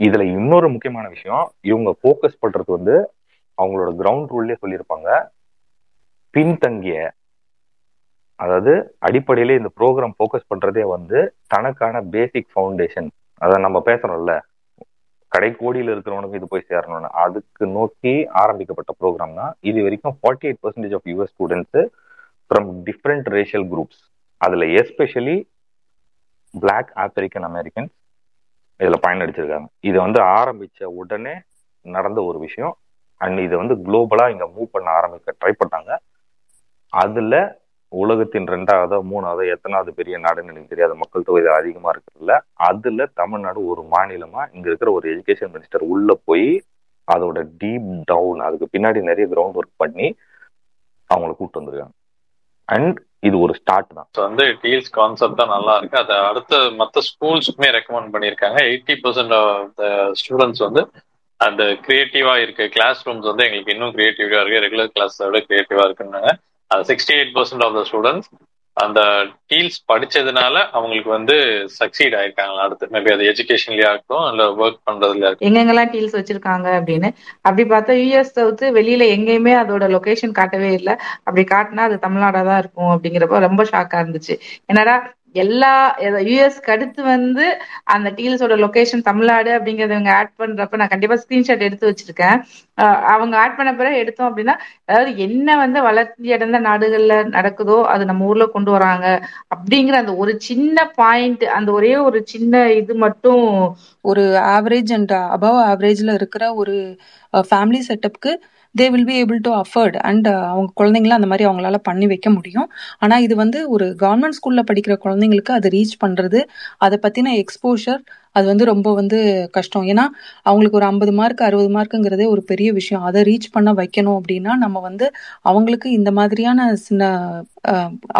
இதுல இன்னொரு முக்கியமான விஷயம் இவங்க ஃபோக்கஸ் பண்றது வந்து அவங்களோட கிரவுண்ட் ரூல்லே சொல்லியிருப்பாங்க. பின்தங்கிய அதாவது அடிப்படையிலே இந்த ப்ரோக்ராம் ஃபோக்கஸ் பண்றதே வந்து தனக்கான பேசிக் ஃபவுண்டேஷன் அதை நம்ம பேசுறோம்ல. கடைக்கோடியில் இருக்கிறவனுக்கு இது போய் சேரணும்னு. அதுக்கு நோக்கி ஆரம்பிக்கப்பட்ட ப்ரோக்ராம் தான் இது வரைக்கும் forty eight percentage of US students from different racial groups அதுல எஸ்பெஷலி பிளாக் ஆப்பிரிக்கன் அமெரிக்கன்ஸ் இதுல பயனடிச்சிருக்காங்க. இது வந்து ஆரம்பிச்ச உடனே நடந்த ஒரு விஷயம். அண்ட் இதை வந்து குளோபலா இங்க மூவ் பண்ண ஆரம்பிக்க ட்ரை பண்ணாங்க. அதுல உலகத்தின் ரெண்டாவது மூணாவதோ எத்தனாவது பெரிய நாடுன்னு எனக்கு தெரியாத. மக்கள் தொகை அதிகமா இருக்கிறதுல. அதுல தமிழ்நாடு ஒரு மாநிலமா இங்க இருக்கிற ஒரு எஜுகேஷன் மினிஸ்டர் உள்ள போய் அதோட டீப் டவுன் அதுக்கு பின்னாடி நிறைய கிரவுண்ட் ஒர்க் பண்ணி அவங்கள கூப்பிட்டு வந்திருக்காங்க. அண்ட் இது ஒரு ஸ்டார்ட் தான். ஸோ வந்து டீல்ஸ் கான்செப்ட் தான் நல்லா இருக்கு. அதை அடுத்த மற்ற ஸ்கூல்ஸுக்குமே ரெக்கமெண்ட் பண்ணியிருக்காங்க. Eighty percent of the students வந்து அந்த கிரியேட்டிவா இருக்கு. கிளாஸ் ரூம்ஸ் வந்து எங்களுக்கு இன்னும் கிரியேட்டிவா இருக்கு. ரெகுலர் கிளாஸ் விட கிரியேட்டிவா இருக்குன்னாங்க. Sixty eight percent of the students அந்த டீல்ஸ் படிச்சதுனால அவங்களுக்கு வந்து சக்சீட் ஆயிருக்காங்க அடுத்து? மேபி அது எஜுகேஷன்லயா இருக்கட்டும் இல்ல ஒர்க் பண்றதுல இருக்கும் எங்கெங்கெல்லாம் டீல்ஸ் வச்சிருக்காங்க அப்படின்னு. அப்படி பார்த்தா யூஎஸ் தவிர்த்து வெளியில எங்கேயுமே அதோட லொகேஷன் காட்டவே இல்லை. அப்படி காட்டினா அது தமிழ்நாடா தான் இருக்கும் அப்படிங்கிறப்ப ரொம்ப ஷாக்கா இருந்துச்சு. என்னடா எல்லா யூஎஸ்க்கு அடுத்து வந்து அந்த டீல்ஸோட லொகேஷன் தமிழ்நாடு அப்படிங்கறத இவங்க ஆட் பண்றப்ப நான் கண்டிப்பா ஸ்கிரீன்ஷாட் எடுத்து வச்சிருக்கேன். அவங்க ஆட் பண்ண பிறகு எடுத்தோம் அப்படின்னா அதாவது என்ன வந்து வளர்ச்சி அடைந்த நாடுகள்ல நடக்குதோ அது நம்ம ஊர்ல கொண்டு வராங்க அப்படிங்கிற அந்த ஒரு சின்ன பாயிண்ட் அந்த ஒரே ஒரு சின்ன இது மட்டும் ஒரு ஆவரேஜ் அண்ட் அபவ் ஆவரேஜ்ல இருக்கிற ஒரு family செட்டப்க்கு they will be able to afford and அவங்க குழந்தைங்கள அந்த மாதிரி அவங்களால பண்ணி வைக்க முடியும். ஆனால் இது வந்து ஒரு கவர்மெண்ட் ஸ்கூலில் படிக்கிற குழந்தைங்களுக்கு அதை ரீச் பண்ணுறது அதை பற்றின எக்ஸ்போஷர் அது வந்து ரொம்ப வந்து கஷ்டம். ஏன்னா அவங்களுக்கு ஒரு ஐம்பது மார்க் அறுபது மார்க்குங்கிறதே ஒரு பெரிய விஷயம். அதை ரீச் பண்ண வைக்கணும் அப்படின்னா நம்ம வந்து அவங்களுக்கு இந்த மாதிரியான சின்ன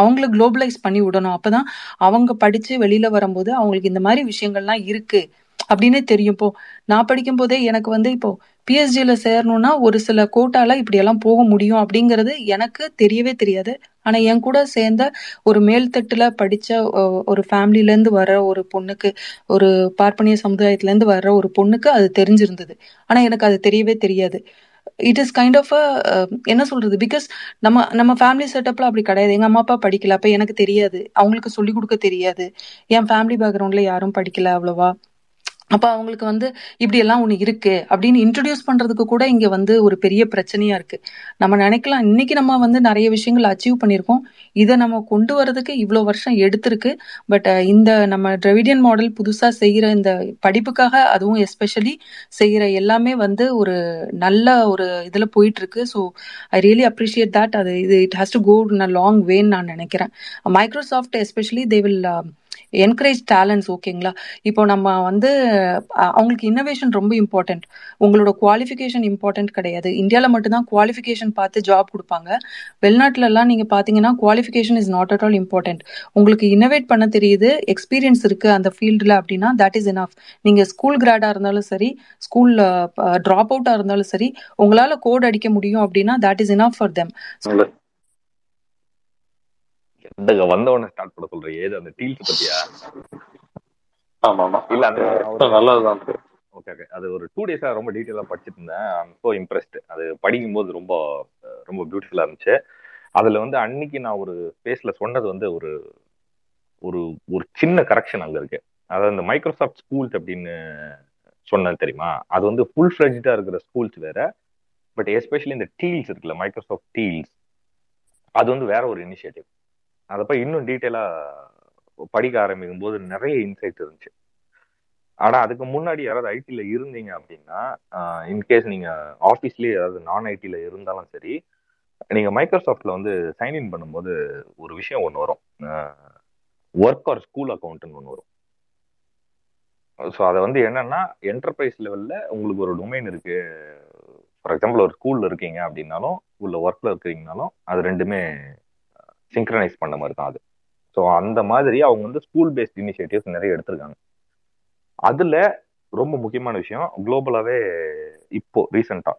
அவங்கள குளோபலைஸ் பண்ணி விடணும். அப்போதான் அவங்க படித்து வெளியில் வரும்போது அவங்களுக்கு இந்த மாதிரி விஷயங்கள்லாம் இருக்குது அப்படின்னு தெரியும். இப்போ நான் படிக்கும் போதே எனக்கு வந்து இப்போ பிஎஸ்ஜில சேரணும்னா ஒரு சில கோட்டால இப்படியெல்லாம் போக முடியும் அப்படிங்கிறது எனக்கு தெரியவே தெரியாது. ஆனால் என் கூட சேர்ந்த ஒரு மேல்தட்டில் படித்த ஒரு ஃபேமிலியிலேருந்து வர ஒரு பொண்ணுக்கு ஒரு பார்ப்பனிய சமுதாயத்துலேருந்து வர ஒரு பொண்ணுக்கு அது தெரிஞ்சிருந்தது. ஆனால் எனக்கு அது தெரியவே தெரியாது. இட் இஸ் கைண்ட் ஆஃப் என்ன சொல்றது? பிகாஸ் நம்ம நம்ம ஃபேமிலி செட்டப்ல அப்படி கிடையாது. எங்க அம்மா அப்பா படிக்கல. அப்ப எனக்கு தெரியாது. அவங்களுக்கு சொல்லிக் கொடுக்க தெரியாது. என் ஃபேமிலி பேக்ரவுண்ட்ல யாரும் படிக்கல அவ்வளவா. அப்ப அவங்களுக்கு வந்து இப்படி எல்லாம் ஒண்ணு இருக்கு அப்படின்னு இன்ட்ரடியூஸ் பண்றதுக்கு கூட இங்க வந்து ஒரு பெரிய பிரச்சனையா இருக்கு. நம்ம நினைக்கலாம் இன்னைக்கு நம்ம வந்து நிறைய விஷயங்கள் அச்சீவ் பண்ணியிருக்கோம். இதை நம்ம கொண்டு வரதுக்கு இவ்வளோ வருஷம் எடுத்திருக்கு. பட் இந்த நம்ம டிரவிடியன் மாடல் புதுசா செய்யற இந்த படிப்புக்காக அதுவும் எஸ்பெஷலி செய்யற எல்லாமே வந்து ஒரு நல்ல ஒரு இதுல போயிட்டு இருக்கு so I really appreciate that அது இது it has to go in a long வேன்னு நான் நினைக்கிறேன். Microsoft especially they will encourage talents ஓகேங்களா இப்போ நம்ம வந்து அவங்களுக்கு இன்னோவேஷன் ரொம்ப இம்பார்ட்டன்ட் உங்களோட குவாலிஃபிகேஷன் இம்பார்ட்டன்ட் கிடையாது. இந்தியாவில் மட்டும்தான் குவாலிஃபிகேஷன் பார்த்து ஜாப் கொடுப்பாங்க. வெளிநாட்டிலலாம் நீங்கள் பார்த்தீங்கன்னா qualification is not at all important உங்களுக்கு இன்னோவேட் பண்ண தெரியுது எக்ஸ்பீரியன்ஸ் இருக்குது அந்த ஃபீல்டில் அப்படின்னா தட் இஸ் இனஃப் நீங்கள் ஸ்கூல் கிராடாக இருந்தாலும் சரி ஸ்கூலில் ட்ராப் அவுட்டாக இருந்தாலும் சரி உங்களால் கோட் அடிக்க முடியும் அப்படின்னா that is enough for them எந்தங்க வந்தவன ஸ்டார்ட் பண்ண சொல்றீங்க ஏது? அந்த டீல்ஸ் பத்தியா? ஆமா ஆமா இல்ல அந்த நல்லதுதான். ஓகே ஓகே அது ஒரு டூ டேஸா ரொம்ப டீட்டெயிலா படிச்சுட்டு இருந்தேன். ஸோ இம்ப்ரெஸ்ட் அது படிக்கும் போது ரொம்ப ரொம்ப பியூட்டிஃபுல்லா இருந்துச்சு. அதுல வந்து அன்னைக்கு நான் ஒரு ஸ்பேஸ்ல சொன்னது வந்து ஒரு ஒரு ஒரு சின்ன கரெக்ஷன் அங்க இருக்கு. அதாவது இந்த மைக்ரோசாஃப்ட் ஸ்கூல்ஸ் அப்படின்னு சொன்னேன் தெரியுமா? அது வந்து ஃபுல் ஃபிளஜ்டா இருக்கிற ஸ்கூல்ஸ் வேற. பட் எஸ்பெஷலி இந்த டீல்ஸ் இருக்குல்ல மைக்ரோசாஃப்ட் டீல்ஸ் அது வந்து வேற ஒரு இனிஷியேட்டிவ் அதை போய் இன்னும் டீட்டெயிலா படிக்க ஆரம்பிக்கும் போது நிறைய இன்சைட் இருந்துச்சு. ஆனா அதுக்கு முன்னாடி யாராவது ஐடில இருந்தீங்க அப்படின்னா இன்கேஸ் நீங்க ஆஃபீஸ்லயே ஏதாவது நான் ஐடில இருந்தாலும் சரி நீங்க மைக்ரோசாஃப்ட்ல வந்து சைன்இன் பண்ணும்போது ஒரு விஷயம் ஒன்று வரும். ஒர்க் ஆர் ஸ்கூல் அக்கௌண்ட்னு ஒன்று வரும். ஸோ அதை வந்து என்னன்னா என்டர்பிரைஸ் லெவல்ல உங்களுக்கு ஒரு டொமைன் இருக்கு. ஃபார் எக்ஸாம்பிள் ஒரு ஸ்கூல்ல இருக்கீங்க அப்படின்னாலும் உள்ள ஒர்க்ல இருக்கிறீங்கனாலும் அது ரெண்டுமே சிங்க்ரனைஸ் பண்ண மாதிரி தான் அது. ஸோ அந்த மாதிரி அவங்க வந்து ஸ்கூல் பேஸ்ட் இனிஷியேட்டிவ்ஸ் நிறைய எடுத்திருக்காங்க. அதுல ரொம்ப முக்கியமான விஷயம் குளோபலாவே இப்போ ரீசெண்டா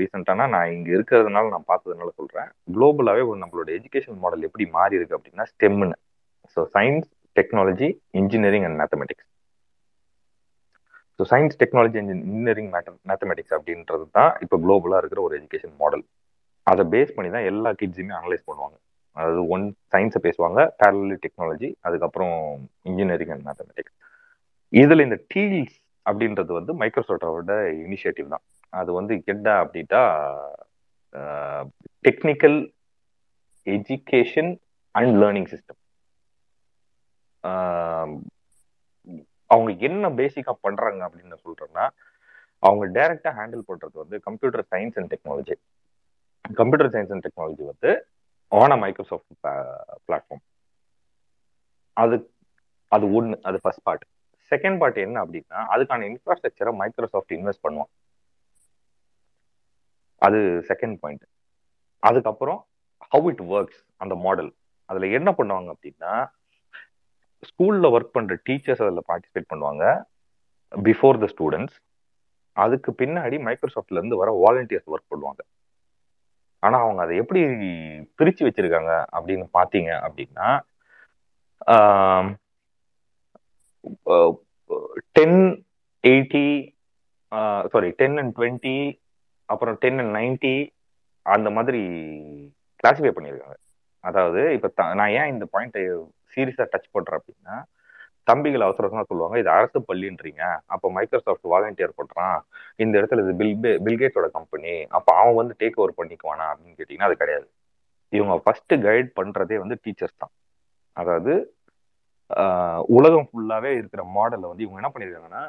ரீசெண்டானா நான் இங்க இருக்கிறதுனால நான் பார்த்ததுனால சொல்றேன். குளோபலாவே ஒரு நம்மளோட எஜுகேஷன் மாடல் எப்படி மாறி இருக்கு அப்படின்னா ஸ்டெம்னு so science technology engineering and mathematics so science technology engineering mathematics அப்படின்றது தான் இப்போ குளோபலாக இருக்கிற ஒரு எஜுகேஷன் மாடல் அதை பேஸ் பண்ணி தான் எல்லா கிட்ஸுமே அனலைஸ் பண்ணுவாங்க. அதாவது ஒன் சயின்ஸை பேசுவாங்க பேரலி டெக்னாலஜி அதுக்கப்புறம் இன்ஜினியரிங் அண்ட் மேத்தமெட்டிக்ஸ் இதில் இந்த டீல்ஸ் அப்படின்றது வந்து மைக்ரோசாஃப்டோட இனிஷியேட்டிவ் தான். அது வந்து என்ன அப்படின்னா technical education and learning system அவங்க என்ன பேசிக்கா பண்றாங்க அப்படின்னு சொல்கிறேன்னா சொல்றேன்னா அவங்க டைரெக்டாக ஹேண்டில் பண்றது வந்து computer science and technology computer science and technology வந்து ஆன் அ மைக்ரோசாஃப்ட் பிளாட்ஃபார்ம் அது அது ஒன்று அது ஃபர்ஸ்ட் பார்ட் செகண்ட் பார்ட் என்ன அப்படின்னா அதுக்கான இன்ஃப்ராஸ்ட்ரக்சரை மைக்ரோசாஃப்ட் இன்வெஸ்ட் பண்ணுவான். அது செகண்ட் பாயிண்ட் அதுக்கப்புறம் ஹவு இட் ஒர்க்ஸ் அந்த மாடல் அதில் என்ன பண்ணுவாங்க அப்படின்னா ஸ்கூலில் ஒர்க் பண்ணுற டீச்சர்ஸ் அதில் பார்ட்டிசிபேட் பண்ணுவாங்க பிஃபோர் த ஸ்டூடெண்ட்ஸ் அதுக்கு பின்னாடி மைக்ரோசாஃப்ட்லேருந்து வர வாலண்டியர்ஸ் ஒர்க் பண்ணுவாங்க. ஆனா அவங்க அதை எப்படி பிரிச்சு வச்சிருக்காங்க அப்படின்னு பாத்தீங்க அப்படின்னா ten eighty sorry ten and twenty அப்புறம் டென் அண்ட் நைன்டி அந்த மாதிரி கிளாசிஃபை பண்ணியிருக்காங்க. அதாவது இப்போ நான் ஏன் இந்த பாயிண்ட்டை சீரியஸாக டச் பண்ணுறேன் அப்படின்னா தம்பிகள் அவசர அவசரமாக சொல்லுவாங்க இது அரசு பள்ளின்றீங்க அப்போ மைக்ரோசாஃப்ட் வாலண்டியர் பண்றான் இந்த இடத்துல இது பில் பில்கேட்ஸோட கம்பெனி அப்போ அவன் வந்து டேக் ஓவர் பண்ணிக்குவானா? அப்படின்னு கேட்டீங்கன்னா அது கிடையாது. இவங்க ஃபர்ஸ்ட் கைட் பண்ணுறதே வந்து டீச்சர்ஸ் தான். அதாவது உலகம் ஃபுல்லாகவே இருக்கிற மாடலை வந்து இவங்க என்ன பண்ணியிருக்காங்கன்னா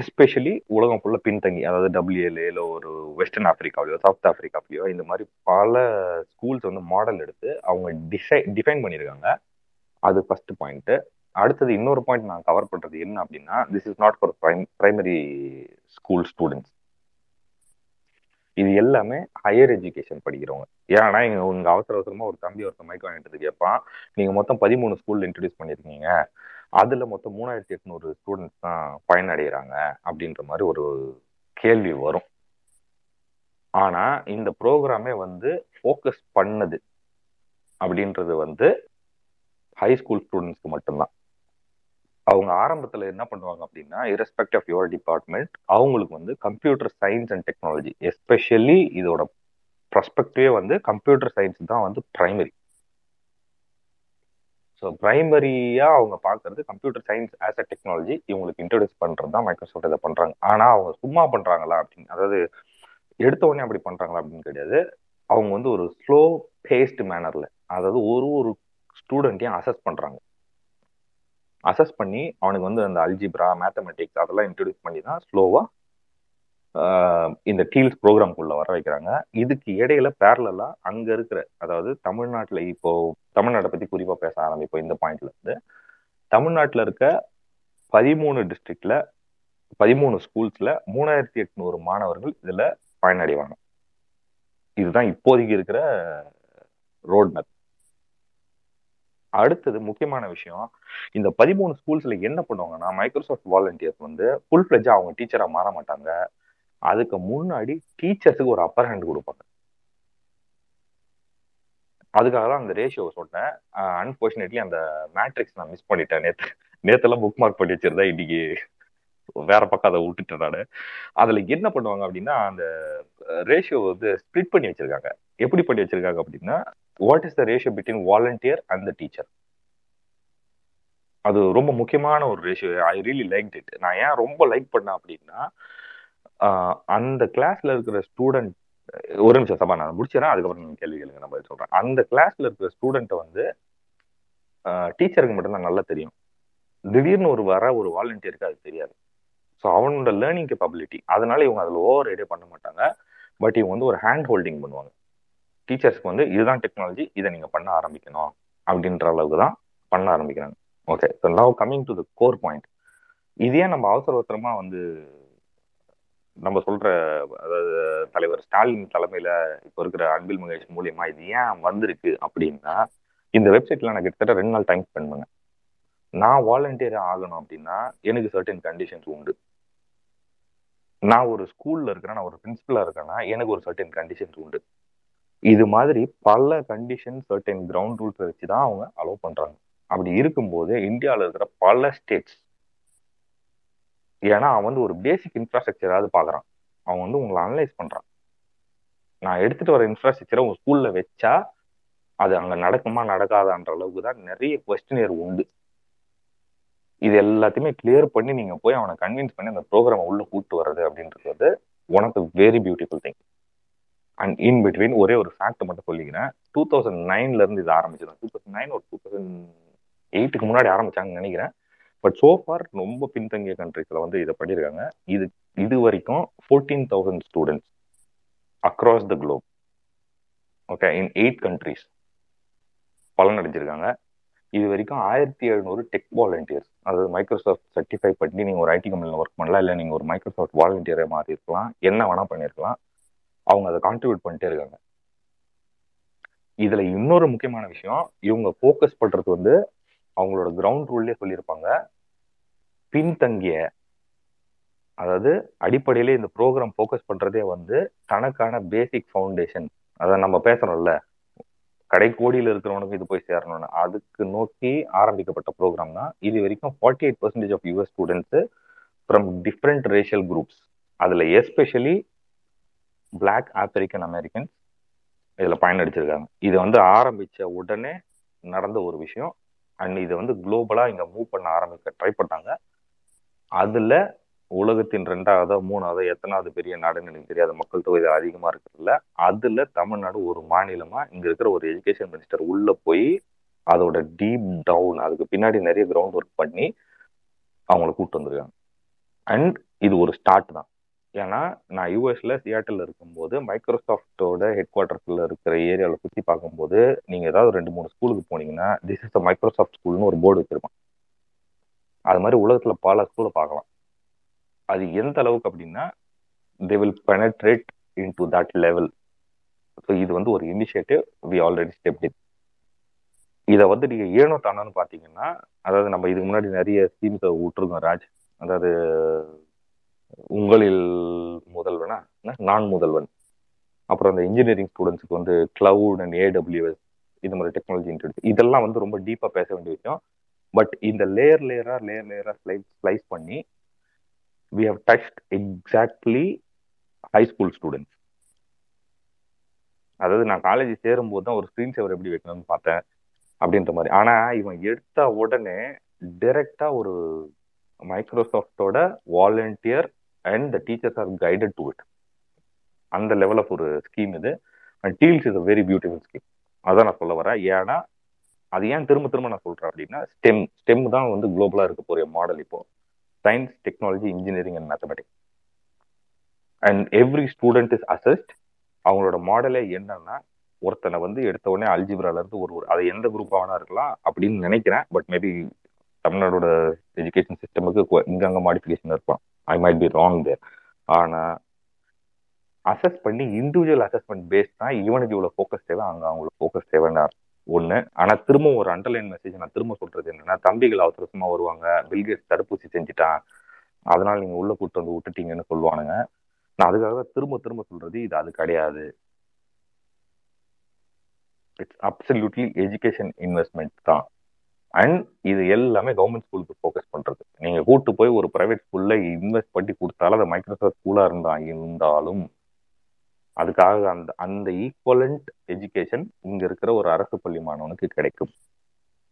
எஸ்பெஷலி உலகம் ஃபுல்லாக பின்தங்கி அதாவது டபிள்யூஎல்ஏல ஒரு வெஸ்டர்ன் ஆப்பிரிக்காவிலையோ சவுத் ஆப்பிரிக்காவிலையோ இந்த மாதிரி பல ஸ்கூல்ஸ் வந்து மாடல் எடுத்து அவங்க டிசை டிஃபைன் பண்ணியிருக்காங்க அது ஃபர்ஸ்ட் பாயிண்ட்டு அடுத்தது இன்னொரு பாயிண்ட் நான் கவர் பண்றது என்ன அப்படின்னா this is not for primary school students இது எல்லாமே ஹையர் எஜுகேஷன் படிக்கிறவங்க. ஏன்னா இங்க உங்க அவசர அவசரமா ஒரு தம்பி ஒருத்தர் மைக் வாங்கிட்டு கேட்பான். நீங்க மொத்தம் பதிமூணு ஸ்கூல்ல இன்ட்ரடியூஸ் பண்ணிருக்கீங்க. அதுல மொத்தம் மூணாயிரத்தி எட்நூறு ஸ்டூடெண்ட்ஸ் தான் பயனடைகிறாங்க அப்படின்ற மாதிரி ஒரு கேள்வி வரும். ஆனா இந்த ப்ரோக்ராமே வந்து ஃபோக்கஸ் பண்ணது அப்படின்றது வந்து ஹை ஸ்கூல் ஸ்டூடெண்ட்ஸ்க்கு மட்டும்தான். அவங்க ஆரம்பத்துல என்ன பண்ணுவாங்க அப்படின்னா இரஸ்பெக்ட் ஆஃப் யுவர் டிபார்ட்மெண்ட் அவங்களுக்கு வந்து computer science and technology especially இதோட ப்ரஸ்பெக்டிவே வந்து கம்ப்யூட்டர் சயின்ஸ் தான் வந்து பிரைமரி ஸோ பிரைமரியா அவங்க பார்க்கறது computer science as a technology இவங்களுக்கு இன்ட்ரடியூஸ் பண்றது தான் மைக்ரோசாஃப்ட் இதை பண்றாங்க. ஆனா அவங்க சும்மா பண்றாங்களா அப்படின்னு அதாவது எடுத்த உடனே அப்படி பண்றாங்களா அப்படின்னு கிடையாது. அவங்க வந்து ஒரு ஸ்லோ பேஸ்ட் மேனர்ல அதாவது ஒரு ஒரு ஸ்டூடெண்ட்டையும் அசஸ் பண்றாங்க. அசஸ் பண்ணி அவனுக்கு வந்து அந்த அல்ஜிப்ரா மேத்தமெட்டிக்ஸ் அதெல்லாம் இன்ட்ரடியூஸ் பண்ணி தான் ஸ்லோவாக இந்த டீல்ஸ் ப்ரோக்ராம்குள்ள வர வைக்கிறாங்க. இதுக்கு இடையில பேரலா அங்க இருக்கிற அதாவது தமிழ்நாட்டில் இப்போ தமிழ்நாட்டை பத்தி குறிப்பா பேச ஆரம்பிப்போம் இந்த பாயிண்ட்ல இருந்து. தமிழ்நாட்டில் இருக்க பதிமூணு டிஸ்ட்ரிக்ட்ல பதிமூணு ஸ்கூல்ஸ்ல மூணாயிரத்தி எட்நூறு மாணவர்கள் இதுல பயனடைவாங்க. இதுதான் இப்போதைக்கு இருக்கிற ரோட் மேப் அடுத்தது முக்கியமான விஷயம் இந்த பதிமூணு ஸ்கூல்ஸ்ல என்ன பண்ணுவாங்கன்னா மைக்ரோசாஃப்ட் வாலண்டியர்ஸ் வந்து ஃபுல் ஃபிளஜா அவங்க டீச்சரா மாற மாட்டாங்க. அதுக்கு முன்னாடி டீச்சர்ஸுக்கு ஒரு அப்பர் ஹேண்ட் கொடுப்பாங்க. அதுக்காக தான் அந்த ரேஷியோ சொன்னேன். அன்பார்ச்சுனேட்லி அந்த மேட்ரிக்ஸ் நான் மிஸ் பண்ணிட்டேன். நேத்து நேத்தெல்லாம் புக் மார்க் பண்ணி வச்சிருந்தேன். இன்னைக்கு வேற பக்கம் அதை விட்டுட்டேன் நான். அதுல என்ன பண்ணுவாங்க அப்படின்னா அந்த ரேஷியோ வந்து ஸ்பிளிட் பண்ணி வச்சிருக்காங்க. எப்படி பண்ணி வச்சிருக்காங்க அப்படின்னா what is the ratio between volunteer and the teacher அது ரொம்ப முக்கியமான ஒரு ratio I really like it நான் ஏன் ரொம்ப லைக் பண்ணேன் அப்படின்னா அந்த கிளாஸ்ல இருக்கிற ஸ்டூடெண்ட் ஒரு நிமிஷம் சபா நான் முடிச்சிடறேன் அதுக்கப்புறம் கேள்வி கேளுங்க நம்ம சொல்றேன். அந்த கிளாஸ்ல இருக்கிற ஸ்டூடெண்ட்டை வந்து டீச்சருக்கு மட்டும்தான் நல்லா தெரியும். திடீர்னு ஒரு வர ஒரு வாலண்டியருக்கு அது தெரியாது. ஸோ அவனோட லேர்னிங் கேப்பபிலிட்டி அதனால இவங்க அதில் ஓவர் ஐடியா பண்ண மாட்டாங்க. பட் இவங்க வந்து ஒரு ஹேண்ட் ஹோல்டிங் பண்ணுவாங்க. டீச்சர்ஸ்க்கு வந்து இதுதான் டெக்னாலஜி இதை நீங்க பண்ண ஆரம்பிக்கணும் அப்படின்ற அளவுக்கு தான் பண்ண ஆரம்பிக்கிறாங்க. Okay so now coming to the core point இதே நம்ம அவசர அவசரமாக வந்து நம்ம சொல்ற அதாவது தலைவர் ஸ்டாலின் தலைமையில இப்போ இருக்கிற அன்பில் மகேஷ் மூலியமா இது ஏன் வந்திருக்கு அப்படின்னா இந்த வெப்சைட்ல நான் கிட்டத்தட்ட ரெண்டு நாள் டைம் ஸ்பெண்ட் பண்ணேன். நான் வாலண்டியர் ஆகணும் அப்படின்னா எனக்கு சர்டன் கண்டிஷன்ஸ் உண்டு. நான் ஒரு ஸ்கூல்ல இருக்கிறேன் நான் ஒரு பிரின்சிபலா இருக்கேன்னா எனக்கு ஒரு சர்டன் கண்டிஷன்ஸ் உண்டு. இது மாதிரி பல கண்டிஷன் சர்டன் கிரவுண்ட் ரூல்ஸ் வச்சு தான் அவங்க அலோவ் பண்றாங்க. அப்படி இருக்கும்போது இந்தியாவில் இருக்கிற பல ஸ்டேட்ஸ் ஏன்னா அவன் வந்து ஒரு பேசிக் இன்ஃப்ராஸ்ட்ரக்சராவது பார்க்குறான் அவன் வந்து உங்களை அனலைஸ் பண்றான். நான் எடுத்துட்டு வர இன்ஃப்ராஸ்ட்ரக்சரை உங்க ஸ்கூல்ல வச்சா அது அங்க நடக்குமா நடக்காதான்ற அளவுக்கு தான் நிறைய கொஸ்டினியர் உண்டு. இது எல்லாத்தையுமே கிளியர் பண்ணி நீங்க போய் அவனை கன்வின்ஸ் பண்ணி அந்த ப்ரோக்ராம் உள்ள கூட்டு வர்றது அப்படின்றது வந்து one of the very beautiful thing and in between ஒரே ஒரு ஃபேக்ட் மட்டும் சொல்லிக்கிறேன். டூ தௌசண்ட் நைன்ல இருந்து இது ஆரம்பிச்சது டூ தௌசண்ட் நைன் ஒரு டூ தௌசண்ட் எயிட்டுக்கு முன்னாடி ஆரம்பிச்சாங்கன்னு நினைக்கிறேன். பட் சோஃபார் ரொம்ப பின்தங்கிய கண்ட்ரிஸ்ல வந்து இதை பண்ணியிருக்காங்க. இது இது வரைக்கும் fourteen thousand students across the globe okay in eight countries பலனடைஞ்சிருக்காங்க. இது வரைக்கும் ஆயிரத்தி எழுநூறு டெக் வாலண்டியர்ஸ் அதாவது மைக்ரோசாஃப்ட் சர்டிஃபை பண்ணி நீங்க ஒரு ஐடி கம்பெனியில் ஒர்க் பண்ணலாம் இல்லை நீங்க ஒரு மைக்ரோசாஃப்ட் வாலண்டியரை மாறி இருக்கலாம் என்ன வேணா பண்ணியிருக்கலாம். அவங்க அதை கான்ட்ரிபியூட் பண்ணிட்டே இருக்காங்க. இதுல இன்னொரு முக்கியமான விஷயம் இவங்க ஃபோக்கஸ் பண்றது வந்து அவங்களோட கிரவுண்ட் ரூல்லே சொல்லியிருப்பாங்க. பின்தங்கிய அதாவது அடிப்படையிலே இந்த ப்ரோக்ராம் ஃபோக்கஸ் பண்றதே வந்து தனக்கான பேசிக் ஃபவுண்டேஷன் அதை நம்ம பேசுறோம்ல. கடைக்கோடியில் இருக்கிறவனுக்கு இது போய் சேரணும்னு. அதுக்கு நோக்கி ஆரம்பிக்கப்பட்ட ப்ரோக்ராம் தான் இது வரைக்கும் forty eight percentage of US students from different racial groups அதில் எஸ்பெஷலி பிளாக் ஆப்பிரிக்கன் அமெரிக்கன்ஸ் இதில் பயனடிச்சிருக்காங்க இதை வந்து ஆரம்பித்த உடனே நடந்த ஒரு விஷயம். அண்ட் இதை வந்து குளோபலாக இங்கே மூவ் பண்ண ஆரம்பிக்க ட்ரை பண்ணாங்க அதில் உலகத்தின் ரெண்டாவதோ மூணாவதோ எத்தனாவது பெரிய நாடுன்னு எனக்கு தெரியாத. மக்கள் தொகை அதிகமாக இருக்கிறதுல அதில் தமிழ்நாடு ஒரு மாநிலமாக இங்கே இருக்கிற ஒரு எஜுகேஷன் மினிஸ்டர் உள்ளே போய் அதோட டீப் டவுன் அதுக்கு பின்னாடி நிறைய கிரவுண்ட் ஒர்க் பண்ணி அவங்கள கூப்பிட்டு வந்திருக்காங்க. அண்ட் இது ஒரு ஸ்டார்ட் தான். ஏன்னா நான் யூஎஸ்ல சியாட்டில் இருக்கும்போது மைக்ரோசாஃப்டோட ஹெட் குவார்டர்ஸ்ல இருக்கிற ஏரியாவில் சுற்றி பார்க்கும்போது நீங்கள் ஏதாவது ரெண்டு மூணு ஸ்கூலுக்கு போனீங்கன்னா திஸ் இஸ் த மைக்ரோசாஃப்ட் ஸ்கூல்னு ஒரு போர்டு வச்சிருப்பான். அது மாதிரி உலகத்தில் பல ஸ்கூலை பார்க்கலாம். அது எந்த அளவுக்கு அப்படின்னா they will penetrate in to that level so இது வந்து ஒரு initiative we already step it இதை வந்து நீங்கள் ஏனோ தானோன்னு பார்த்தீங்கன்னா அதாவது நம்ம இதுக்கு முன்னாடி நிறைய ஸ்கீம்ஸை விட்டுருக்கோம் ராஜ். அதாவது உங்களில் முதல்வனா? நான் முதல்வன். அப்புறம் அந்த இன்ஜினியரிங் ஸ்டூடெண்ட்ஸுக்கு வந்து கிளவுட் அண்ட் ஏடபிள்யூஎஸ் இது மாதிரி டெக்னாலஜி இன்ட்ரடியூஸ் இதெல்லாம் வந்து ரொம்ப டீப்பாக பேச வேண்டிய விஷயம். பட் இந்த லேயர் லேயராக லேயர் லேயராக ஸ்லைஸ் ஸ்லைஸ் பண்ணி we have touched exactly high school students அதாவது நான் காலேஜ் சேரும்போது தான் ஒரு ஸ்க்ரீன் சேவர் எப்படி வைக்கணும்னு பார்த்தேன் அப்படின்ற மாதிரி. ஆனா இவன் எடுத்த உடனே டைரக்டா ஒரு மைக்ரோசாஃப்டோட volunteer and the teachers are guided to it அந்த லெவல் ஆஃப் ஒரு ஸ்கீம் இது. And TEALS is a very beautiful scheme அதான் நான் சொல்ல வரேன். ஏன்னா அது ஏன் திரும்ப திரும்ப நான் சொல்றேன் அப்படின்னா ஸ்டெம் ஸ்டெம் தான் வந்து குளோபலா இருக்க போற மாடல் இப்போ. Science technology engineering and mathematics and every student is assessed அவங்களோட மாடலே என்னன்னா ஒருத்தனை வந்து எடுத்த உடனே அல்ஜிபிரால இருந்து ஒரு ஒரு அது எந்த குரூப் ஆனா இருக்கலாம் அப்படின்னு நினைக்கிறேன். பட் மேபி தமிழ்நாடோட எஜுகேஷன் சிஸ்டமுக்கு இங்க மாடிஃபிகேஷன் இருப்பான் I might be wrong there ஆனா அசஸ் பண்ணி இண்டிவிஜுவல் அசஸ்மெண்ட் பேஸ் தான் இவனுக்கு இவ்வளவு ஃபோக்கஸ் தேவை அங்க அவங்களுக்கு ஃபோக்கஸ் தேவைன்னா ஒண்ணு. ஆனா திரும்ப ஒரு அண்டர்லைன் மெசேஜ் நான் திரும்ப சொல்றது என்னன்னா தம்பிகள் அவசரமா வருவாங்க. பில்கேட்ஸ் தடுப்பூசி செஞ்சுட்டான். அதனால நீங்க உள்ள கூட்டு வந்து விட்டுட்டீங்கன்னு சொல்லுவானுங்க. நான் அதுக்காக திரும்ப திரும்ப சொல்றது இது அது கிடையாது. இட்ஸ் அப்சல்யூட்லி எஜுகேஷன் இன்வெஸ்ட்மெண்ட் தான். அண்ட் இது எல்லாமே கவர்மெண்ட் ஸ்கூலுக்கு ஃபோக்கஸ் பண்றது. நீங்க கூட்டு போய் ஒரு பிரைவேட் ஸ்கூல்ல இன்வெஸ்ட் பண்ணி கொடுத்தாலும் அது மைக்ரோசாஃப்ட் ஸ்கூலா இருந்தா இருந்தாலும் அதுக்காக அந்த அந்த ஈக்குவலண்ட் எஜுகேஷன் இங்க இருக்கிற ஒரு அரசு பள்ளி மாணவனுக்கு கிடைக்கும்.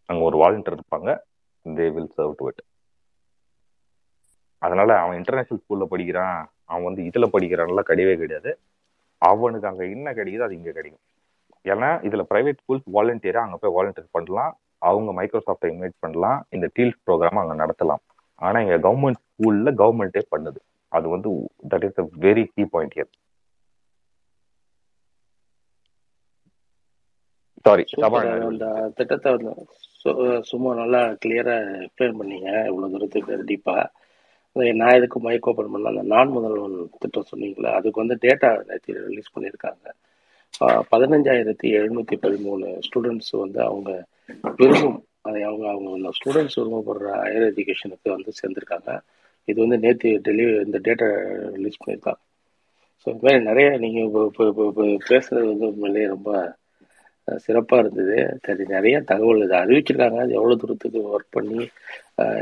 அங்க ஒரு வாலண்டியர் இருப்பாங்க. They will serve to it அதனால அவன் இன்டர்நேஷனல் ஸ்கூல்ல படிக்கிறான். அவன் வந்து இதுல படிக்கிறான்லாம் கிடையவே கிடையாது. அவனுக்கு அங்க என்ன கிடைக்குதோ அது இங்க கிடைக்கும். ஏன்னா இதுல பிரைவேட் ஸ்கூல்ஸ் வாலண்டியரா அங்க போய் வாலண்டியர் பண்ணலாம். அவங்க மைக்ரோசாஃப்டை இன்வைட் பண்ணலாம். இந்த டீல்ஸ் ப்ரோக்ராம் அங்க நடத்தலாம். ஆனா இங்க கவர்மெண்ட் ஸ்கூல்ல கவர்மெண்டே பண்ணுது. அது வந்து that is a very key point year sorry அந்த திட்டத்தை வந்து சும்மா நல்லா கிளியரா எக்ஸ்பிளைன் பண்ணீங்க. இவ்வளவு தூரத்துக்கு டீப்பா நான் எதுக்கு மைக் ஓப்பன் பண்ண அந்த நான் முதல்வன் திட்டம் சொன்னீங்களா அதுக்கு வந்து டேட்டா நேற்று ரிலீஸ் பண்ணியிருக்காங்க. பதினஞ்சாயிரத்தி எழுநூத்தி பதிமூணு ஸ்டூடெண்ட்ஸ் வந்து அவங்க விரும்பும் அதை அவங்க அவங்க ஸ்டூடெண்ட்ஸ் விரும்பப்படுற ஹையர் எஜுகேஷனுக்கு வந்து சேர்ந்துருக்காங்க. இது வந்து நேற்று டெலிவரி இந்த டேட்டா ரிலீஸ் பண்ணியிருக்காங்க. ஸோ இந்த மாதிரி நிறைய நீங்கள் இப்போ இப்போ இப்போ பேசுறது வந்து உண்மையிலேயே ரொம்ப சிறப்பாக இருந்தது. சரி நிறைய தகவல் இதை அறிவிச்சிருக்காங்க. அது எவ்வளோ தூரத்துக்கு ஒர்க் பண்ணி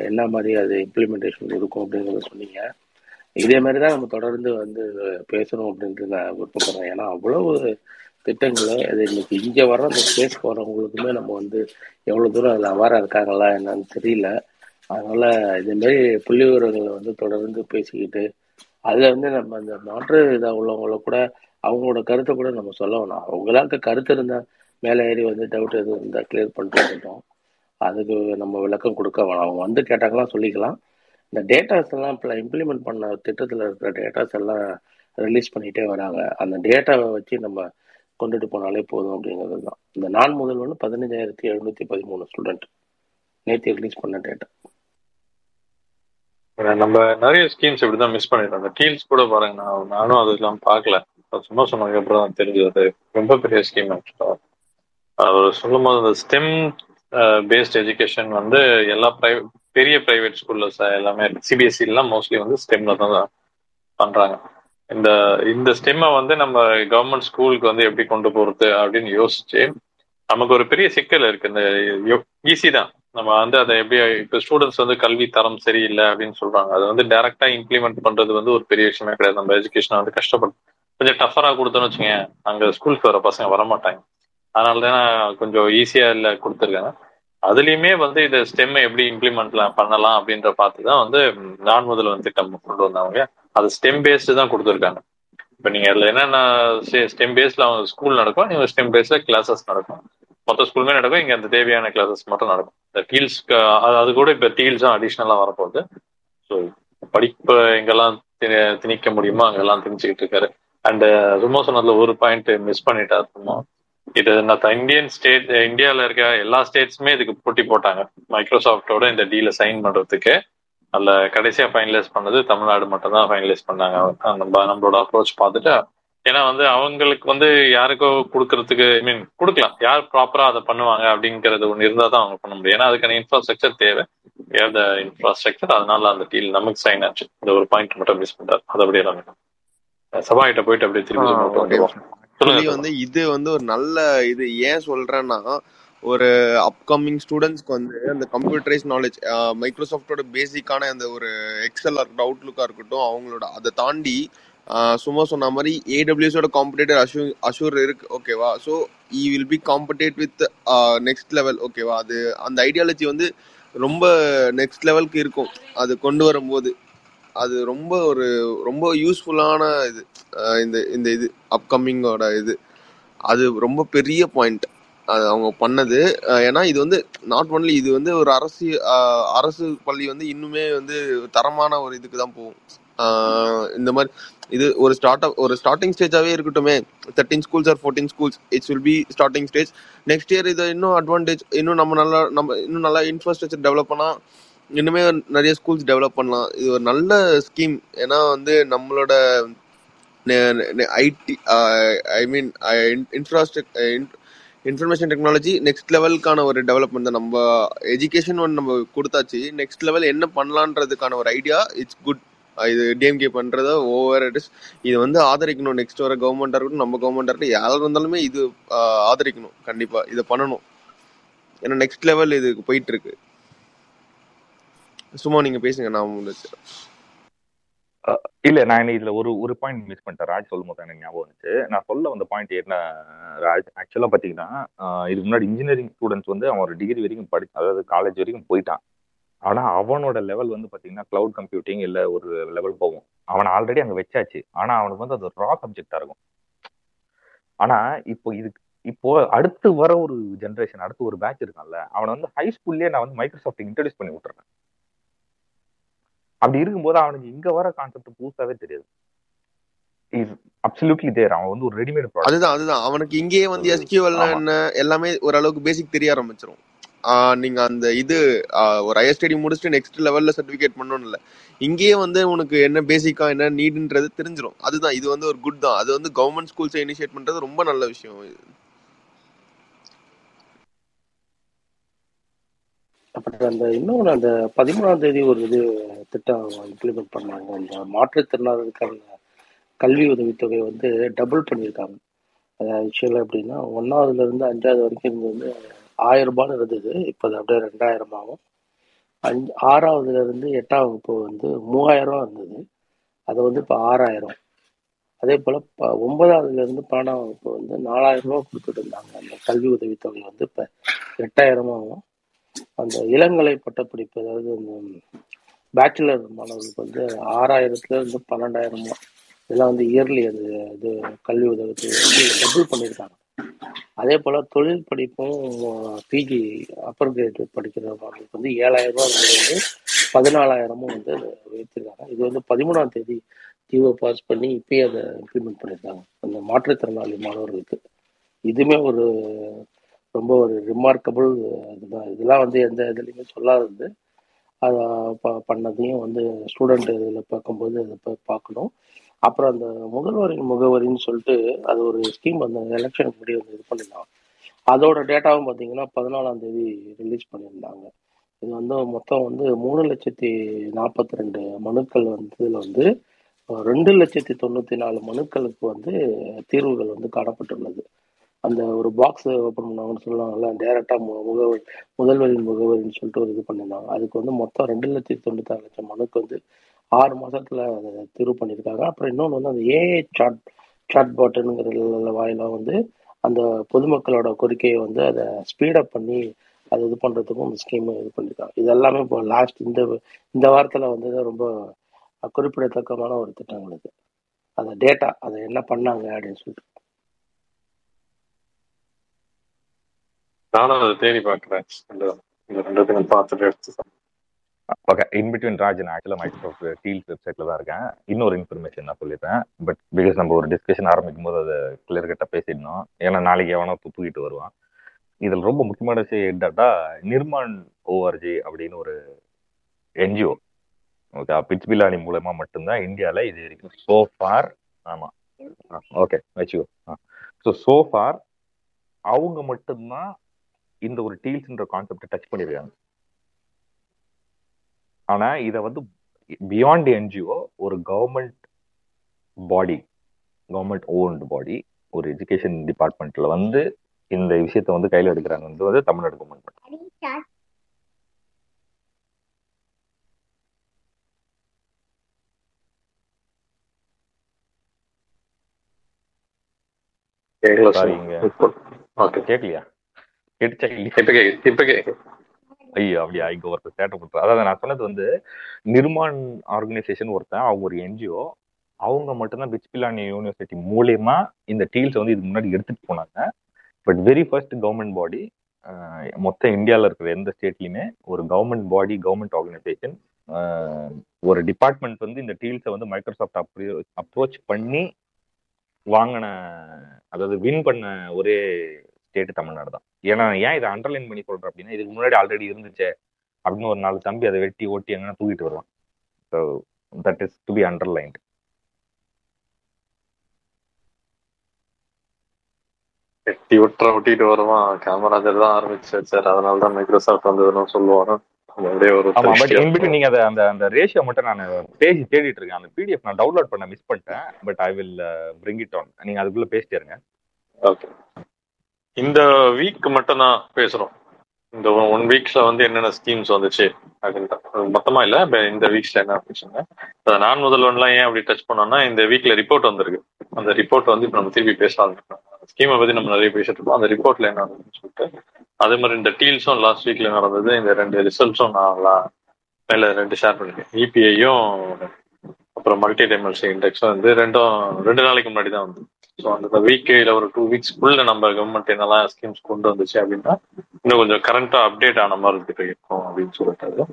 என்ன மாதிரி அது இம்ப்ளிமெண்டேஷன் இருக்கும் அப்படிங்கிறத சொன்னீங்க. இதே மாதிரி தான் நம்ம தொடர்ந்து வந்து பேசணும் அப்படின்ட்டு நான் விருப்பப்படுறேன். ஏன்னா அவ்வளவு திட்டங்களை அது இன்னைக்கு இங்கே வர அந்த ஸ்பேஸ்க்கு வரவங்களுக்குமே நம்ம வந்து எவ்வளோ தூரம் அதில் அவாராக இருக்காங்களா என்னன்னு தெரியல. அதனால் இதுமாரி மாதிரி புள்ளி விவரங்களை வந்து தொடர்ந்து பேசிக்கிட்டு அதில் வந்து நம்ம அந்த மாற்று இதாக உள்ளவங்கள கூட அவங்களோட கருத்தை கூட நம்ம சொல்ல அவங்களாக்க கருத்து இருந்தால் மேலே ஏறி வந்து டவுட் எதுவும் இருந்தால் கிளியர் பண்ணிட்டு வந்துட்டோம். அதுக்கு நம்ம விளக்கம் கொடுக்க வேணாம். அவங்க வந்து கேட்டாங்களா சொல்லிக்கலாம். இந்த டேட்டாஸ் எல்லாம் இப்போ இம்ப்ளிமெண்ட் பண்ண திட்டத்தில் இருக்கிற டேட்டாஸ் எல்லாம் ரிலீஸ் பண்ணிகிட்டே வராங்க. அந்த டேட்டாவை வச்சு நம்ம கொண்டுட்டு போனாலே போதும் அப்படிங்கிறது தான். இந்த நான் முதல்வன் பதினஞ்சாயிரத்தி எழுநூத்தி பதிமூணு ஸ்டூடெண்ட் நேற்று ரிலீஸ் பண்ண டேட்டா நம்ம நிறைய ஸ்கீம்ஸ் இப்படிதான் மிஸ் பண்ணிடுறோம் அந்த டீல்ஸ் கூட பாருங்க நான் நானும் அதெல்லாம் பார்க்கல. சும்மா சொன்னதுக்கு அப்புறம் தான் தெரிஞ்சது. ரொம்ப பெரிய ஸ்கீம் ஆக்சுவலாக அவர் சொல்லும் போது இந்த ஸ்டெம் பேஸ்ட் எஜுகேஷன் வந்து எல்லா பிரைவேட் பெரிய பிரைவேட் ஸ்கூல்ல எல்லாமே சிபிஎஸ்சி எல்லாம் மோஸ்ட்லி வந்து ஸ்டெம்ல தான் பண்றாங்க. இந்த இந்த ஸ்டெம்மை வந்து நம்ம கவர்மெண்ட் ஸ்கூலுக்கு வந்து எப்படி கொண்டு போறது அப்படின்னு யோசிச்சு நமக்கு ஒரு பெரிய சிக்கல் இருக்கு. இந்த ஈஸி தான். நம்ம வந்து அதை எப்படி இப்போ ஸ்டூடெண்ட்ஸ் வந்து கல்வி தரம் சரியில்லை அப்படின்னு சொல்றாங்க. அது வந்து டைரக்டா இம்ப்ளிமெண்ட் பண்றது வந்து ஒரு பெரிய விஷயமே கிடையாது. நம்ம எஜுகேஷனை வந்து கஷ்டப்பட்டு கொஞ்சம் டஃபரா கொடுத்தோன்னு வச்சுங்க அங்க ஸ்கூலுக்கு வர பசங்க வரமாட்டாங்க. அதனாலதான் நான் கொஞ்சம் ஈஸியா இல்ல கொடுத்துருக்கேன். அதுலயுமே வந்து இதை ஸ்டெம்மை எப்படி இம்ப்ளிமெண்ட்லாம் பண்ணலாம் அப்படின்ற பார்த்து தான் வந்து நான் முதல்வன் திட்டம் கொண்டு வந்தவங்க அது ஸ்டெம் பேஸ்டு தான் கொடுத்துருக்காங்க. இப்போ நீங்க அதுல என்னென்ன ஸ்டெம் பேஸ்ல அவங்க ஸ்கூல் நடக்கும் நீங்க ஸ்டெம் பேஸ்ல கிளாஸஸ் நடக்கும். மொத்த ஸ்கூலுமே நடக்கும் இங்க அந்த தேவையான கிளாஸஸ் மட்டும் நடக்கும். இந்த டீல்ஸ் அது கூட இப்ப டீல்ஸும் அடிஷ்னலா வரப்போகுது. ஸோ படிப்பு எங்கெல்லாம் திணிக்க முடியுமோ அங்கெல்லாம் திணிச்சுக்கிட்டு இருக்காரு. அண்ட் சும்மா சொன்னதுல ஒரு பாயிண்ட் மிஸ் பண்ணிட்டா சும்மா. இது இந்தியன் ஸ்டேட் இந்தியாவில் இருக்க எல்லா ஸ்டேட்ஸுமே இதுக்கு போட்டி போட்டாங்க. மைக்ரோசாஃப்டோட இந்த டீல சைன் பண்றதுக்கு. அதுல கடைசியா ஃபைனலைஸ் பண்ணது தமிழ்நாடு மட்டும் தான் ஃபைனலைஸ் பண்ணாங்க நம்ம நம்மளோட அப்ரோச் பார்த்துட்டு ஏன்னா வந்து அவங்களுக்கு வந்து யாருக்கோ கொடுக்கறதுக்கு ஐ மீன் கொடுக்கலாம். யார் ப்ராப்பரா அதை பண்ணுவாங்க அப்படிங்கறது ஒன்று இருந்தா தான் அவங்க பண்ண முடியும். ஏன்னா அதுக்கான இன்ஃப்ராஸ்ட்ரக்சர் தேவை. ஏர் த இன்ஃப்ராஸ்ட்ரக்சர் அதனால அந்த டீல் நமக்கு சைன் ஆச்சு. இந்த ஒரு பாயிண்ட் மட்டும் மிஸ் பண்ணிட்டார். அது அப்படியே நம்ம சபா கிட்ட போயிட்டு அப்படியே திருப்பி வந்து இது வந்து ஒரு நல்ல இது. ஏன் சொல்றேன்னா ஒரு அப்கமிங் ஸ்டூடெண்ட்ஸ்க்கு வந்து அந்த கம்ப்யூட்டரைஸ் நாலேஜ் மைக்ரோசாஃப்டோட பேசிக்கான அந்த ஒரு எக்ஸலா இருக்கட்டும் அவுட்லுக்கா இருக்கட்டும் அவங்களோட அதை தாண்டி சும்மா சொன்ன மாதிரி ஏடபிள்யூஸோட காம்படேட்டர் அஷூ அஷூர் இருக்கு ஓகேவா so he will be competed with next level ஓகேவா அது அந்த ஐடியாலஜி வந்து ரொம்ப நெக்ஸ்ட் லெவலுக்கு இருக்கும். அது கொண்டு வரும்போது. அது ரொம்ப ஒரு ரொம்ப யூஸ்ஃபுல்லான இது இந்த இந்த இது அப்கமிங்கோட இது. அது ரொம்ப பெரிய பாயிண்ட் அது அவங்க பண்ணது. ஏன்னா இது வந்து நாட் ஒன்லி இது வந்து ஒரு அரசு அரசு பள்ளி வந்து இன்னுமே வந்து தரமான ஒரு இதுக்கு தான் போகும். இந்த மாதிரி இது ஒரு ஸ்டார்ட் அப் ஒரு ஸ்டார்டிங் ஸ்டேஜாகவே இருக்கட்டுமே. Thirteen schools or fourteen schools it's will be starting stage next year இது இன்னும் அட்வான்டேஜ் இன்னும் நம்ம நல்லா நம்ம இன்னும் நல்லா இன்ஃப்ராஸ்ட்ரக்சர் டெவலப் பண்ணால் இன்னுமே நிறைய ஸ்கூல்ஸ் டெவலப் பண்ணலாம். இது ஒரு நல்ல ஸ்கீம் ஏன்னா வந்து நம்மளோட IT I mean infrastructure information technology next லெவலுக்கான ஒரு டெவலப்மெண்ட் தான். நம்ம எஜுகேஷன் ஒன்று நம்ம கொடுத்தாச்சு. நெக்ஸ்ட் லெவல் என்ன பண்ணலான்றதுக்கான ஒரு ஐடியா இட்ஸ் குட் இது டிஎம்கே பண்ணுறத ஓவர் இட் இஸ் இது வந்து ஆதரிக்கணும். நெக்ஸ்ட் வர கவர்மெண்ட்டாக இருக்கட்டும் நம்ம கவர்மெண்ட்டாக இருக்கட்டும் யாரும் இருந்தாலுமே இது ஆதரிக்கணும். கண்டிப்பாக இதை பண்ணணும். ஏன்னா நெக்ஸ்ட் லெவல் இதுக்கு போயிட்டு இருக்கு. சும்மா நீங்க பேசுங்க நான் முடிச்சு இல்ல நான் இதுல ஒரு ஒரு பாயிண்ட் மிஸ் பண்ணிட்டேன். ராஜ் சொல்லும் போது எனக்கு ஞாபகம் வந்துச்சு. நான் சொல்ல வந்த பாயிண்ட் என்ன ராஜ்? ஆக்சுவலா பாத்தீங்கன்னா இதுக்கு முன்னாடி இன்ஜினியரிங் ஸ்டூடெண்ட்ஸ் வந்து அவன் ஒரு டிகிரி வரைக்கும் படி அதாவது காலேஜ் வரைக்கும் போயிட்டான். ஆனா அவனோட லெவல் வந்து பாத்தீங்கன்னா கிளவுட் கம்ப்யூட்டிங் இல்ல ஒரு லெவல் போகும். அவன் ஆல்ரெடி அங்க வச்சாச்சு. ஆனா அவனுக்கு வந்து அது ரா சப்ஜெக்டா இருக்கும். ஆனா இப்போ இதுக்கு இப்போ அடுத்து வர ஒரு ஜென்ரேஷன் அடுத்து ஒரு பேட்ச் இருக்கான்ல அவனை வந்து ஹை ஸ்கூல்லயே நான் வந்து மைக்ரோசாஃப்ட் இன்ட்ரடியூஸ் பண்ணி விட்டுறேன். அப்படி இருக்கும்போது அவனுக்கு இங்க வர கான்செப்ட் புதுசாவே தெரியாது. இஸ் அப்சல்யூட்லி தேர் அவன் வந்து ஒரு ரெடிமேட் ப்ராடக்ட் அதுதான் அதுதான். அவனுக்கு இங்கேயே வந்து எஸ்கியூஎல் என்ன எல்லாமே ஓரளவுக்கு பேசிக் தெரிய ஆரம்பிச்சிரும். நீங்க அந்த இது ஒரு ஹையர் ஸ்டடி முடிச்சுட்டு நெக்ஸ்ட் லெவல்ல சர்டிபிகேட் பண்ணணும் இல்ல. இங்கேயே வந்து உனக்கு என்ன பேசிக்கா என்ன நீடுன்றது தெரிஞ்சிடும் அதுதான் இது வந்து ஒரு குட் தான். அது வந்து கவர்மெண்ட் ஸ்கூல்ஸ் இனிஷியேட் பண்றது ரொம்ப நல்ல விஷயம். அப்புறம் அந்த இன்னொன்று அந்த பதிமூணாம் தேதி ஒரு இது திட்டம் இம்ப்ளிமெண்ட் பண்ணாங்க. அந்த மாற்றுத்திறனாளருக்கான கல்வி உதவித்தொகை வந்து டபுள் பண்ணியிருக்காங்க. அது ஆக்சுவலாக எப்படின்னா ஒன்றாவதுலேருந்து அஞ்சாவது வரைக்கும் இது வந்து ஆயிரம் ரூபான்னு இருந்தது. இப்போ அது அப்படியே ரெண்டாயிரம் ஆகும். அஞ்சு ஆறாவதுலேருந்து எட்டாம் வகுப்பு வந்து மூவாயிரம் இருந்தது. அது வந்து இப்போ ஆறாயிரம். அதே போல் இப்போ ஒன்பதாவதுலேருந்து பன்னெண்டாம் வகுப்பு வந்து நாலாயிரம் ரூபா கொடுத்துட்டு இருந்தாங்க. அந்த கல்வி உதவித்தொகை வந்து இப்போ எட்டாயிரமாகவும் அந்த இளங்கலை பட்டப்படிப்பு அதாவது அந்த பேச்சுலர் மாணவர்களுக்கு வந்து ஆறாயிரத்துல இருந்து பன்னெண்டாயிரமோ இதெல்லாம் வந்து இயர்லி அது இது கல்வி உதவத்தை வந்து டபுள் பண்ணியிருக்காங்க. அதே போல் தொழில் படிப்பும் பிஜி அப்பர் கிரேட் படிக்கிற மாணவர்களுக்கு வந்து ஏழாயிரம் ரூபாய் வந்து பதினாலாயிரமும் வந்து உயர்த்திருக்காங்க இது வந்து பதிமூணாம் தேதி ஜிஓ பாஸ் பண்ணி இப்பயே அதை இம்ப்ளிமெண்ட் பண்ணியிருக்காங்க. அந்த மாற்றுத்திறனாளி மாணவர்களுக்கு. இதுவுமே ஒரு ரொம்ப ஒரு ரிமார்க்கபிள் இதுதான் இதெல்லாம் வந்து எந்த இதுலேயுமே சொல்லாதது. அதை ப பண்ணதையும் வந்து ஸ்டூடெண்ட் இதில் பார்க்கும்போது அதை பார்க்கணும். அப்புறம் அந்த முதல்வரின் முகவரின்னு சொல்லிட்டு அது ஒரு ஸ்கீம் அந்த எலெக்ஷனுக்கு முன்னாடி வந்து இது பண்ணியிருந்தாங்க அதோட டேட்டாவும் பார்த்தீங்கன்னா பதினாலாம் தேதி ரிலீஸ் பண்ணியிருந்தாங்க. இது வந்து மொத்தம் வந்து மூணு லட்சத்தி நாற்பத்தி ரெண்டு மனுக்கள் வந்து இதில் வந்து ரெண்டு லட்சத்தி தொண்ணூற்றி நாலு மனுக்களுக்கு வந்து தீர்வுகள் வந்து காணப்பட்டுள்ளது. அந்த ஒரு பாக்ஸ் ஓப்பன் பண்ணாங்கன்னு சொல்லுவாங்கல்ல டேரெக்டாக முகவரி முதல்வரின் முகவரின்னு சொல்லிட்டு ஒரு இது பண்ணியிருந்தாங்க. அதுக்கு வந்து மொத்தம் ரெண்டு லட்சத்தி தொண்ணூத்தாறு லட்சம் மனுக்கு வந்து ஆறு மாசத்துல அதை தீர்வு பண்ணியிருக்காங்க. அப்புறம் இன்னொன்று வந்து அந்த ஏஐ சாட் சாட் பாட்டுங்கிற வாயிலாக வந்து அந்த பொதுமக்களோட கோரிக்கையை வந்து அதை ஸ்பீடப் பண்ணி அதை இது பண்ணுறதுக்கும் இந்த ஸ்கீம் இது பண்ணியிருக்காங்க. இது எல்லாமே இப்போ லாஸ்ட் இந்த இந்த வாரத்தில் வந்து ரொம்ப குறிப்பிடத்தக்கமான ஒரு திட்டங்கள் இது. அந்த டேட்டா அதை என்ன பண்ணாங்க அப்படின்னு சொல்லிட்டு. நானும் அதை தேடி பார்க்குறேன். இந்த இந்த ரெண்டு தினம் பார்த்துட்டு எடுத்து. ஓகே இன் பிட்வீன் ராஜ் நான் ஆக்சுவலாக மைக்ரோசாஃப்ட் டீல்ஸ் வெப்சைட்ல தான் இருக்கேன். இன்னொரு இன்ஃபர்மேஷன் நான் சொல்லிடுறேன். பட் பிகாஸ் நம்ம ஒரு டிஸ்கஷன் ஆரம்பிக்கும் போது அதை கிளியர் கட்டாக பேசிடணும். ஏன்னா நாளைக்கு எவனோ துப்புக்கிட்டு வருவான். இதில் ரொம்ப முக்கியமான விஷயம் என்னடா நிர்மான் ஓஆர்ஜி அப்படின்னு ஒரு என்ஜிஓ ஓகே பிட்ச் பிலானி மூலமா மட்டும்தான் இந்தியாவில் இது வரைக்கும் சோ ஃபார் ஆமாம் ஓகே வச்சுக்கோ. ஸோ சோ ஃபார் அவங்க மட்டும்தான் இந்த ஒரு டீல்ஸ்ன்ற கான்செப்டை டச் பண்ணியிருக்காங்க ஆனா இத வந்து பியாண்ட் என்ஜிஓ ஒரு government body government owned body ஒரு எஜுகேஷன் டிபார்ட்மெண்ட்ல வந்து இந்த விஷயத்த வந்து கையில எடுக்கிறாங்க வந்து தமிழ்நாடு கவர்மெண்ட் கேட்கலையா கேட்டுச்சா இல்லையா ஐயோ அப்படியா? இங்க ஒருத்தர் சேட்டை பண்றாரு அதாவது நான் சொன்னது வந்து நிர்மான் ஆர்கனைசேஷன் ஒருத்தன் அவங்க ஒரு என்ஜிஓ அவங்க மட்டும்தான் பிச் பிலானி யூனிவர்சிட்டி மூலியமா இந்த டீல்ஸ் வந்து இதுக்கு முன்னாடி எடுத்துட்டு போனாங்க. But very first government body மொத்த இந்தியாவில் இருக்கிற எந்த ஸ்டேட்லையுமே ஒரு கவர்மெண்ட் பாடி கவர்மெண்ட் ஆர்கனைசேஷன் ஒரு டிபார்ட்மெண்ட் வந்து இந்த டீல்ஸை வந்து மைக்ரோசாஃப்ட் அப்ரோ அப்ரோச் பண்ணி வாங்கின அதாவது வின் பண்ண ஒரே ஸ்டேட் தமிழ்நாடு தான் ஏன்னா ஏன் இதை அண்டர்லைன் பண்ணி சொல்றேன் அப்படின்னா இதுக்கு முன்னாடி ஆல்ரெடி இருந்துச்சே அப்படின்னு ஒரு நாலு தம்பி அதை வெட்டி ஓட்டி எங்கன்னா தூக்கிட்டு வருவான். So that is to be underlined வெட்டி விட்டுற ஒட்டிட்டு வருவான். காமராஜர் தான் ஆரம்பிச்சு வச்சார் அதனால தான் மைக்ரோசாஃப்ட் வந்ததுன்னு சொல்லுவாங்க நீங்க அதை அந்த அந்த ரேஷியோ மட்டும் நான் பேஜ் தேடிட்டு இருக்கேன். அந்த பிடிஎஃப் நான் டவுன்லோட் பண்ண மிஸ் பண்ணிட்டேன். But I will bring it on நீங்க அதுக்குள்ள பேசிட்டே இருங்க ஓகே இந்த வீக் மட்டும் தான் பேசுறோம். இந்த ஒன் வீக்ஸ்ல வந்து என்னென்ன ஸ்கீம்ஸ் வந்துச்சு அப்படின்ட்டு மொத்தமா இல்ல இந்த வீக்ஸ்ல என்ன பேசுங்க நான் முதல்வன்லாம் ஏன் அப்படி டச் பண்ணோம்னா இந்த வீக்ல ரிப்போர்ட் வந்திருக்கு. அந்த ரிப்போர்ட் வந்து இப்ப நம்ம திருப்பி பேசலாம் ஸ்கீமை பத்தி நம்ம நிறைய பேசிட்டு இருக்கோம். அந்த ரிப்போர்ட்ல என்ன சொல்லிட்டு அதே மாதிரி இந்த டீல்ஸும் லாஸ்ட் வீக்ல நடந்தது இந்த ரெண்டு ரிசல்ட்ஸும் நான் மேல ரெண்டு ஷேர் பண்ணிருக்கேன். இபிஐயும் அப்புறம் மல்டி டைமன்சி இண்டெக்ஸும் வந்து ரெண்டும் ரெண்டு நாளைக்கு முன்னாடி தான் வந்து ஸோ அந்த வீக் இல்லை ஒரு டூ வீக்ஸ்க்குள்ள நம்ம கவர்மெண்ட் என்னெல்லாம் ஸ்கீம்ஸ் கொண்டு வந்துச்சு அப்படின்னா இன்னும் கொஞ்சம் கரண்டா அப்டேட் ஆன மாதிரி இருக்கும் அப்படின்னு சொல்லிட்டாரு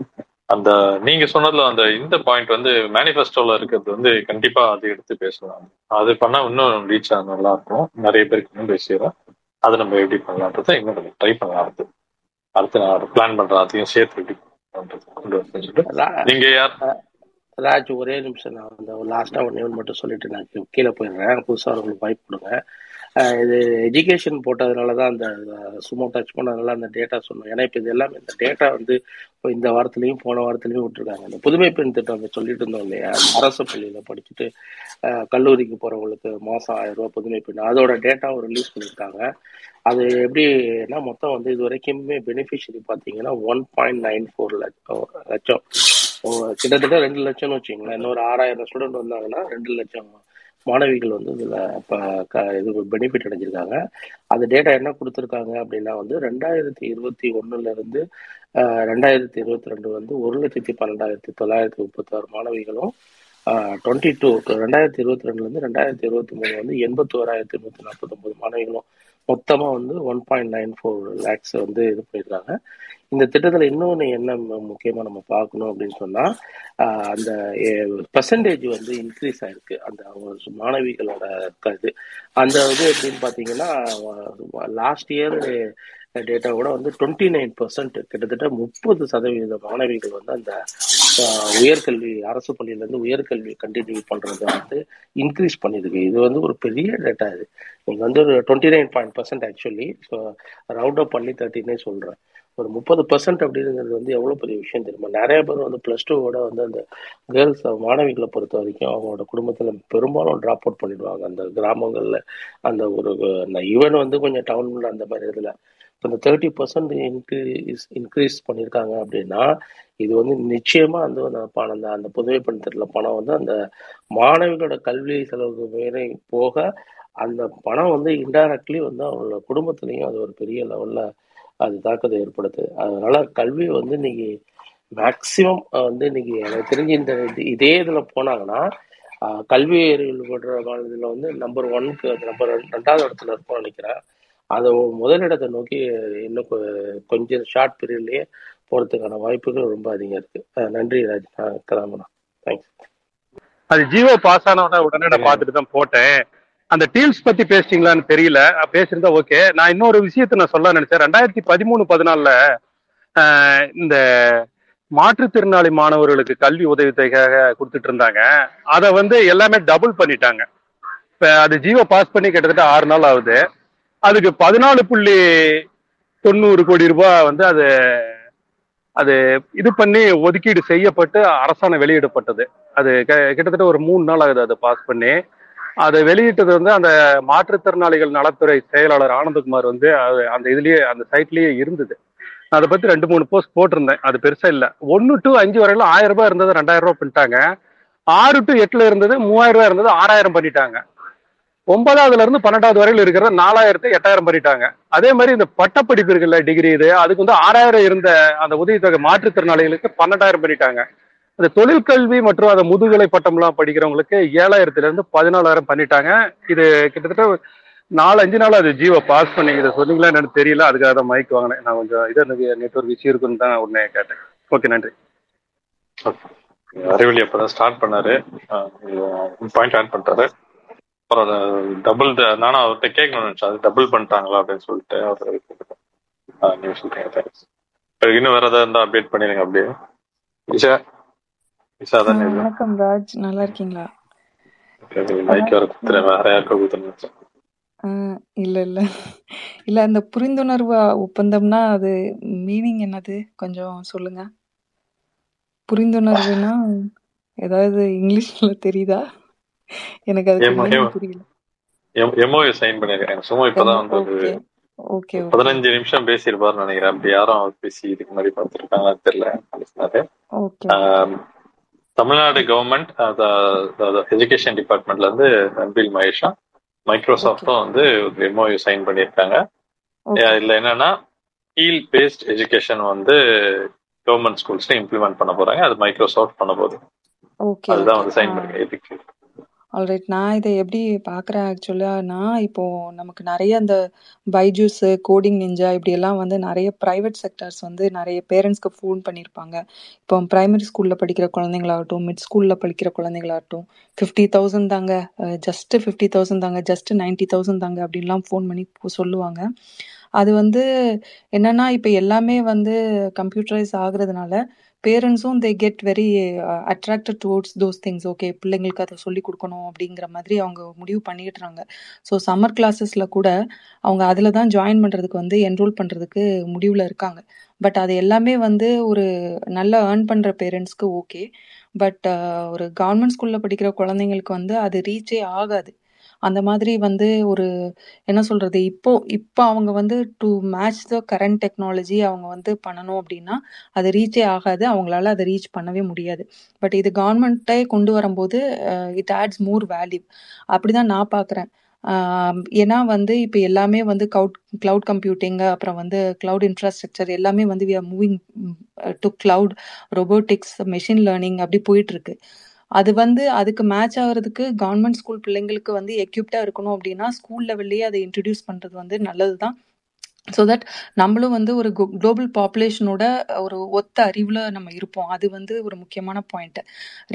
அந்த நீங்க சொன்னதுல அந்த இந்த பாயிண்ட் வந்து மேனிஃபெஸ்டோல இருக்கிறது வந்து கண்டிப்பா அது எடுத்து பேசலாம். அது பண்ணா இன்னும் ரீச் ஆக நல்லா இருக்கும். நிறைய பேருக்கு இன்னும் பேசிடுறோம் அதை நம்ம எப்படி பண்ணலான்றதை இன்னும் ட்ரை பண்ணலாம் அடுத்து அடுத்து நான் பிளான் பண்றேன் அதையும் சேர்த்து எப்படி கொண்டு நீங்க யார்? ராஜ் ஒரே நிமிஷம் நான் அந்த லாஸ்டா ஒன் ஒன்று மட்டும் சொல்லிட்டு நான் கீழே போயிடுறேன். புதுசாக அவங்களுக்கு வாய்ப்பு கொடுங்க. இது எஜுகேஷன் போட்டதுனால தான் அந்த சுமோ சும்மா டச் பண்ணதுனால அந்த டேட்டா சொன்னோம். ஏன்னா இப்போ இது எல்லாமே இந்த டேட்டா வந்து இப்போ இந்த வாரத்துலையும் போன வாரத்துலையும் விட்டுருக்காங்க. இந்த புதுமை பெண் திட்டம் சொல்லிட்டு இருந்தோம் இல்லையா? அரசு பள்ளியில் படிச்சுட்டு கல்லூரிக்கு போகிறவங்களுக்கு மாதம் ஆயிரம் ரூபாய் புதுமை பெண் அதோட டேட்டாவும் ரிலீஸ் பண்ணியிருக்காங்க. அது எப்படின்னா மொத்தம் வந்து இது வரைக்குமே பெனிஃபிஷரி பார்த்தீங்கன்னா ஒன் பாயிண்ட் நைன் ஃபோர் லட்சம் லட்சம். கிட்டத்தட்ட ரெண்டு லட்சம்னு வச்சுங்களேன் இன்னொரு ஆறாயிரம் ஸ்டூடெண்ட் வந்தாங்கன்னா ரெண்டு லட்சம் மாணவிகள் வந்து இதில் இப்போ க இது பெனிஃபிட் அடைஞ்சிருக்காங்க. அந்த டேட்டா என்ன கொடுத்துருக்காங்க அப்படின்னா வந்து ரெண்டாயிரத்தி இருபத்தி ஒன்றுலேருந்து ரெண்டாயிரத்தி இருபத்தி ரெண்டு வந்து ஒரு லட்சத்தி பன்னெண்டாயிரத்தி தொள்ளாயிரத்தி முப்பத்தாறு மாணவிகளும் டுவெண்ட்டி டூ ரெண்டாயிரத்தி இருபத்தி ரெண்டுலேருந்து ரெண்டாயிரத்தி இருபத்தி மூணு வந்து எண்பத்தோராயிரத்தி நூற்றி நாற்பத்தொம்பது மாணவிகளும் மொத்தமாக வந்து one point nine four lakhs வந்து இது பண்ணியிருக்காங்க இந்த திட்டத்தில் இன்னொன்று என்ன முக்கியமாக நம்ம பார்க்கணும் அப்படின்னு சொன்னால் அந்த பர்சன்டேஜ் வந்து இன்க்ரீஸ் ஆயிருக்கு. அந்த மாணவிகளோட க- இது. அந்த இது எப்படின்னு பார்த்தீங்கன்னா லாஸ்ட் இயர் டேட்டாவோட வந்து டுவெண்ட்டி நைன் பர்சன்ட் கிட்டத்தட்ட முப்பது சதவீத மாணவிகள் வந்து அந்த உயர்கல்வி அரசு பள்ளியிலேருந்து உயர்கல்வி கண்டினியூ பண்ணுறத வந்து இன்க்ரீஸ் பண்ணியிருக்கு. இது வந்து ஒரு பெரிய டேட்டா இது. நீங்கள் வந்து ஒரு twenty nine point percent actually so round up பண்ணி தேர்ட்டினே சொல்கிறேன் ஒரு முப்பது பர்சன்ட் அப்படிங்கிறது வந்து எவ்வளோ பெரிய விஷயம் தெரியுமா? நிறைய பேர் வந்து ப்ளஸ் டூவோட வந்து அந்த கேர்ள்ஸ் மாணவிகளை பொறுத்த வரைக்கும் அவங்களோட குடும்பத்தில் பெரும்பாலும் ட்ராப் அவுட் பண்ணிடுவாங்க. அந்த கிராமங்களில் அந்த ஒரு அந்த ஈவன் வந்து கொஞ்சம் டவுன்ல அந்த மாதிரி இதில். அந்த தேர்ட்டி பர்சன்ட் இன்க்ரீஸ் இன்க்ரீஸ் பண்ணியிருக்காங்க அப்படின்னா இது வந்து நிச்சயமாக வந்து அந்த பணம் அந்த அந்த புதுவை பணத்தில் பணம் வந்து அந்த மாணவிகளோட கல்வி செலவுக்கு மேலே போக அந்த பணம் வந்து இன்டைரக்ட்லி வந்து அவங்களோட குடும்பத்திலையும் அது ஒரு பெரிய லெவல்ல அது தாக்கத்தை ஏற்படுத்து. அதனால கல்வி வந்து இன்னைக்கு மேக்சிமம் வந்து இன்னைக்கு எனக்கு தெரிஞ்சு இந்த இது- இதே இதுல போனாங்கன்னா கல்வி அறிவியல் படுற மாநிலத்தில் வந்து நம்பர் ஒன்க்கு நம்பர் ரெண்டாவது இடத்துல இருப்போம்னு நினைக்கிறேன். அதை முதலிடத்தை நோக்கி இன்னும் கொ- கொஞ்சம் ஷார்ட் பீரியட்லயே போறதுக்கான வாய்ப்புகள் ரொம்ப அதிகம் இருக்கு. அஹ் நன்றி ராஜ் நான் கிளம்புறேன் தேங்க்ஸ் அது ஜியோ பாஸ் ஆன உடனே நான் பார்த்துட்டு தான் போட்டேன். அந்த டீம்ஸ் பத்தி பேசிட்டீங்களான்னு தெரியல. பேசியிருந்தா ஓகே நான் இன்னொரு விஷயத்த நான் சொல்ல நினைச்சேன். ரெண்டாயிரத்தி பதிமூணு பதினாலுல இந்த மாற்றுத்திறனாளி மாணவர்களுக்கு கல்வி உதவித்தொகையாக கொடுத்துட்டு இருந்தாங்க. அதை வந்து எல்லாமே டபுள் பண்ணிட்டாங்க. இப்ப அது ஜியோ பாஸ் பண்ணி கிட்டத்தட்ட ஆறு நாள் ஆகுது. அதுக்கு பதினாலு புள்ளி தொண்ணூறு கோடி ரூபாய் வந்து அது அது இது பண்ணி ஒதுக்கீடு செய்யப்பட்டு அரசாணை வெளியிடப்பட்டது. அது கிட்டத்தட்ட ஒரு மூணு நாள் ஆகுது அதை பாஸ் பண்ணி. அதை வெளியிட்டது வந்து அந்த மாற்றுத்திறனாளிகள் நலத்துறை செயலாளர் ஆனந்தகுமார் வந்து அது அந்த இதுலயே அந்த சைட்லயே இருந்தது. நான் அதை பத்தி ரெண்டு மூணு போஸ்ட் போட்டிருந்தேன். அது பெருசா இல்ல. ஒன்னு டு அஞ்சு வரையில ஆயிரம் ரூபாய் இருந்தது ரெண்டாயிரம் ரூபாய் பண்ணிட்டாங்க. ஆறு டு எட்டுல இருந்தது மூவாயிரம் ரூபாய் இருந்தது ஆறாயிரம் பண்ணிட்டாங்க. ஒன்பதாவதுல இருந்து பன்னெண்டாவது வரையில இருக்கிற நாலாயிரத்து எட்டாயிரம் பண்ணிட்டாங்க. அதே மாதிரி இந்த பட்டப்படிப்பு இருக்குல்ல டிகிரி இது அதுக்கு வந்து ஆறாயிரம் இருந்த அந்த உதவித்தொகை மாற்றுத்திறனாளிகளுக்கு பன்னெண்டாயிரம் பண்ணிட்டாங்க. அந்த தொழிற்கல்வி மற்றும் அந்த முதுகலை பட்டம்லாம் படிக்கிறவங்களுக்கு ஏழாயிரத்துல இருந்து பதினாலாயிரம் பண்ணிட்டாங்க. இது கிட்டத்தட்ட நாலு அஞ்சு நாள் அது ஜியோ பாஸ் பண்ணி இதை சொன்னீங்களா என்னன்னு தெரியல. அதுக்காக தான் மைக் வாங்கினேன். நான் கொஞ்சம் இதை நெட்ஒர்க் விஷயம் இருக்குன்னு தான் உடனே கேட்டேன். ஓகே நன்றி. அறிவொளி அப்பதான் ஸ்டார்ட் பண்ணாரு. பாயிண்ட் ஆட் பண்றாரு. அப்புறம் டபுள் நானும் அவர்கிட்ட கேட்கணும்னு நினைச்சேன். அது டபுள் பண்ணிட்டாங்களா அப்படின்னு சொல்லிட்டு அவர் ஆ, நீங்க சொல்றீங்க. தேங்க்ஸ் இன்னும் வேற ஏதாவது இருந்தா அப்டேட் பண்ணிருங்க அப்படியே இஷா இஷா ஆ, தானே இது வணக்கம் ராஜ். நல்லா இருக்கீங்களா? இல்ல இல்ல. இல்ல அந்த புரிந்துணர்வு ஒப்பந்தம்னா அது மீனிங் என்னது? கொஞ்சம் சொல்லுங்க. புரிந்துணர்வுனா ஏதாவது இங்கிலீஷ்ல தெரியுதா? எனக்கு மீனிங் புரியல. எம்ஓஏ சைன் பண்ணிருக்கேன் சும்மா இப்பதான் வந்து ஓகே பதினஞ்சு நிமிஷம் பேசியிருப்பாருன்னு நினைக்கிறேன். அப்படி யாரும் பேசி இதுக்கு முன்னாடி பார்த்துருக்காங்கன்னு தெரியல. ஓகே தமிழ்நாடு கவர்மெண்ட் எஜுகேஷன் டிபார்ட்மெண்ட்ல இருந்து அன்பில் மகேஷா மைக்ரோசாஃப்டும் வந்து எம்ஓயு சைன் பண்ணியிருக்காங்க. இதுல என்னன்னா ஃபீல் பேஸ்ட் எஜுகேஷன் வந்து கவர்மெண்ட் ஸ்கூல்ஸ்ல இம்ப்ளிமெண்ட் பண்ண போறாங்க. அது மைக்ரோசாஃப்ட் பண்ண போகுது. அதுதான் வந்து சைன் பண்ணிருக்கேன் எதுக்கு ஆல்ரைட் நான் இதை எப்படி பார்க்குறேன் ஆக்சுவலாக நான் இப்போது நமக்கு நிறைய அந்த பைஜூஸு கோடிங் நிஞ்சா இப்படியெல்லாம் வந்து நிறைய ப்ரைவேட் செக்டர்ஸ் வந்து நிறைய பேரண்ட்ஸ்க்கு ஃபோன் பண்ணியிருப்பாங்க இப்போ ப்ரைமரி ஸ்கூலில் படிக்கிற குழந்தைங்களாகட்டும் மிட் ஸ்கூலில் படிக்கிற குழந்தைங்களாகட்டும் ஃபிஃப்டி தௌசண்ட் தாங்க ஜஸ்ட்டு ஃபிஃப்டி தௌசண்ட் தாங்க ஜஸ்ட்டு நைன்ட்டி தௌசண்ட் தாங்க அப்படின்லாம் ஃபோன் பண்ணி சொல்லுவாங்க. அது வந்து என்னென்னா இப்போ எல்லாமே வந்து கம்ப்யூட்டரைஸ் ஆகுறதுனால பேரண்ட்ஸும் they get very attracted towards those things okay பிள்ளைங்களுக்கு அதை சொல்லி கொடுக்கணும் அப்படிங்கிற மாதிரி அவங்க முடிவு பண்ணிடுறாங்க. ஸோ சம்மர் கிளாஸஸில் கூட அவங்க அதில் தான் ஜாயின் பண்ணுறதுக்கு வந்து என்ரோல் பண்ணுறதுக்கு முடிவில் இருக்காங்க. பட் அது எல்லாமே வந்து ஒரு நல்லா ஏர்ன் பண்ணுற பேரண்ட்ஸ்க்கு ஓகே பட் ஒரு கவர்மெண்ட் ஸ்கூலில் படிக்கிற குழந்தைங்களுக்கு வந்து அது ரீச்சே ஆகாது. அந்த மாதிரி வந்து ஒரு என்ன சொல்கிறது இப்போ இப்போ அவங்க வந்து to match the current technology அவங்க வந்து பண்ணணும் அப்படின்னா அது ரீச்சே ஆகாது. அவங்களால அதை ரீச் பண்ணவே முடியாது. பட் இது கவர்மெண்ட்டே கொண்டு வரும்போது இட் ஆட்ஸ் மோர் வேல்யூ அப்படிதான் நான் பார்க்குறேன் ஏன்னா வந்து இப்போ எல்லாமே வந்து கவுட் கிளவுட் கம்ப்யூட்டிங் அப்புறம் வந்து கிளவுட் இன்ஃப்ராஸ்ட்ரக்சர் எல்லாமே வந்து we are moving to cloud robotics machine learning அப்படி போயிட்டுருக்கு அது வந்து அதுக்கு மேட்ச் ஆகிறதுக்கு கவர்மெண்ட் ஸ்கூல் பிள்ளைங்களுக்கு வந்து எக்யூப்டா இருக்கணும் அப்படின்னா ஸ்கூல் லெவல்லையே அதை இன்ட்ரடியூஸ் பண்றது வந்து நல்லது தான் ஸோ தட் நம்மளும் வந்து ஒரு குளோபல் பாப்புலேஷனோட ஒரு ஒத்த அறிவில் நம்ம இருப்போம். அது வந்து ஒரு முக்கியமான பாயிண்ட்டு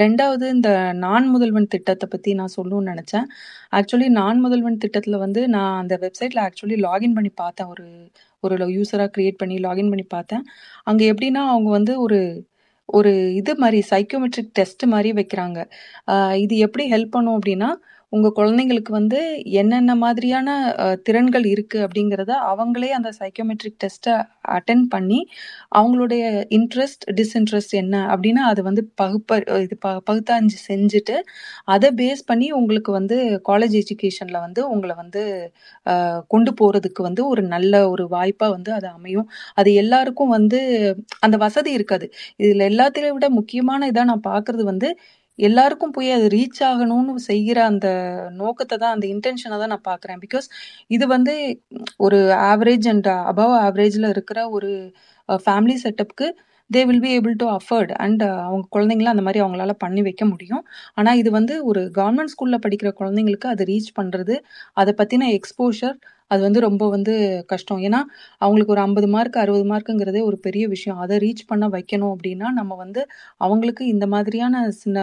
ரெண்டாவது இந்த நான் முதல்வன் திட்டத்தை பற்றி நான் சொல்லணும்னு நினச்சேன். ஆக்சுவலி நான் முதல்வன் திட்டத்தில் வந்து நான் அந்த வெப்சைட்டில் ஆக்சுவலி லாகின் பண்ணி பார்த்தேன். ஒரு ஒரு யூஸராக க்ரியேட் பண்ணி லாகின் பண்ணி பார்த்தேன். அங்கே எப்படின்னா அவங்க வந்து ஒரு ஒரு இது மாதிரி சைக்கோமெட்ரிக் டெஸ்ட் மாதிரி வைக்கிறாங்க. இது எப்படி ஹெல்ப் பண்ணும் அப்படின்னா உங்க குழந்தைங்களுக்கு வந்து என்னென்ன மாதிரியான திறன்கள் இருக்கு அப்படிங்கிறத அவங்களே அந்த சைக்கோமெட்ரிக் டெஸ்ட்டை அட்டன் பண்ணி அவங்களுடைய இன்ட்ரெஸ்ட் டிஸ்இன்ட்ரெஸ்ட் என்ன அப்படின்னு அது வந்து பகுப்ப இது ப பகுத்தாஞ்சு செஞ்சுட்டு அதை பேஸ் பண்ணி உங்களுக்கு வந்து காலேஜ் எஜுகேஷன்ல வந்து உங்களை வந்து கொண்டு போறதுக்கு வந்து ஒரு நல்ல ஒரு வாய்ப்பா வந்து அது அமையும். அது எல்லாருக்கும் வந்து அந்த வசதி இருக்காது. இதுல எல்லாத்தையும் விட முக்கியமான இதாக நான் பாக்குறது வந்து எல்லாருக்கும் போய் அது ரீச் ஆகணும்னு செய்கிற அந்த நோக்கத்தை தான் அந்த இன்டென்ஷனை தான் நான் பார்க்குறேன். பிகாஸ் இது வந்து ஒரு ஆவரேஜ் அண்ட் அபவ் ஆவரேஜில் இருக்கிற ஒரு family செட்டப்க்கு they will be able to afford and அவங்க குழந்தைங்கள அந்த மாதிரி அவங்களால பண்ணி வைக்க முடியும். ஆனால் இது வந்து ஒரு கவர்மெண்ட் ஸ்கூலில் படிக்கிற குழந்தைங்களுக்கு அதை ரீச் பண்ணுறது அதை பற்றின எக்ஸ்போஷர் அது வந்து ரொம்ப வந்து கஷ்டம். ஏன்னா அவங்களுக்கு ஒரு ஐம்பது மார்க் அறுபது மார்க்குங்கிறதே ஒரு பெரிய விஷயம். அதை ரீச் பண்ண வைக்கணும் அப்படின்னா நம்ம வந்து அவங்களுக்கு இந்த மாதிரியான சின்ன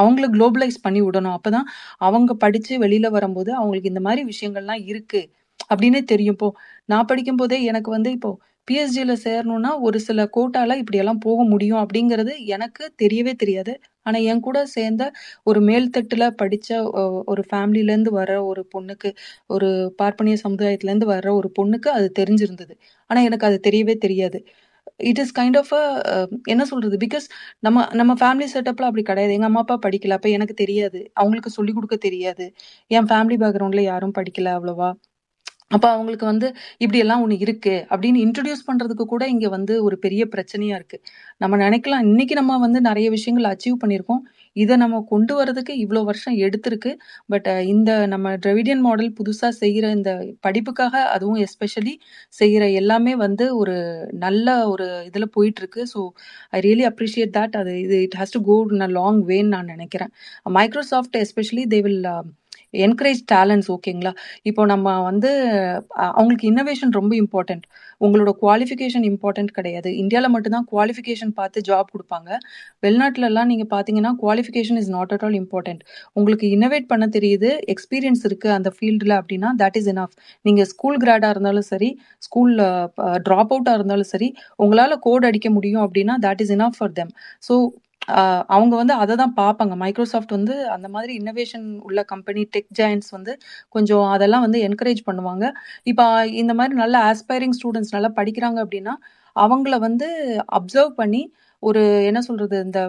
அவங்கள குளோபலைஸ் பண்ணி விடணும். அப்பதான் அவங்க படித்து வெளியில் வரும்போது அவங்களுக்கு இந்த மாதிரி விஷயங்கள்லாம் இருக்குது அப்படின்னே தெரியும். இப்போ நான் படிக்கும் போதே எனக்கு வந்து இப்போ பிஎஸ்ஜியில் சேரணும்னா ஒரு சில கோட்டால இப்படியெல்லாம் போக முடியும் அப்படிங்கிறது எனக்கு தெரியவே தெரியாது. ஆனால் என் கூட சேர்ந்த ஒரு மேல்தட்டில் படித்த ஒரு ஃபேமிலிலேருந்து வர ஒரு பொண்ணுக்கு ஒரு பார்ப்பனிய சமுதாயத்துலேருந்து வர்ற ஒரு பொண்ணுக்கு அது தெரிஞ்சிருந்தது. ஆனால் எனக்கு அது தெரியவே தெரியாது. It is kind of a என்ன சொல்றது? பிகாஸ் நம்ம நம்ம ஃபேமிலி செட்டப்ல அப்படி கிடையாது. எங்க அம்மா அப்பா படிக்கல. அப்ப எனக்கு தெரியாது. அவங்களுக்கு சொல்லிக் கொடுக்க தெரியாது. என் ஃபேமிலி பேக்ரவுண்ட்ல யாரும் படிக்கல அவ்வளவா. அப்ப அவங்களுக்கு வந்து இப்படி எல்லாம் ஒண்ணு இருக்கு அப்படின்னு இன்ட்ரடியூஸ் பண்றதுக்கு கூட இங்க வந்து ஒரு பெரிய பிரச்சனையா இருக்கு. நம்ம நினைக்கலாம் இன்னைக்கு நம்ம வந்து நிறைய விஷயங்கள் அச்சீவ் பண்ணியிருக்கோம். இதை நம்ம கொண்டு வரதுக்கு இவ்வளோ வருஷம் எடுத்திருக்கு. பட் இந்த நம்ம டிரவிடியன் மாடல் புதுசாக செய்கிற இந்த படிப்புக்காக அதுவும் எஸ்பெஷலி செய்கிற எல்லாமே வந்து ஒரு நல்ல ஒரு இதில் போயிட்டுருக்கு. So I really appreciate that அது இது it has to go in a long வேன்னு நான் நினைக்கிறேன். Microsoft especially they will encourage talents ஓகேங்களா இப்போ நம்ம வந்து அவங்களுக்கு இன்னோவேஷன் ரொம்ப இம்பார்ட்டன்ட் உங்களோட குவாலிஃபிகேஷன் இம்பார்ட்டன்ட் கிடையாது. இந்தியாவில் மட்டும்தான் குவாலிஃபிகேஷன் பார்த்து ஜாப் கொடுப்பாங்க. வெளிநாட்டிலலாம் நீங்கள் பார்த்தீங்கன்னா qualification is not at all important உங்களுக்கு இன்னோவேட் பண்ண தெரியுது எக்ஸ்பீரியன்ஸ் இருக்குது அந்த ஃபீல்டில் அப்படின்னா தட் இஸ் இனஃப் நீங்கள் ஸ்கூல் கிராடாக இருந்தாலும் சரி ஸ்கூலில் ட்ராப் அவுட்டாக இருந்தாலும் சரி உங்களால் கோட் அடிக்க முடியும் அப்படின்னா that is enough for them so அவங்க வந்து அதை தான் பார்ப்பாங்க மைக்ரோசாஃப்ட் வந்து அந்த மாதிரி இன்னோவேஷன் உள்ள கம்பெனி டெக் ஜாயின்ஸ் வந்து கொஞ்சம் அதெல்லாம் வந்து என்கரேஜ் பண்ணுவாங்க. இப்போ இந்த மாதிரி நல்ல ஆஸ்பைரிங் ஸ்டூடெண்ட்ஸ் நல்லா படிக்கிறாங்க அப்படின்னா அவங்கள வந்து அப்சர்வ் பண்ணி ஒரு என்ன சொல்றது இந்த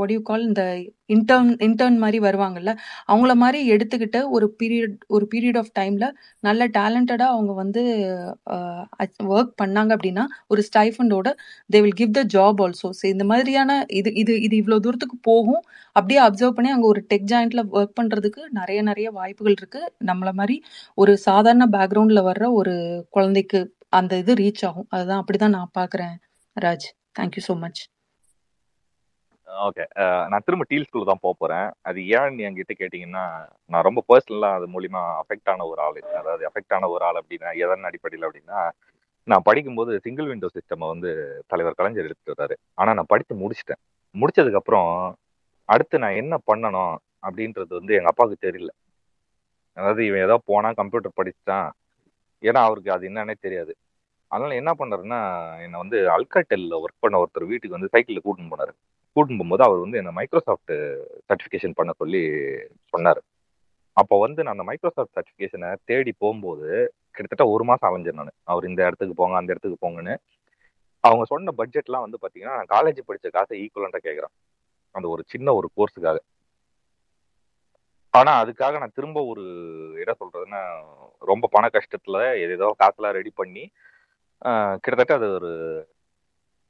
ஒடியூ கால் இந்த இன்டர்ன் இன்டர்ன் மாதிரி வருவாங்கல்ல அவங்கள மாதிரி எடுத்துக்கிட்டு ஒரு பீரியட் ஒரு பீரியட் ஆஃப் டைம்ல நல்ல டேலண்டடா அவங்க வந்து ஒர்க் பண்ணாங்க அப்படின்னா ஒரு ஸ்டைஃபண்டோட they will give the job also so இந்த மாதிரியான இது இது இது இவ்வளோ தூரத்துக்கு போகும். அப்படியே அப்சர்வ் பண்ணி அங்கே ஒரு டெக் ஜாயிண்ட்ல ஒர்க் பண்றதுக்கு நிறைய நிறைய வாய்ப்புகள் இருக்கு. நம்மள மாதிரி ஒரு சாதாரண பேக்ரவுண்ட்ல வர்ற ஒரு குழந்தைக்கு அந்த இது ரீச் ஆகும். அதுதான் அப்படிதான் நான் பாக்குறேன் Raj. Thank you so much okay நான் திரும்ப டீல் ஸ்கூல் தான் போக போறேன். அது ஏன்னு என்கிட்ட கேட்டீங்கன்னா நான் ரொம்ப பர்சனலாக அது மூலியமா அஃபெக்ட் ஆன ஒரு ஆள். அதாவது அஃபெக்ட் ஆன ஒரு ஆள் அப்படின்னா எதன் அடிப்படையில் அப்படின்னா நான் படிக்கும்போது சிங்கிள் விண்டோ சிஸ்டம் வந்து தலைவர் கலைஞர் எடுத்துட்டு வர்றாரு. ஆனா நான் படித்து முடிச்சிட்டேன். முடிச்சதுக்கு அப்புறம் அடுத்து நான் என்ன பண்ணணும் அப்படின்றது வந்து எங்க அப்பாவுக்கு தெரியல. அதாவது இவன் ஏதோ போனா கம்ப்யூட்டர் படிச்சுட்டான். ஏன்னா அவருக்கு அது என்னன்னே தெரியாது. அதனால என்ன பண்ணாருன்னா என்னை வந்து அல்காட்டெல்ல ஒர்க் பண்ண ஒருத்தர் வீட்டுக்கு வந்து சைக்கிளில் கூட்டின்னு போனாரு. கூட்டின்னு போகும்போது அவர் வந்து என்ன மைக்ரோசாஃப்ட் சர்டிஃபிகேஷன் பண்ண சொல்லி சொன்னார். அப்போ வந்து நான் அந்த மைக்ரோசாஃப்ட் சர்டிஃபிகேஷனை தேடி போகும்போது கிட்டத்தட்ட ஒரு மாதம் அலைஞ்சேன் நான். அவர் இந்த இடத்துக்கு போங்க அந்த இடத்துக்கு போங்கன்னு. அவங்க சொன்ன பட்ஜெட்லாம் வந்து பார்த்தீங்கன்னா நான் காலேஜ் படித்த காசை ஈக்குவலண்ட்டாக கேட்குறேன் அந்த ஒரு சின்ன ஒரு கோர்ஸுக்காக ஆனா அதுக்காக நான் திரும்ப ஒரு என்ன சொல்றதுன்னா ரொம்ப பண கஷ்டத்துல ஏதேதோ காசுலாம் ரெடி பண்ணி கிட்டத்தட்ட அது ஒரு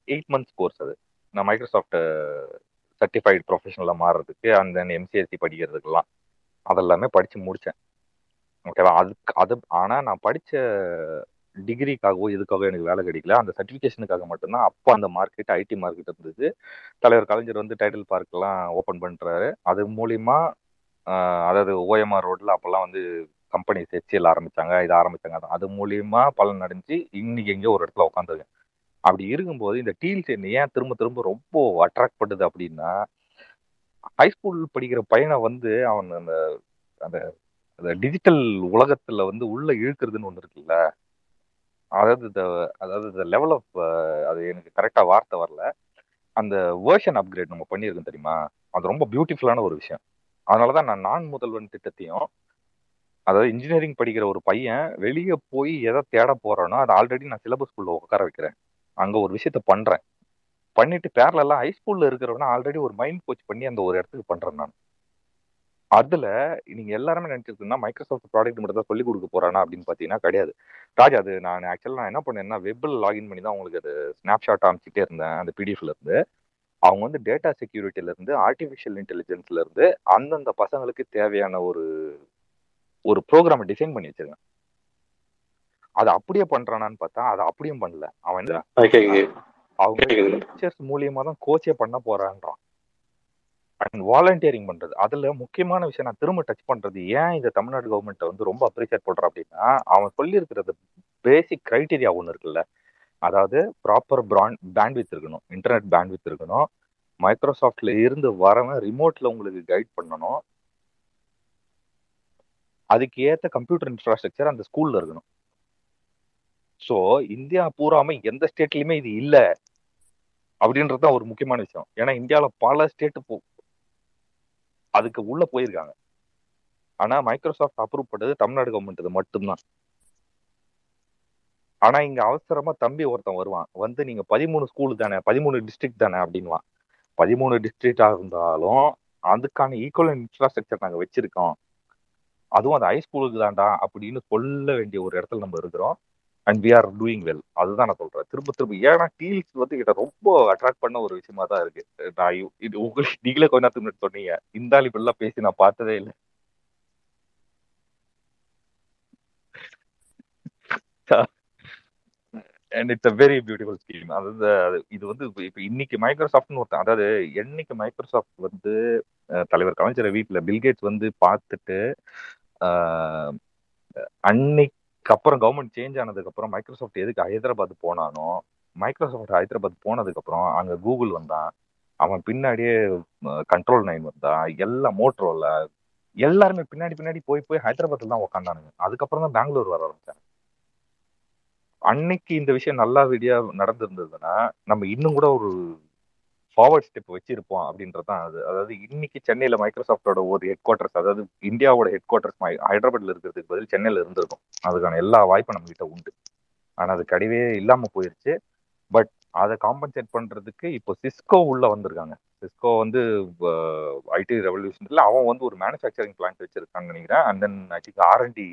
எயிட் மந்த்ஸ் கோர்ஸ் அது. நான் மைக்ரோசாஃப்ட் சர்டிஃபைடு ப்ரொஃபஷனலாக மாறுறதுக்கு அந்த எம்சிஎஸ்சி படிக்கிறதுக்கெல்லாம் அதெல்லாமே படித்து முடித்தேன் ஓகேவா அதுக்கு அது ஆனால் நான் படித்த டிகிரிக்காகவோ இதுக்காகவோ எனக்கு வேலை கிடைக்கல. அந்த சர்டிஃபிகேஷனுக்காக மட்டும்தான் அப்போ அந்த மார்க்கெட் ஐடி மார்க்கெட் இருந்தது. தலைவர் கலைஞர் வந்து டைட்டில் பார்க்கெலாம் ஓப்பன் பண்ணுறாரு அது மூலிமா அதாவது ஓஎம்ஆர் ரோட்டில் அப்போல்லாம் வந்து கம்பெனிஸ் ஹெச்சிஎல் ஆரம்பிச்சாங்க இது ஆரம்பிச்சாங்க. அது- அது மூலியமா பலன் அடைஞ்சு இன்னைக்கு எங்கேயோ ஒரு இடத்துல உட்காந்துருக்கேன் அப்படி இருக்கும்போது இந்த டீல் சென்னை ஏன் திரும்ப திரும்ப ரொம்ப அட்ராக்ட் பண்ணுது அப்படின்னா ஹைஸ்கூல் படிக்கிற பையனை வந்து அவன் அந்த அந்த அந்த டிஜிட்டல் உலகத்துல வந்து உள்ள இழுக்கிறதுன்னு ஒன்று இருக்குல்ல. அதாவது இந்த அதாவது இந்த லெவல் ஆஃப் அது எனக்கு கரெக்டாக வார்த்தை வரல. அந்த வேர்ஷன் அப்கிரேட் நம்ம பண்ணியிருக்கோம் தெரியுமா? அது ரொம்ப பியூட்டிஃபுல்லான ஒரு விஷயம். அதனாலதான் நான் நான் முதல்வன் திட்டத்தையும் அதாவது இன்ஜினியரிங் படிக்கிற ஒரு பையன் வெளியே போய் எதை தேட போறானோ அதை ஆல்ரெடி நான் சிலபஸ்குள்ள உட்கார வைக்கிறேன். அங்க ஒரு விஷயத்த பண்றேன். பண்ணிட்டு பேரலாம் ஹைஸ்கூல்ல இருக்கிறவனா ஆல்ரெடி ஒரு மைண்ட் கோச் பண்ணி அந்த ஒரு இடத்துக்கு பண்றேன் நான். அதுல நீங்க எல்லாருமே நினைச்சிருக்கீங்கன்னா மைக்ரோசாஃப்ட் ப்ராடக்ட் மட்டும் தான் சொல்லி கொடுக்க போறானா அப்படின்னு பாத்தீங்கன்னா கிடையாது. ராஜா அது நான் ஆக்சுவலா நான் என்ன பண்ணேன்னா வெப்பில் லாகின் பண்ணி தான் உங்களுக்கு அது ஸ்னாப்ஷாட் அமைச்சிட்டே இருந்தேன் அந்த பிடிஎஃப்ல இருந்து. அவங்க வந்து டேட்டா செக்யூரிட்டில இருந்து ஆர்டிஃபிஷியல் இன்டெலிஜென்ஸ்ல இருந்து அந்தந்த பசங்களுக்கு தேவையான ஒரு ஒரு ப்ரோக்ராமை டிசைன் பண்ணி வச்சிருக்கேன். அதை அப்படியே பண்றானான்னு பார்த்தா அதை அப்படியும் பண்ணல. அவன் அவங்க. டீச்சர்ஸ் மூலியமா தான் கோச்சே பண்ண போறான்றான். அண்ட் வாலண்டியரிங் பண்றது. அதுல முக்கியமான விஷயம் நான் திரும்ப டச் பண்றது ஏன் இந்த தமிழ்நாடு கவர்மெண்ட் வந்து ரொம்ப அப்ரிஷியேட் பண்றான் அப்படின்னா அவன் சொல்லி இருக்கிறது பேசிக் கிரைட்டீரியா ஒன்று இருக்குல்ல. அதாவது ப்ராப்பர் பிராண்ட் பேண்ட்வித் இருக்கணும். இன்டர்நெட் பேண்ட்வித் இருக்கணும். மைக்ரோசாஃப்ட்ல இருந்து வரவன் ரிமோட்ல உங்களுக்கு கைட் பண்ணணும். அதுக்கு ஏத்த கம்ப்யூட்டர் இன்ஃப்ராஸ்ட்ரக்சர் அந்த ஸ்கூல்ல இருக்கணும். சோ இந்தியா பூராம எந்த ஸ்டேட்லயுமே இது இல்ல அப்படின்றது தான் ஒரு முக்கியமான விஷயம். ஏன்னா இந்தியாவில் பல ஸ்டேட் அதுக்கு உள்ள போயிருக்காங்க. ஆனா மைக்ரோசாஃப்ட் அப்ரூவ் பண்ணது தமிழ்நாடு கவர்மெண்ட் இது மட்டும்தான். ஆனா இங்க அவசரமா தம்பி ஒருத்தன் வருவான். வந்து நீங்க பதிமூணு ஸ்கூல் தானே பதிமூணு டிஸ்ட்ரிக்ட் தானே அப்படின்வான் பதிமூணு டிஸ்ட்ரிக்டா இருந்தாலும் அதுக்கான ஈக்குவல் இன்ஃப்ராஸ்ட்ரக்சர் நாங்க வச்சிருக்கோம். அதுவும் அந்த ஹைஸ்கூலுக்கு தான்டா அப்படின்னு சொல்ல வேண்டிய ஒரு இடத்துல நம்ம இருக்கிறோம். And we are doing well அதுதான் நான் சொல்றேன். திரும்ப திரும்ப ஏன்னா டீல்ஸ் வந்து கிட்ட ரொம்ப அட்ராக்ட் பண்ண ஒரு விஷயமா தான் இருக்கு. நான் இது உங்களுக்கு நீங்களே கொஞ்ச நேரத்துக்கு முன்னாடி சொன்னீங்க. இந்த இப்படிலாம் பேசி நான் பார்த்ததே இல்லை. And it's a very beautiful scheme அதாவது அது- இது வந்து இப்ப இன்னைக்கு மைக்ரோசாஃப்ட்னு ஒருத்தன் அதாவது என்னைக்கு மைக்ரோசாஃப்ட் வந்து தலைவர் கலைஞர் வீட்டில் பில்கேட்ஸ் வந்து பார்த்துட்டு அன்னைக்கு அப்புறம் கவர்மெண்ட் சேஞ்ச் ஆனதுக்கு அப்புறம் மைக்ரோசாஃப்ட் எதுக்கு ஹைதராபாத் போனானோ மைக்ரோசாஃப்ட் ஹைதராபாத் போனதுக்கு அப்புறம் அங்க கூகுள் வந்தான். அவன் பின்னாடியே கண்ட்ரோல் நைன் வந்தான். எல்லாம் மோட்ரோல எல்லாருமே பின்னாடி பின்னாடி போய் போய் ஹைதராபாத்ல தான் உக்காந்தானுங்க. அதுக்கப்புறம் தான் பெங்களூர் வர ஆரம்பிச்சாங்க. அன்னைக்கு இந்த விஷயம் நல்லா வீடியா நடந்திருந்ததுன்னா நம்ம இன்னும் கூட ஒரு ஃபார்வர்ட் ஸ்டெப் வச்சிருப்போம் அப்படின்றதான் அது. அதாவது இன்னைக்கு சென்னையில மைக்ரோசாஃப்டோட ஒரு ஹெட் குவார்டர்ஸ் அதாவது இந்தியாவோட ஹெட் குவார்டர்ஸ் ஹைதராபாத்ல இருக்கிறதுக்கு பதில் சென்னையில இருந்திருக்கும். அதுக்கான எல்லா வாய்ப்பும் நம்ம கிட்ட உண்டு. ஆனா அது கடிவே இல்லாம போயிருச்சு. பட் அதை காம்பன்சேட் பண்றதுக்கு இப்போ சிஸ்கோ உள்ள வந்திருக்காங்க. சிஸ்கோ வந்து ஐடி ரெவல்யூஷன்ல அவன் வந்து ஒரு மேனுஃபேக்சரிங் பிளான்ட் வச்சிருக்கான்னு நினைக்கிறேன். And then I think R and D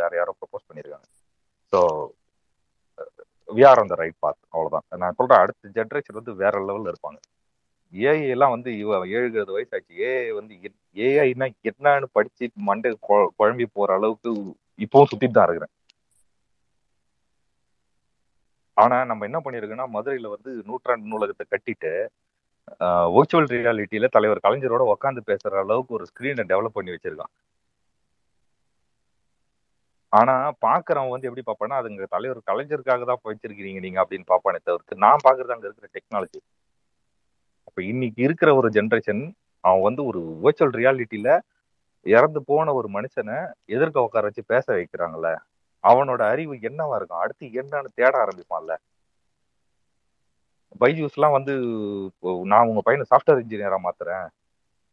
வேற யாரோ ப்ரப்போஸ் பண்ணியிருக்காங்க. ஸோ வி ஆர் அந்த ரைட் பாத் அவ்வளோதான் நான் சொல்றேன் அடுத்த ஜென்ரேஷன் வந்து வேற லெவல்ல இருப்பாங்க. ஏஐ எல்லாம் வந்து இவ ஏழு வயசு ஆச்சு ஏஐ வந்து ஏஐனா என்னன்னு படிச்சு மண்டை குழம்பி போற அளவுக்கு இப்பவும் சுத்திட்டு தான் இருக்கிறேன். ஆனா நம்ம என்ன பண்ணிருக்கோம்னா மதுரையில வந்து நூற்றாண்டு நூலகத்தை கட்டிட்டு வர்ச்சுவல் ரியாலிட்டியில தலைவர் கலைஞரோட உட்காந்து பேசுற அளவுக்கு ஒரு ஸ்கிரீனை டெவலப் பண்ணி வச்சிருக்கான். ஆனா பாக்குறவன் வந்து எப்படி பாப்பானா அதுங்க தலைவர் கலைஞருக்காக தான் வச்சிருக்கிறீங்க நீங்க அப்படின்னு பார்ப்பானே தவிர்த்து நான் பாக்குறது அங்க இருக்கிற டெக்னாலஜி அப்ப இன்னைக்கு இருக்கிற ஒரு ஜென்ரேஷன் அவன் வந்து ஒரு வேர்ச்சுவல் ரியாலிட்டியில இறந்து போன ஒரு மனுஷனை எதிர்க்க உட்கார வச்சு பேச வைக்கிறாங்கல்ல. அவனோட அறிவு என்னவா இருக்கும்? அடுத்து என்னன்னு தேட ஆரம்பிப்பான்ல. பைஜூஸ்லாம் வந்து இப்போ நான் உங்க பையனை சாஃப்ட்வேர் இன்ஜினியரா மாத்துறேன்.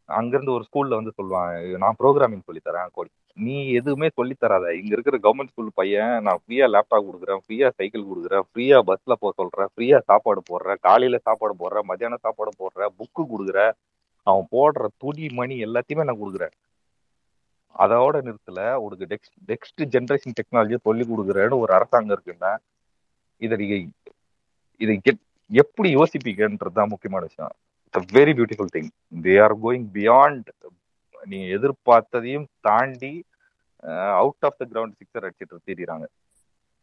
அங்கிருந்து ஒரு ஸ்கூல்ல வந்து சொல்லுவான் நான் ப்ரோக்ராமிங் சொல்லி தரேன் கோடி நீ எதுவுமே சொல்லி தராத. இங்க இருக்கிற கவர்மெண்ட் ஸ்கூல் பையன் நான் ஃப்ரீயா லேப்டாப் கொடுக்குறேன் ஃப்ரீயா சைக்கிள் கொடுக்குறேன் ஃப்ரீயா பஸ்ல போக சொல்றேன் ஃப்ரீயா சாப்பாடு போடுறேன் காலையில சாப்பாடு போடுறேன் மத்தியானம் சாப்பாடு போடுறேன் புக்கு கொடுக்குறேன் அவன் போடுற துணி மணி எல்லாத்தையுமே நான் கொடுக்குறேன். அதோட நிறுத்தல உனக்கு நெக்ஸ்ட் நெக்ஸ்ட் ஜென்ரேஷன் டெக்னாலஜியை சொல்லி கொடுக்குறேன்னு ஒரு அரசாங்கம் இருக்குன்னா இதை நீங்க இதை எப்படி யோசிப்பீங்கன்றது தான் முக்கியமான விஷயம். It's very beautiful thing they are going beyond நீங்க எதிர்பார்த்ததையும் தாண்டி out of the ground sixer அடிச்சிட்டு தீடுறாங்க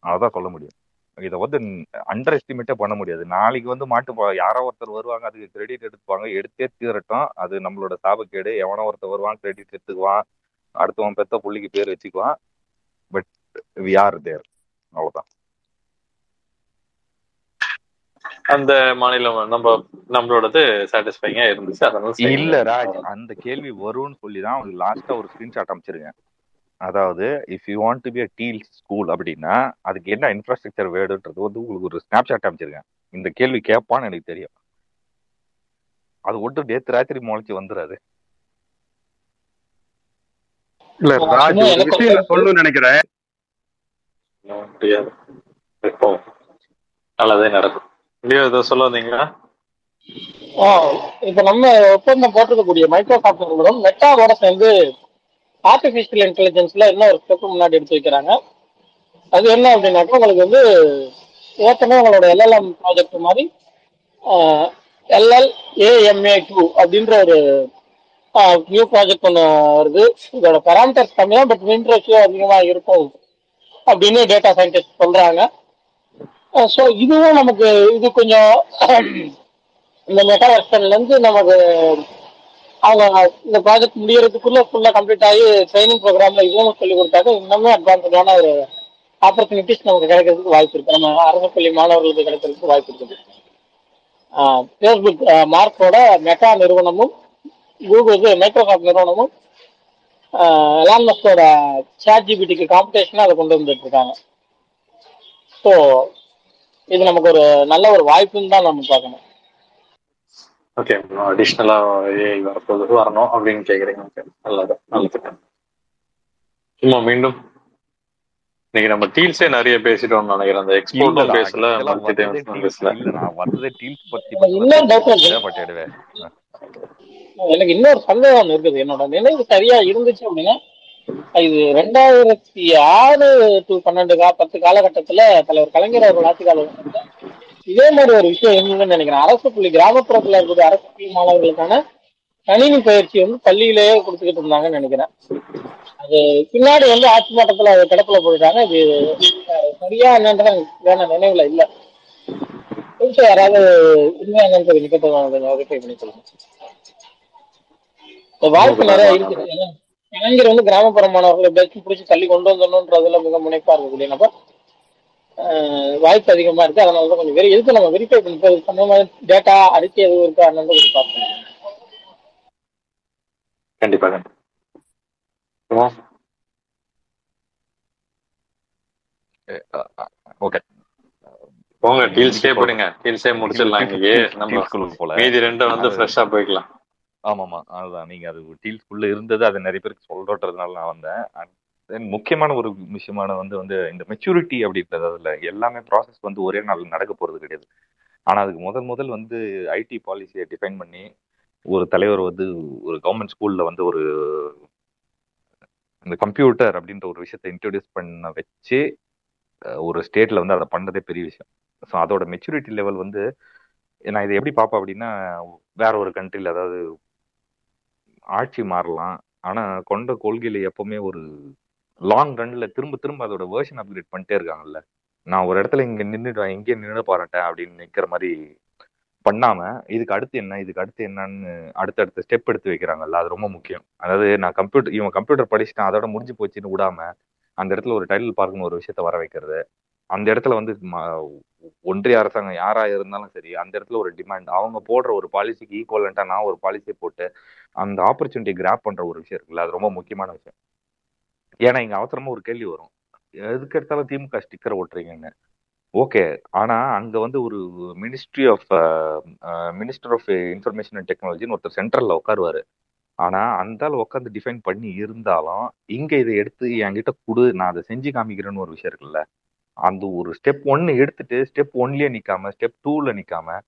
அதான் சொல்ல முடியும். இதை வந்து அண்டர் எஸ்டிமேட்டே பண்ண முடியாது. நாளைக்கு வந்து மாட்டு பா- யாரோ ஒருத்தர் வருவாங்க அதுக்கு கிரெடிட் எடுத்துப்பாங்க எடுத்தே தீரட்டும். அது நம்மளோட சாபக்கேடு. எவனோ ஒருத்தர் வருவான் கிரெடிட் எடுத்துக்குவான். அடுத்தவன் பெத்த புள்ளிக்கு பேர் வச்சுக்குவான். பட் வி ஆர் தேர் அவ்வளோதான் அந்த மாநிலம் நம்ம நம்மளோடது சாட்டிஸ்ஃபைங்கா இருந்துச்சு. அதனால. இல்ல ராஜ் அந்த கேள்வி வரும்னு சொல்லி தான் உங்களுக்கு லாஸ்டா ஒரு ஸ்கிரீன்ஷாட் அமைச்சிருக்கேன் அதாவது if you want to be a deal school அப்படின்னா அதுக்கு என்ன இன்ஃப்ராஸ்ட்ரக்சர் வேணுன்றது வந்து உங்களுக்கு ஒரு ஸ்னாப்ஷாட் அமைச்சிருக்கேன் இந்த கேள்வி கேட்பான்னு எனக்கு தெரியும். அது ஒட்டு நேத்து ராத்திரி முளைச்சு வந்துடாது இல்ல ராஜ் ஒரு விஷயம் சொல்லணும்னு நினைக்கிறேன். நல்லதே நடக்கும். இல்லையோ சொல்ல வந்தீங்களா இப்ப நம்ம ஒப்பந்தம் போட்டிருக்கக்கூடிய மைக்ரோசாஃப்ட் நிறுவனம் மெட்டாவோட சேர்ந்து ஆர்டிபிஷியல் இன்டெலிஜென்ஸ்ல என்ன ஒரு ஸ்டெப் முன்னாடி எடுத்து வைக்கிறாங்க. அது என்ன அப்படின்னாக்கா உங்களுக்கு வந்து ஏற்கனவே உங்களோட எல்எல்எம் ப்ராஜெக்ட் மாதிரி எல்எல் ஏஎம்ஏ டூ அப்படின்ற ஒரு நியூ ப்ராஜெக்ட் ஒன்று வருது. இதோட பராமீட்டர்ஸ் கம்மியாக பட் வின் ரேஷியோ அதிகமாக இருக்கும் அப்படின்னு டேட்டா சயின்டிஸ்ட் சொல்றாங்க. ஸோ இதுவும் நமக்கு இது கொஞ்சம் இந்த மெட்டா வெர்ஷன்ல நமக்கு அவங்க இந்த ப்ராஜெக்ட் முடியறதுக்குள்ள ஃபுல்லாக கம்ப்ளீட் ஆகி ட்ரைனிங் ப்ரோக்ராமில் இதுவும் சொல்லி கொடுத்தாக்க இன்னுமே அட்வான்ஸ்டான ஒரு ஆப்பர்ச்சுனிட்டிஸ் நமக்கு கிடைக்கிறதுக்கு வாய்ப்பு இருக்குது நம்ம அரசு பள்ளி மாணவர்களுக்கு கிடைக்கிறதுக்கு வாய்ப்பு இருக்குது. ஃபேஸ்புக் மார்க்கோட மெட்டா நிறுவனமும் கூகுள் இது மைக்ரோசாஃப்ட் நிறுவனமும் எலான்மஸ்கோட சாட் ஜிபிடிக்கு காம்படிஷனாக அதை கொண்டு வந்துட்டு இருக்காங்க. ஸோ இது நமக்கு ஒரு நல்ல ஒரு வாய்ப்புன்னு தான் நம்ம பார்க்கணும். ஓகே அடிஷ்னலா ஏஐ வரப்போகுது வரணும் அப்படின்னு கேக்குறீங்க. ஓகே நல்லது நல்ல திட்டம். சும்மா மீண்டும் இன்னைக்கு நம்ம டீல்ஸே நிறைய பேசிட்டோம்னு நினைக்கிறேன். அந்த எக்ஸ்போர்ட்டும் இல்லடா, பேசல நான் வந்ததே டீல்ஸ் பத்தி எனக்கு இன்னொரு சந்தேகம் இருக்குது. என்னோட நினைவு சரியா இருந்துச்சு அப்படின்னா இது ரெண்டாயிரத்தி ஆறு டு பன்னெண்டு கா பத்து காலகட்டத்துல தலைவர் கலைஞர் அவர்கள் ஆட்சி காலம் இதே மாதிரி ஒரு விஷயம் என்னன்னு நினைக்கிறேன். அரசு பள்ளி கிராமப்புறத்துல இருக்கக்கூடிய அரசு பள்ளி மாணவர்களுக்கான கணினி பயிற்சி வந்து பள்ளியிலேயே கொடுத்துக்கிட்டு இருந்தாங்கன்னு நினைக்கிறேன். அது பின்னாடி வந்து ஆட்சி மாற்றத்துல அது கிடப்புல போயிட்டாங்க. இது சரியா என்னன்றது வேணா நினைவுல இல்ல. புதுசா யாராவது உண்மையா என்னன்னு சொல்லி வெரிஃபை பண்ணி சொல்லுங்க வாய்ப்பு நிறைய இருக்கு கலைஞர் வந்து கிராமப்புற மாணவர்களை எப்படியாச்சும் பிடிச்சி தள்ளி கொண்டு வந்துடணுன்றதுல மிக முனைப்பா இருக்கக்கூடிய நபர். வாய்ப்பு அதிகமா இருக்கு. அதனால தான் கொஞ்சம் வெரி எதுக்கு நம்ம வெரிஃபை பண்ணி சம்பந்தமா டேட்டா அடிச்சு எதுவும் இருக்கா என்னன்னு கொஞ்சம் பார்ப்போம். கண்டிப்பா கண்டிப்பா. ஓகே. போங்க டீல்ஸ்டே போடுங்க. டீல்ஸே முடிச்சிடலாம் இன்னைக்கு நம்ம மீதி ரெண்டை வந்து ஃப்ரெஷ்ஷா போய்க்கலாம். ஆமாமா அதுதான். நீங்க அது டீல்ஸ்குள்ள இருந்தது அது நிறைய பேருக்கு சொல்றதுனால நான் வந்தேன். தென் முக்கியமான ஒரு விஷயமான வந்து வந்து இந்த மெச்சூரிட்டி அப்படின்றது அதுல எல்லாமே ப்ராசஸ் வந்து ஒரே நாள் நடக்க போறது கிடையாது. ஆனா அதுக்கு முதல் முதல் வந்து ஐடி பாலிசியை டிஃபைன் பண்ணி ஒரு தலைவர் வந்து ஒரு கவர்மெண்ட் ஸ்கூல்ல வந்து ஒரு இந்த கம்ப்யூட்டர் அப்படின்ற ஒரு விஷயத்தை இன்ட்ரோடியூஸ் பண்ண வச்சு ஒரு ஸ்டேட்ல வந்து அதை பண்ணதே பெரிய விஷயம். ஸோ அதோட மெச்சூரிட்டி லெவல் வந்து நான் இதை எப்படி பார்ப்பேன் அப்படின்னா வேற ஒரு கண்ட்ரியில் அதாவது ஆட்சி மாறலாம். ஆனா கொண்ட கொள்கையில எப்பவுமே ஒரு லாங் ரன்ல திரும்ப திரும்ப அதோட வேர்ஷன் அப்கிரேட் பண்ணிட்டே இருக்காங்கல்ல. நான் ஒரு இடத்துல இங்க நின்றுடுவேன் இங்கே நின்று பாருட்டேன் அப்படின்னு நிக்கிற மாதிரி பண்ணாம இதுக்கு அடுத்து என்ன இதுக்கு அடுத்து என்னன்னு அடுத்தடுத்த ஸ்டெப் எடுத்து வைக்கிறாங்கல்ல அது ரொம்ப முக்கியம். அதாவது நான் கம்ப்யூட்டர் இவன் கம்ப்யூட்டர் படிச்சுட்டான் அதோட முடிஞ்சு போச்சுன்னு விடாம அந்த இடத்துல ஒரு டைட்டில் பார்க்கணும் ஒரு விஷயத்த வர வைக்கிறது. அந்த இடத்துல வந்து ஒன்றிய அரசாங்கம் யாரா இருந்தாலும் சரி அந்த இடத்துல ஒரு டிமாண்ட் அவங்க போடுற ஒரு பாலிசிக்கு ஈக்குவலண்டா நான் ஒரு பாலிசியை போட்டு அந்த ஆப்பர்ச்சுனிட்டி கிராப் பண்ற ஒரு விஷயம் இருக்குல்ல அது ரொம்ப முக்கியமான விஷயம். ஏன்னா இங்க அவசரமா ஒரு கேள்வி வரும். எதுக்கு எடுத்தாலும் திமுக ஸ்டிக்கர் ஓட்டுறீங்கன்னு. ஓகே ஆனா அங்க வந்து ஒரு ministry of minister of information and டெக்னாலஜின்னு ஒருத்தர் சென்ட்ரல்ல உட்காருவாரு. ஆனா அந்த உட்காந்து டிஃபைன் பண்ணி இருந்தாலும் இங்க இதை எடுத்து என்கிட்ட கொடு நான் அதை செஞ்சு காமிக்கிறேன்னு ஒரு விஷயம் இருக்குல்ல. அந்த ஒரு ஸ்டெப் ஒன்னு எடுத்துட்டு ஸ்டெப் ஒன்லயே நிக்காம ஸ்டெப் டூல நிக்காம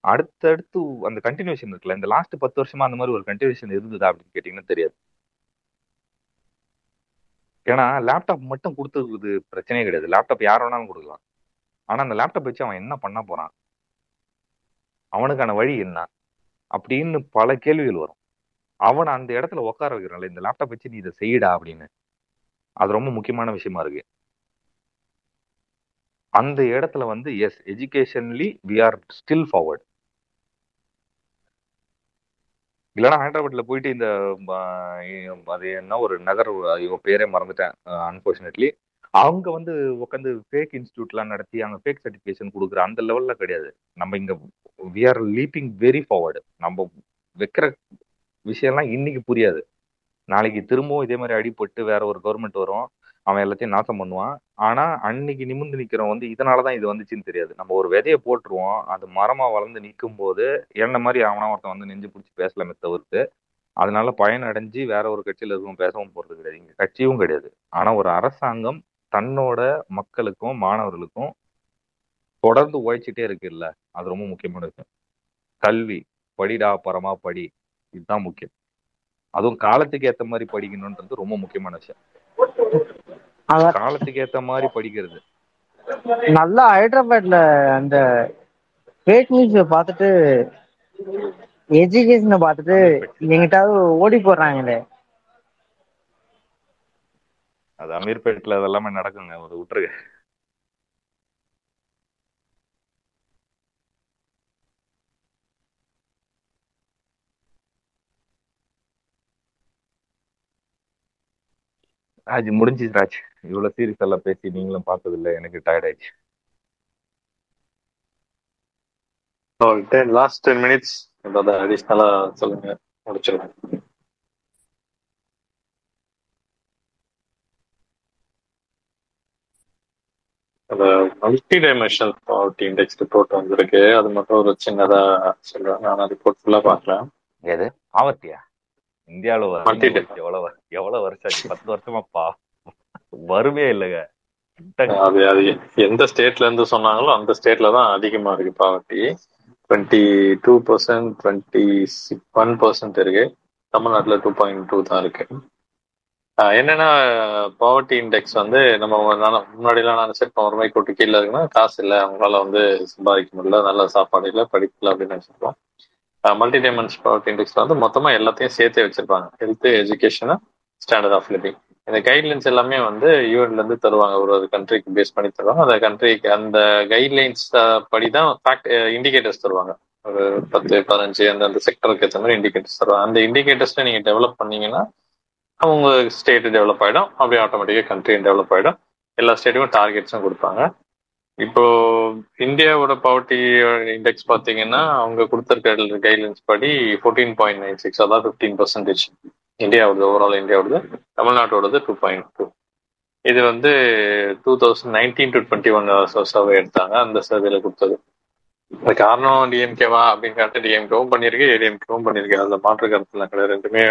அடுத்தடுத்து அந்த கண்டினியூஷன் இருக்குல்ல இந்த லாஸ்ட் பத்து வருஷமா அந்த மாதிரி ஒரு கண்டினியூஷன் இருந்ததா அப்படின்னு கேட்டீங்கன்னா தெரியாது. ஏன்னா லேப்டாப் மட்டும் கொடுத்துருக்குது பிரச்சனையே கிடையாது. லேப்டாப் யார் வேணாலும் கொடுக்கலாம். ஆனா அந்த லேப்டாப் வச்சு அவன் என்ன பண்ண போறான்? அவனுக்கான வழி என்ன? அப்படின்னு பல கேள்விகள் வரும். அவனை அந்த இடத்துல உட்கார வைக்கிறான்ல இந்த லேப்டாப் வச்சு நீ இதை செய்யடா அப்படின்னு. அது ரொம்ப முக்கியமான விஷயமா இருக்கு. அந்த இடத்துல வந்து yes educationally we are still forward இல்லைன்னா ஹைதராபாத்ல போயிட்டு இந்த அது என்ன ஒரு நகர் இவன் பேரே மறந்துட்டேன் அன்பார்ச்சுனேட்லி அவங்க வந்து உட்காந்து ஃபேக் இன்ஸ்டியூட்லாம் நடத்தி அங்க ஃபேக் சர்டிஃபிகேஷன் கொடுக்குற அந்த லெவல்ல கிடையாது. நம்ம இங்க we are leaping very forward நம்ம வைக்கிற விஷயம்லாம் இன்னைக்கு புரியாது. நாளைக்கு திரும்பவும் இதே மாதிரி அடிபட்டு வேற ஒரு கவர்மெண்ட் வரும். அவன் எல்லாத்தையும் நாசம் பண்ணுவான். ஆனா அன்னைக்கு நிமிர்ந்து நிக்கிறவன் வந்து இதனாலதான் இது வந்துச்சுன்னு தெரியாது. நம்ம ஒரு விதைய போட்டுருவோம். அது மரமா வளர்ந்து நிற்கும் போது என்ன மாதிரி அவனா ஒருத்தன் வந்து நெஞ்சு பிடிச்சி பேசலாமே தவிர்த்து அதனால பயன் அடைஞ்சு வேற ஒரு கட்சியில இருக்கவும் பேசவும் போறது கிடையாது. இங்க கட்சியும் கிடையாது. ஆனா ஒரு அரசாங்கம் தன்னோட மக்களுக்கும் மாணவர்களுக்கும் தொடர்ந்து உழைச்சிட்டே இருக்கு இல்ல அது ரொம்ப முக்கியமான விஷயம். கல்வி படிடா பரமா படி. இதுதான் முக்கியம். அதுவும் காலத்துக்கு ஏத்த மாதிரி படிக்கணும்ன்றது ரொம்ப முக்கியமான விஷயம். காலத்துக்கு ஏத்த மாதிரி படிக்கிறது. நல்லா ஹைதராபாத்ல அந்த ஃபேக் நியூஸ் பார்த்துட்டு எஜுகேஷனை பார்த்துட்டு எங்கிட்டாவது ஓடி போடுறாங்களே அது அமீர்பேட்ல அதெல்லாமே நடக்குங்க. ஒரு விட்டுருங்க. ராஜ் முடிஞ்சுச்சு ராஜ். இவ்வளவு சீரியஸ் எல்லாம் பேசி நீங்களும் பார்த்தது இல்ல எனக்கு டயர்ட் ஆயிடுச்சு. லாஸ்ட் டென் மினிட்ஸ் ஏதாவது அடிஷ்னலா சொல்லுங்க. முடிச்சிருக்கேன் அந்த multi dimensional poverty index report வந்திருக்கு. அது மட்டும் ஒரு சின்னதா சொல்றேன் நான் ரிப்போர்ட் ஃபுல்லா பார்க்கலாம் எது? ஆவர்த்தியா இந்தியாவுல மல்டி எவ்வளவு எவ்வளவு வருஷம் பத்து வருஷமா பா வருவே இல்லைங்க. அது அது எந்த ஸ்டேட்ல இருந்து சொன்னாங்களோ அந்த ஸ்டேட்ல தான் அதிகமா இருக்கு poverty twenty two percent twenty one percent இருக்கு. தமிழ்நாட்டுல டூ பாயிண்ட் டூ தான் இருக்கு. ஆஹ் என்னன்னா பாவர்ட்டி இண்டெக்ஸ் வந்து நம்ம முன்னாடிலாம் நினைச்சிருப்போம் ஒரு ரூபாய் கூட்டு கீழே இருக்குன்னா காசு இல்லை. அவங்களால வந்து சம்பாதிக்க முடியல. நல்ல சாப்பாடு இல்லை படிக்கல அப்படின்னு நினைச்சிருப்போம் மல்டி டைமென்ஷ் பாவர்ட்டி இண்டெக்ஸ் வந்து மொத்தமா எல்லாத்தையும் சேர்த்தே வச்சிருப்பாங்க. ஹெல்த் எஜுகேஷனா ஸ்டாண்டர்ட் ஆஃப் லிவிங் இந்த கைட்லைன்ஸ் எல்லாமே வந்து யூஎன்ல இருந்து தருவாங்க ஒரு ஒரு கண்ட்ரிக்கு பேஸ் பண்ணி தருவாங்க. அந்த கண்ட்ரிக்கு அந்த கைட்லைன்ஸ் படி தான் ஃபேக்ட் இண்டிகேட்டர்ஸ் தருவாங்க. ஒரு பத்து பதினஞ்சு அந்த அந்த செக்டருக்கு ஏற்ற மாதிரி இண்டிகேட்டர்ஸ் தருவாங்க. அந்த இண்டிகேட்டர்ஸை நீங்க டெவலப் பண்ணீங்கன்னா அவங்க ஸ்டேட் டெவலப் ஆயிடும். அப்படியே ஆட்டோமேட்டிக்கா கண்ட்ரியும் டெவலப் ஆயிடும். எல்லா ஸ்டேட்டுக்கும் டார்கெட்ஸும் கொடுப்பாங்க. இப்போ இந்தியாவோட பவர்ட்டி இண்டெக்ஸ் பாத்தீங்கன்னா அவங்க கொடுத்துருக்க கைட்லைன்ஸ் படி ஃபோர்டீன் பாயிண்ட் நைன் சிக்ஸ் அதாவது ஃபிஃப்டீன் பர்சன்டேஜ் இந்தியாவோடது ஓவரால் இந்தியாவோடது தமிழ்நாட்டோடது டூ பாயிண்ட் டூ இது வந்து two thousand nineteen to twenty one survey எடுத்தாங்க அந்த சர்வேல கொடுத்தது. அது காரணம் டிஎம்கேவா அப்படின்னு கேட்டு டிஎம்கேவும் பண்ணியிருக்கு ஏடிஎம்கேவும் பண்ணியிருக்கு. அதில் மாற்று கருத்துலாம் கிடையாது ரெண்டுமே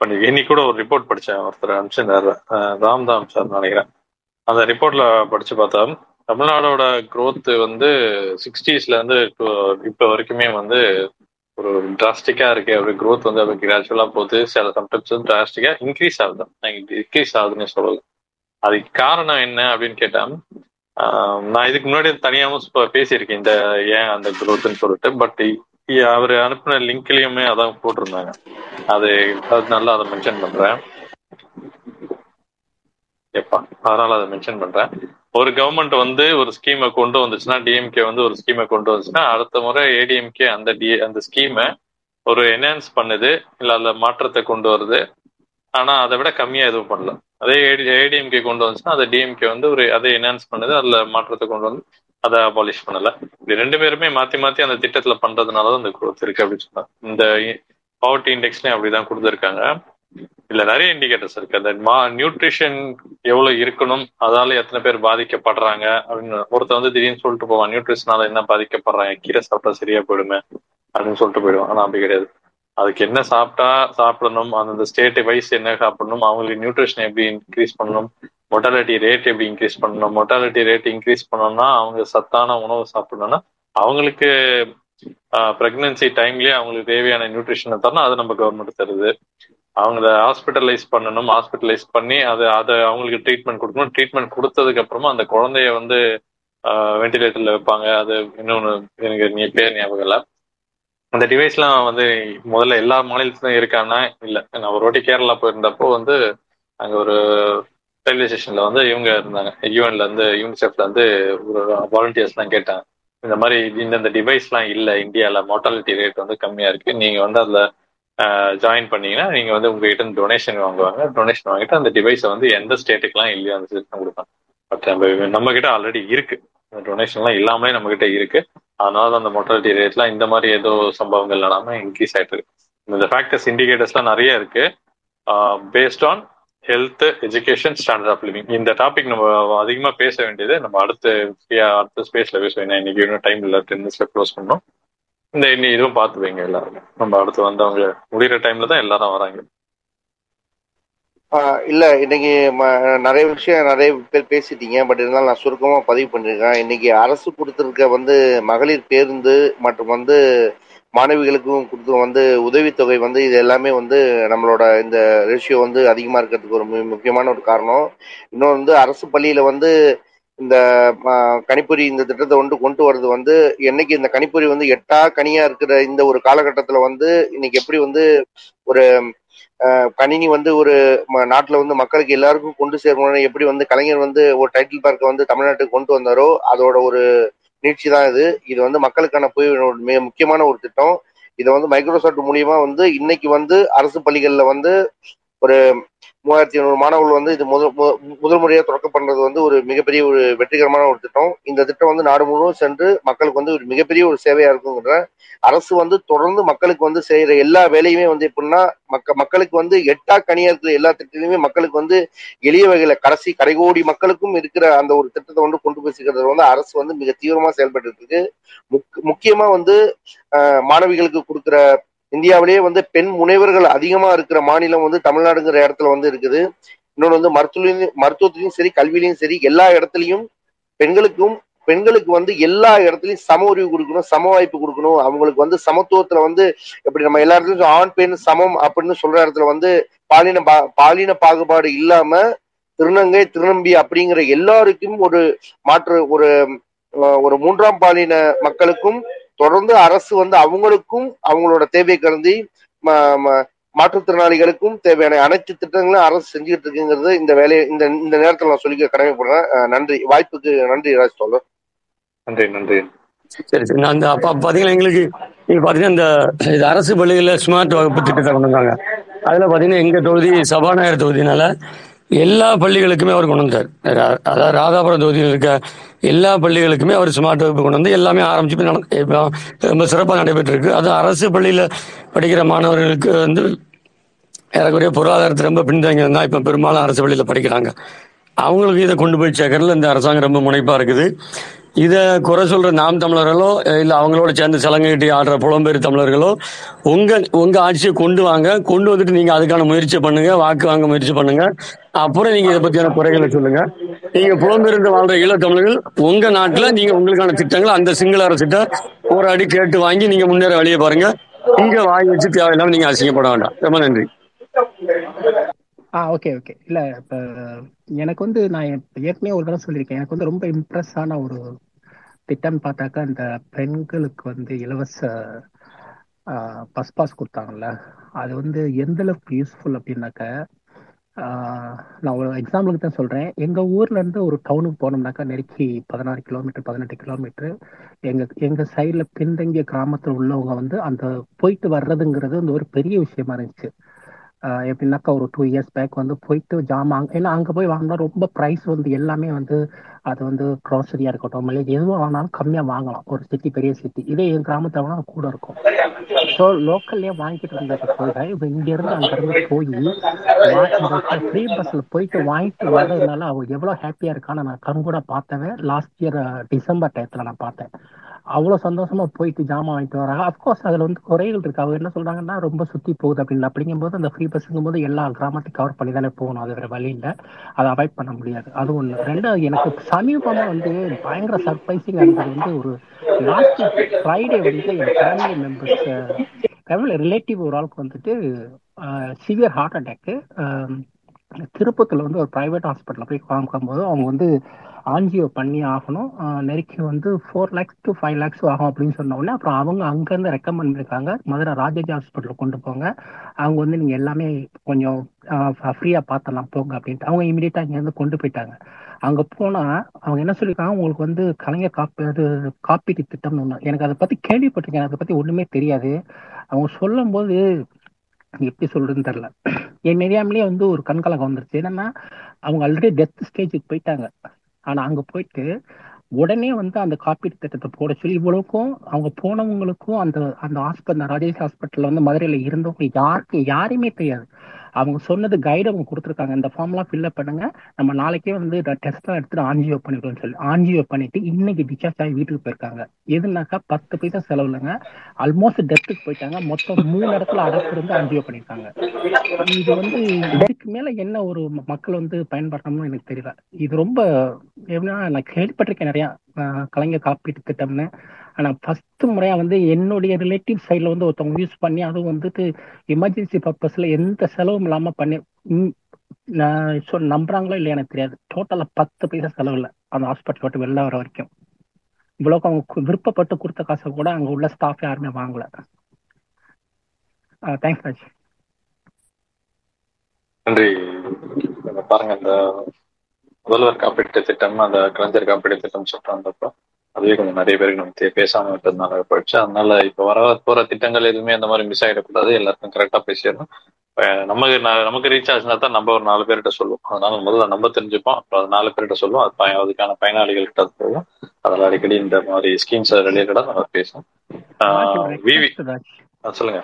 பண்ணிருக்கு இன்னைக்கு கூட ஒரு ரிப்போர்ட் படித்தேன் ஒருத்தர் அனுப்பிச்சிருந்தார் அஹ் ராம்தாம் சார் நினைக்கிறேன். அந்த ரிப்போர்ட்ல படிச்சு பார்த்தா தமிழ்நாடோட growth வந்து சிக்ஸ்டீஸ்ல இருந்து இப்போ வரைக்குமே வந்து ஒரு டிராஸ்டிக்கா இருக்கு அப்படி க்ரோத் வந்து அப்படி கிராஜுவலா போகுது சில சம்டைம்ஸ் வந்து டிராஸ்டிக்கா இன்க்ரீஸ் ஆகுது. இன்க்ரீஸ் ஆகுதுன்னு சொல்லலாம் அதுக்கு காரணம் என்ன அப்படின்னு கேட்டா ஆஹ் நான் இதுக்கு முன்னாடி தனியாவும் பேசியிருக்கேன் இந்த ஏன் அந்த க்ரோத்னு சொல்லிட்டு. பட் அவர் அனுப்பின லிங்க்லயுமே அதான் போட்டிருந்தாங்க. அது நல்லா அதை மென்ஷன் பண்றேன். எப்பா அதனால அதை மென்ஷன் பண்றேன். ஒரு கவர்மெண்ட் வந்து ஒரு ஸ்கீமை கொண்டு வந்துச்சுன்னா டிஎம்கே வந்து ஒரு ஸ்கீமை கொண்டு வந்துச்சுன்னா அடுத்த முறை ஏடிஎம்கே அந்த டி அந்த ஸ்கீமை ஒரு என்ஹான்ஸ் பண்ணுது இல்ல அந்த மாற்றத்தை கொண்டு வருது. ஆனா அதை விட கம்மியா எதுவும் பண்ணல. அதே ஏடிஎம்கே கொண்டு வந்துச்சுன்னா அதை டிஎம்கே வந்து ஒரு அதை என்ஹான்ஸ் பண்ணுது அதுல மாற்றத்தை கொண்டு வந்து அதை அபாலிஷ் பண்ணல. இது ரெண்டு பேருமே மாத்தி மாத்தி அந்த திட்டத்துல பண்றதுனாலதான் இந்த குரோத் இருக்கு அப்படின்னு சொன்னாங்க. இந்த பவர்ட்டி இண்டெக்ஸ்லயும் அப்படிதான் கொடுத்துருக்காங்க. இல்ல நிறைய இண்டிகேட்டர்ஸ் இருக்கு. அந்த மா நியூட்ரிஷன் எவ்வளவு இருக்கணும் அதால எத்தனை பேர் பாதிக்கப்படுறாங்க அப்படின்னு ஒருத்தர் வந்து திடீர்னு சொல்லிட்டு போவான். நியூட்ரிஷனால என்ன பாதிக்கப்படுறாங்க? கீரை சாப்பிட்டா சரியா போயிடுமே அப்படின்னு சொல்லிட்டு போயிடுவான். ஆனா அப்படி கிடையாது. அதுக்கு என்ன சாப்பிட்டா சாப்பிடணும் அந்தந்த ஸ்டேட் வைஸ் என்ன சாப்பிடணும் அவங்களுக்கு நியூட்ரிஷன் எப்படி இன்க்ரீஸ் பண்ணணும் மொட்டாலிட்டி ரேட் எப்படி இன்க்ரீஸ் பண்ணணும் மொட்டாலிட்டி ரேட் இன்க்ரீஸ் பண்ணணும்னா அவங்க சத்தான உணவு சாப்பிடணும்னா அவங்களுக்கு ப்ரெக்னன்சி டைம்லயே அவங்களுக்கு தேவையான நியூட்ரிஷனை தரணும். அது நம்ம கவர்மெண்ட் தருது. அவங்கள ஹாஸ்பிட்டலைஸ் பண்ணணும் ஹாஸ்பிட்டலைஸ் பண்ணி அதை அதை அவங்களுக்கு ட்ரீட்மெண்ட் கொடுக்கணும். ட்ரீட்மெண்ட் கொடுத்ததுக்கு அப்புறமா அந்த குழந்தைய வந்து வெண்டிலேட்டர்ல வைப்பாங்க. அது இன்னொன்று எனக்கு நீ பேர் ஞாபகம் இல்லை. அந்த டிவைஸ்லாம் வந்து முதல்ல எல்லா மாநிலத்திலும் இருக்கான்னா இல்லை. நான் ஒரு வாட்டி கேரளா போயிருந்தப்போ வந்து அங்கே ஒரு ரயில்வே ஸ்டேஷன்ல வந்து இவங்க இருந்தாங்க. யூஎன்ல இருந்து யூனிசெஃப்ல இருந்து ஒரு வாலண்டியர்ஸ்லாம் கேட்டாங்க. இந்த மாதிரி இந்தந்த டிவைஸ்லாம் இல்லை. இந்தியாவில் மோட்டாலிட்டி ரேட் வந்து கம்மியா இருக்கு. நீங்க வந்து அதில் ஜாயின் பண்ணீங்கன்னா நீங்க வந்து உங்ககிட்ட டொனேஷன் வாங்குவாங்க. டொனேஷன் வாங்கிட்டு அந்த டிவைஸை வந்து எந்த ஸ்டேட்டுக்குலாம் இல்லையோ அந்த சிஸ்டம் கொடுப்பாங்க. பட் நம்ம நம்ம கிட்ட ஆல்ரெடி இருக்கு டொனேஷன்லாம் இல்லாமலே நம்ம கிட்ட இருக்கு. அதனால அந்த மொட்டாலிட்டி ரேட்லாம் இந்த மாதிரி ஏதோ சம்பவங்கள் இல்லாம இன்க்ரீஸ் ஆயிட்டு இருக்கு இந்த ஃபேக்டர்ஸ் இண்டிகேட்டர்ஸ்லாம் நிறைய இருக்கு. Based on health education standard of living இந்த டாபிக் நம்ம அதிகமா பேச வேண்டியது நம்ம அடுத்த அடுத்த ஸ்பேஸ்ல பேசுவோம் இன்னைக்கு இன்னும் டைம் இல்லை. டென் மினிட்ஸ்ல க்ளோஸ் பண்ணோம் இந்த இன்னி இதுவும் பார்த்து வைங்க எல்லாரும். நம்ம அடுத்து வந்தவங்க முடிகிற டைம்ல தான் எல்லாரும் வராங்க. இல்ல இன்னைக்கு நிறைய விஷயம் நிறைய பேர் பேசிட்டீங்க பட் இருந்தாலும் நான் சுருக்கமா பதிவு பண்ணிருக்கேன். இன்னைக்கு அரசு கொடுத்திருக்க வந்து மகளிர் பேருந்து மற்றும் வந்து மாணவிகளுக்கும் கொடுத்து வந்து உதவித்தொகை வந்து இது எல்லாமே வந்து நம்மளோட இந்த ரேஷியோ வந்து அதிகமா இருக்கிறதுக்கு ஒரு முக்கியமான ஒரு காரணம். இன்னொன்று வந்து அரசு பள்ளியில வந்து இந்த கணிப்பொறி இந்த திட்டத்தை வந்து கொண்டு வர்றது வந்து என்னைக்கு இந்த கணிப்பொறி வந்து எட்டா கனியா இருக்கிற இந்த ஒரு காலகட்டத்துல வந்து இன்னைக்கு எப்படி வந்து ஒரு கணினி வந்து ஒரு நாட்டில் வந்து மக்களுக்கு எல்லாருக்கும் கொண்டு சேரணும்னு எப்படி வந்து கலைஞர் வந்து ஒரு டைட்டில் பார்க்கை வந்து தமிழ்நாட்டுக்கு கொண்டு வந்தாரோ அதோட ஒரு நீட்சி தான் இது. இது வந்து மக்களுக்கான போய் மிக முக்கியமான ஒரு திட்டம். இதை வந்து மைக்ரோசாஃப்ட் மூலியமா வந்து இன்னைக்கு வந்து அரசு பள்ளிகளில் வந்து ஒரு மூவாயிரத்தி ஐநூறு மாணவர்கள் வந்து இது முதல் முதல் முறையாக தொடக்கம் பண்றது வந்து ஒரு மிகப்பெரிய ஒரு வெற்றிகரமான ஒரு திட்டம். இந்த திட்டம் வந்து நாடு முழுவதும் சென்று மக்களுக்கு வந்து ஒரு மிகப்பெரிய ஒரு சேவையா இருக்குங்கிற அரசு வந்து தொடர்ந்து மக்களுக்கு வந்து செய்யற எல்லா வேலையுமே வந்து எப்படின்னா மக்க மக்களுக்கு வந்து எட்டா கனியா இருக்கிற எல்லா திட்டத்திலுமே மக்களுக்கு வந்து எளிய வகையில கடைசி கடைகோடி மக்களுக்கும் இருக்கிற அந்த ஒரு திட்டத்தை வந்து கொண்டு போய் சேர்க்கறது வந்து அரசு வந்து மிக தீவிரமா செயல்பட்டு இருக்கு. முக்கியமா வந்து மாணவிகளுக்கு கொடுக்குற இந்தியாவிலேயே வந்து பெண் முனைவர்கள் அதிகமா இருக்கிற மாநிலம் வந்து தமிழ்நாடுங்கிற இடத்துல வந்து இருக்குது. இன்னொன்று வந்து மருத்துவ மருத்துவத்திலையும் சரி கல்வியிலையும் சரி எல்லா இடத்துலையும் பெண்களுக்கும் பெண்களுக்கு வந்து எல்லா இடத்துலயும் சம உரிவு கொடுக்கணும் சம வாய்ப்பு கொடுக்கணும். அவங்களுக்கு வந்து சமத்துவத்துல வந்து எப்படி நம்ம எல்லா ஆண் பெண் சமம் அப்படின்னு சொல்ற இடத்துல வந்து பாலின பா பாலின பாகுபாடு இல்லாம திருநங்கை திருநம்பி அப்படிங்கிற எல்லாருக்கும் ஒரு மாற்று ஒரு ஒரு மூன்றாம் பாலின மக்களுக்கும் தொடர்ந்து அரசு வந்து அவங்களுக்கும் அவங்களோட தேவை கருதி மாற்றுத்திறனாளிகளுக்கும் தேவையான அனைத்து திட்டங்களும் அரசு செஞ்சுக்கிட்டு இருக்குங்கிறது இந்த வேலையை இந்த இந்த நேரத்தில் நான் சொல்லிக்க கடமைப்படுறேன். நன்றி. வாய்ப்புக்கு நன்றி ராஜ் தோழர் நன்றி நன்றி. சரி சரி. நான் அந்த அப்போ பார்த்தீங்கன்னா எங்களுக்கு நீங்கள் பார்த்தீங்கன்னா இந்த இது அரசு பள்ளிகளில் ஸ்மார்ட் வகுப்பு திட்டத்தை கொண்டு வந்தாங்க. அதில் பார்த்தீங்கன்னா எங்கள் தொகுதி சபாநாயகர் தொகுதினால எல்லா பள்ளிகளுக்குமே அவர் கொண்டு வந்தார். அதாவது ராதாபுரம் தொகுதியில் இருக்க எல்லா பள்ளிகளுக்குமே அவர் ஸ்மார்ட் வகுப்பு கொண்டு வந்து எல்லாமே ஆரம்பிச்சு இப்போ ரொம்ப சிறப்பாக நடைபெற்றிருக்கு. அது அரசு பள்ளியில் படிக்கிற மாணவர்களுக்கு வந்து ஏறக்குறைய பொருளாதாரத்தை ரொம்ப பின்தங்கி இருந்தால் இப்போ பெரும்பாலும் அரசு பள்ளியில் படிக்கிறாங்க. அவங்களுக்கு இதை கொண்டு போய் சேர்க்கறதுல இந்த அரசாங்கம் ரொம்ப முனைப்பாக இருக்குது. இதை குறை சொல்ற நாம் தமிழர்களோ இல்லை அவங்களோட சேர்ந்து சலங்கை ஆடுற புலம்பெயர் தமிழர்களோ உங்க உங்க ஆட்சியை கொண்டு வாங்க. கொண்டு வந்துட்டு நீங்க அதுக்கான முயற்சி பண்ணுங்க வாக்கு வாங்க முயற்சி பண்ணுங்க. அப்புறம் நீங்க இதை பத்தியான குறைகளை சொல்லுங்க. நீங்க புலம்பெயர்ந்து வாழ்ற ஈழ தமிழர்கள் உங்க நாட்டுல நீங்க உங்களுக்கான திட்டங்கள் அந்த சிங்கள அரசிட்ட போராடி கேட்டு வாங்கி நீங்க முன்னேற வழியை பாருங்க. இங்க வாங்கி வச்சு தேவையில்லாம நீங்க அசிங்கப்பட வேண்டாம். ரொம்ப நன்றி. ஆ ஓகே ஓகே. இல்ல இப்ப எனக்கு வந்து நான் ஏற்கனவே ஒரு தடவை சொல்லியிருக்கேன். எனக்கு வந்து ரொம்ப இம்ப்ரெஸ் ஆன ஒரு திட்டம் பார்த்தாக்கா இந்த பெண்களுக்கு வந்து இலவச பஸ் பாஸ் கொடுத்தாங்கல்ல. அது வந்து எந்த அளவுக்கு யூஸ்ஃபுல் அப்படின்னாக்க நான் ஒரு எக்ஸாம்பிளுக்கு தான் சொல்கிறேன் எங்கள் ஊர்லேருந்து ஒரு டவுனுக்கு போனோம்னாக்கா நெருக்கி பதினாறு கிலோமீட்டர் பதினெட்டு கிலோமீட்டர் எங்கள் எங்கள் சைடில் பின்தங்கிய கிராமத்தில் உள்ளவங்க வந்து அந்த போயிட்டு வர்றதுங்கிறது வந்து ஒரு பெரிய விஷயமா இருந்துச்சு. எப்படின்னாக்கா ஒரு டூ இயர்ஸ் பேக் வந்து போயிட்டு ஜாமான் ஏன்னா அங்கே போய் வாங்கினா ரொம்ப ப்ரைஸ் வந்து எல்லாமே வந்து அது வந்து க்ராசரியாக இருக்கட்டும் மளிகை எதுவும் வாங்கினாலும் கம்மியாக வாங்கலாம். ஒரு சிட்டி பெரிய சிட்டி இதே என் கிராமத்தில் வாங்கினா கூட இருக்கும். ஸோ லோக்கல்லே வாங்கிட்டு இருந்தது போக இப்போ இங்கேருந்து அங்கேருந்து போய் ஃப்ரீ பஸ்ஸில் போயிட்டு வாங்கிட்டு வர்றதுனால அவ எவ்வளோ ஹாப்பியாக இருக்கான்னு நான் கண்கூட பார்த்தவன் லாஸ்ட் இயர் டிசம்பர் டயத்தில் நான் பார்த்தேன். அவ்வளோ சந்தோஷமா போயிட்டு ஜாமான் வாங்கிட்டு வராங்க. அப்கோர்ஸ் அதில் வந்து குறைகள் இருக்கு. அவங்க என்ன சொல்றாங்கன்னா ரொம்ப சுத்தி போகுது அப்படின்னு. அப்படிங்கும்போது அந்த ஃப்ரீ பஸ்ஸுங்கும் போது எல்லா கிராமத்தையும் கவர் பண்ணி தானே போகணும். அது வேற வழி இல்லை. அதை அவாய்ட் பண்ண முடியாது. அது ஒன்று ரெண்டாவது எனக்கு சமீபமா வந்து பயங்கர சர்ப்ரைசிங் இருந்தது வந்து ஒரு லாஸ்ட் ஃப்ரைடே வந்து என் ஃபேமிலி மெம்பர்ஸ் ஃபேமிலி ரிலேட்டிவ் ஒரு ஆளுக்கு வந்துட்டு சிவியர் ஹார்ட் அட்டாக்கு திருப்பத்தில் வந்து ஒரு ப்ரைவேட் ஹாஸ்பிட்டலில் போய் காமிக்கும்போது அவங்க வந்து ஆன்ஜியோ பண்ணி ஆகணும். நெருக்கி வந்து four lakhs to five lakhs ஆகும் அப்படின்னு சொன்ன உடனே அப்புறம் அவங்க அங்கேருந்து ரெக்கமெண்ட் பண்ணியிருக்காங்க. மதுரை ராஜாஜி ஹாஸ்பிட்டலுக்கு கொண்டு போங்க. அவங்க வந்து நீங்கள் எல்லாமே கொஞ்சம் ஃப்ரீயாக பார்த்தலாம் போங்க அப்படின்ட்டு. அவங்க இமீடியட்டாக இங்கேருந்து கொண்டு போயிட்டாங்க. அங்கே போனால் அவங்க என்ன சொல்லியிருக்காங்க? உங்களுக்கு வந்து கலைஞர் காப்பி அது காப்பீட்டு திட்டம்னு ஒன்று எனக்கு அதை பற்றி கேள்விப்பட்டிருக்கேன். அதை பற்றி ஒன்றுமே தெரியாது. அவங்க சொல்லும் போது எப்படி சொல்றதுன்னு தெரியல. என் நெறியாமலேயே வந்து ஒரு கண்கலகம் வந்துருச்சு. என்னன்னா அவங்க ஆல்ரெடி டெத் ஸ்டேஜுக்கு போயிட்டாங்க. ஆனா அங்க போயிட்டு உடனே வந்து அந்த காப்பீட்டு திட்டத்தை போட சொல்லி இவ்வளவுக்கும் அவங்க போனவங்களுக்கும் அந்த அந்த ஹாஸ்பிட்டல் ராஜேஷ் ஹாஸ்பிட்டல்ல வந்து மதுரையில இருந்தவங்க யாருக்கு யாருமே தெரியாது. அவங்க சொன்னது கைடு அவங்க கொடுத்துருக்காங்க. இந்த ஃபார்ம்லாம் ஃபில்அப் பண்ணுங்க. நம்ம நாளைக்கே வந்து டெஸ்ட்லாம் எடுத்துட்டு ஆன்ஜியோ பண்ணிடுவோம்னு சொல்லி ஆன்ஜியோ பண்ணிட்டு இன்னைக்கு டிஸ்சார்ஜ் ஆகி வீட்டுக்கு போயிருக்காங்க. எதுனாக்கா பத்து பைசா செலவு இல்லைங்க ஆல்மோஸ்ட் டெத்துக்கு போயிட்டாங்க. மொத்தம் மூணு இடத்துல அடப்பு இருந்து ஆஞ்சியோ பண்ணியிருக்காங்க. இது வந்து இதுக்கு மேல என்ன ஒரு மக்கள் வந்து பயன்படுத்தணும்னு எனக்கு தெரியல. இது ரொம்ப எப்படின்னா நான் கேள்விப்பட்டிருக்கேன் நிறையா. கலைஞர் காப்பீட்டு திட்டம்னு. ஆனா ஃபர்ஸ்ட் முறையா வந்து என்னுடைய ரிலேட்டிவ் சைட்ல வந்து ஒருத்தவங்க யூஸ் பண்ணி அதுவும் வந்துட்டு எமர்ஜென்சி பர்பஸ்ல எந்த செலவும் இல்லாம பண்ணி நம்புறாங்களோ இல்லையா எனக்கு தெரியாது. டோட்டலா பத்து பைசா செலவு இல்லை. அந்த ஹாஸ்பிட்டல் விட்டு வெளில வர வரைக்கும். இவ்வளவுக்கு அவங்க விருப்பப்பட்டு கொடுத்த காசை கூட அங்க உள்ள ஸ்டாஃப் யாருமே வாங்கல. தேங்க்ஸ் ராஜ். நன்றி. பாருங்க இந்த முதல்வர் காப்பீட்டு திட்டம் அந்த கலைஞர் காப்பீட்டு திட்டம் சொல்லிட்டு வந்தப்போ அதுவே கொஞ்சம் நிறைய பேருக்கு நம்ம தே- பேசாம விட்டதுனால போயிடுச்சு. அதனால இப்ப வர போற திட்டங்கள் எதுவுமே அந்த மாதிரி மிஸ் ஆயிடக்கூடாது. எல்லாருக்கும் கரெக்டா பேசிடணும் நமக்கு நமக்கு ரீச் ஆச்சுன்னா தான் நம்ம ஒரு நாலு பேர்கிட்ட சொல்லுவோம். அதனால முதல்ல நம்ம தெரிஞ்சுப்போம். அப்புறம் அது நாலு பேர்கிட்ட சொல்லுவோம். அது அதுக்கான பயனாளிகள் கிட்ட போகும் அதில் அடிக்கடி இந்த மாதிரி ஸ்கீம்ஸ் ரிலேட்டடா நம்ம பேசுவோம். விவி ரெக்வஸ்ட்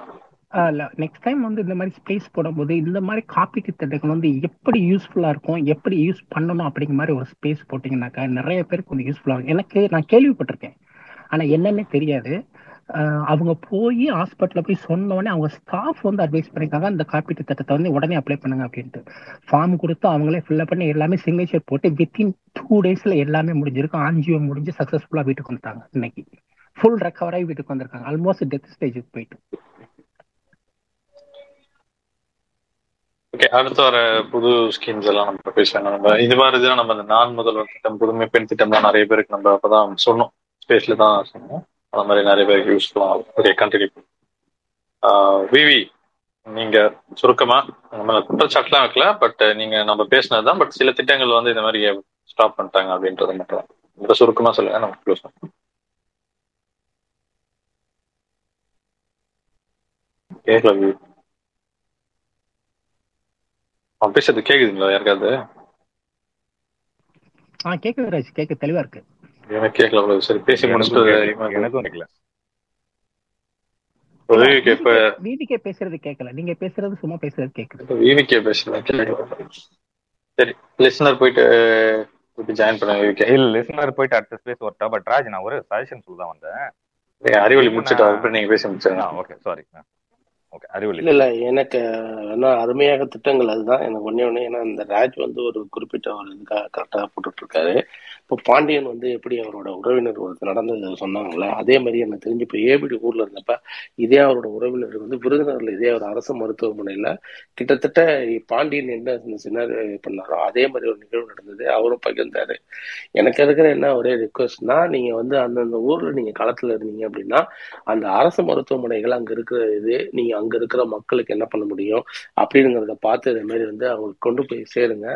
ராஜ் நெக்ஸ்ட் டைம் வந்து இந்த மாதிரி ஸ்பேஸ் போடும்போது இந்த மாதிரி காப்பீட்டு திட்டங்கள் வந்து எப்படி யூஸ்ஃபுல்லா இருக்கும் எப்படி யூஸ் பண்ணணும் அப்படிங்கிற மாதிரி ஒரு ஸ்பேஸ் போட்டீங்கன்னாக்கா நிறைய பேருக்கு வந்து யூஸ்ஃபுல்லா இருக்கும். எனக்கு நான் கேள்விப்பட்டிருக்கேன். ஆனா என்னன்னே தெரியாது. ஆஹ் அவங்க போய் ஹாஸ்பிட்டல்ல போய் சொன்ன உடனே அவங்க ஸ்டாஃப் வந்து அட்வைஸ் பண்ணிருக்காங்க அந்த காப்பீட்டு திட்டத்தை வந்து உடனே அப்ளை பண்ணுங்க அப்படின்ட்டு. ஃபார்ம் கொடுத்து அவங்களே ஃபில்அப் பண்ணி எல்லாமே சிக்னேச்சர் போட்டு வித்தின் டூ டேஸ்ல எல்லாமே முடிஞ்சிருக்கு ஆன்ஜிஓ முடிஞ்சு சக்சஸ்ஃபுல்லா வீட்டுக்கு வந்துட்டாங்க இன்னைக்கு. ஃபுல் ரெக்கவர் ஆகி வீட்டுக்கு வந்திருக்காங்க. ஆல்மோஸ்ட் டெத் ஸ்டேஜுக்கு போயிட்டு. ஓகே அடுத்து வர புது ஸ்கீம்ஸ் எல்லாம் நம்ம பேசலாம் நம்ம இது மாதிரி தான் நம்ம இந்த நான் முதல்வர் திட்டம் புதுமை பெண் திட்டம்லாம் நிறைய பேருக்கு நம்ம அப்பதான் சொன்னோம். ஸ்பேஸ்ல தான் சொன்னோம். அந்த மாதிரி நிறைய பேருக்கு யூஸ்ஃபுல்லா ஒரு கண்டினியூ விவி நீங்க சுருக்கமா நம்ம குற்றச்சாட்டுலாம் வைக்கல பட் நீங்க நம்ம பேசினதுதான் பட் சில திட்டங்கள் வந்து இந்த மாதிரி ஸ்டாப் பண்ணிட்டாங்க அப்படின்றது மட்டும் இந்த சுருக்கமா சொல்லுங்க நம்ம க்ளோஸ் கேட்கல விவி. அவன் பேசுறது கேக்குதுங்களா யாருக்காவது? ஆ கேக்குது ராஜ் கேட்க தெளிவா இருக்கு. எனக்கு கேட்கல அவ்வளவு சரி பேசி முடிச்சுட்டு. எனக்கும் கேட்கல வீட்டுக்கே பேசுறது கேட்கல நீங்க பேசுறது சும்மா பேசுறது கேக்குது. விவிகே பேசல கேட்கல சரி லிசனர் போயிட்டு போயிட்டு ஜாயின் பண்ண விவிகே. இல்ல லிசனர் போயிட்டு அடுத்த ஸ்பேஸ் வரட்டா பட் ராஜ் நான் ஒரு சஜஷன் சொல்ல தான் வந்தேன். அறிவொளி முடிச்சுட்டு அதுக்கப்புறம் நீங்க பேசி முடிச்சிருங்க ஓகே சாரி ஓகே அறிவொளி. இல்ல இல்ல எனக்கு என்ன அருமையாக திட்டங்கள் அதுதான். எனக்கு ஒன்னே ஒண்ணு ஏன்னா இந்த ராஜ் வந்து ஒரு குறிப்பிட்ட ஒரு இதுக்காக கரெக்டாக போட்டுட்டு இருக்காரு இப்போ பாண்டியன் வந்து எப்படி அவரோட உறவினர் ஒருத்தர் நடந்தது சொன்னாங்களே அதே மாதிரி எனக்கு தெரிஞ்சு இப்போ ஏபிடி ஊர்ல இருந்தப்ப இதே அவரோட உறவினர் வந்து விருதுநகர்ல இதே ஒரு அரசு மருத்துவமனையில கிட்டத்தட்ட பாண்டியன் என்ன சின்ன பண்ணாரோ அதே மாதிரி ஒரு நிகழ்வு நடந்தது. அவரும் பகிர்ந்தாரு. எனக்கு இருக்கிற என்ன ஒரே ரிக்வஸ்ட்னா நீங்க வந்து அந்தந்த ஊர்ல நீங்க களத்துல இருந்தீங்க அப்படின்னா அந்த அரசு மருத்துவமனைகள் அங்க இருக்கிற இது நீங்க அங்க இருக்கிற மக்களுக்கு என்ன பண்ண முடியும் அப்படிங்கிறத பார்த்து இதே மாதிரி வந்து அவங்களுக்கு கொண்டு போய் சேருங்க.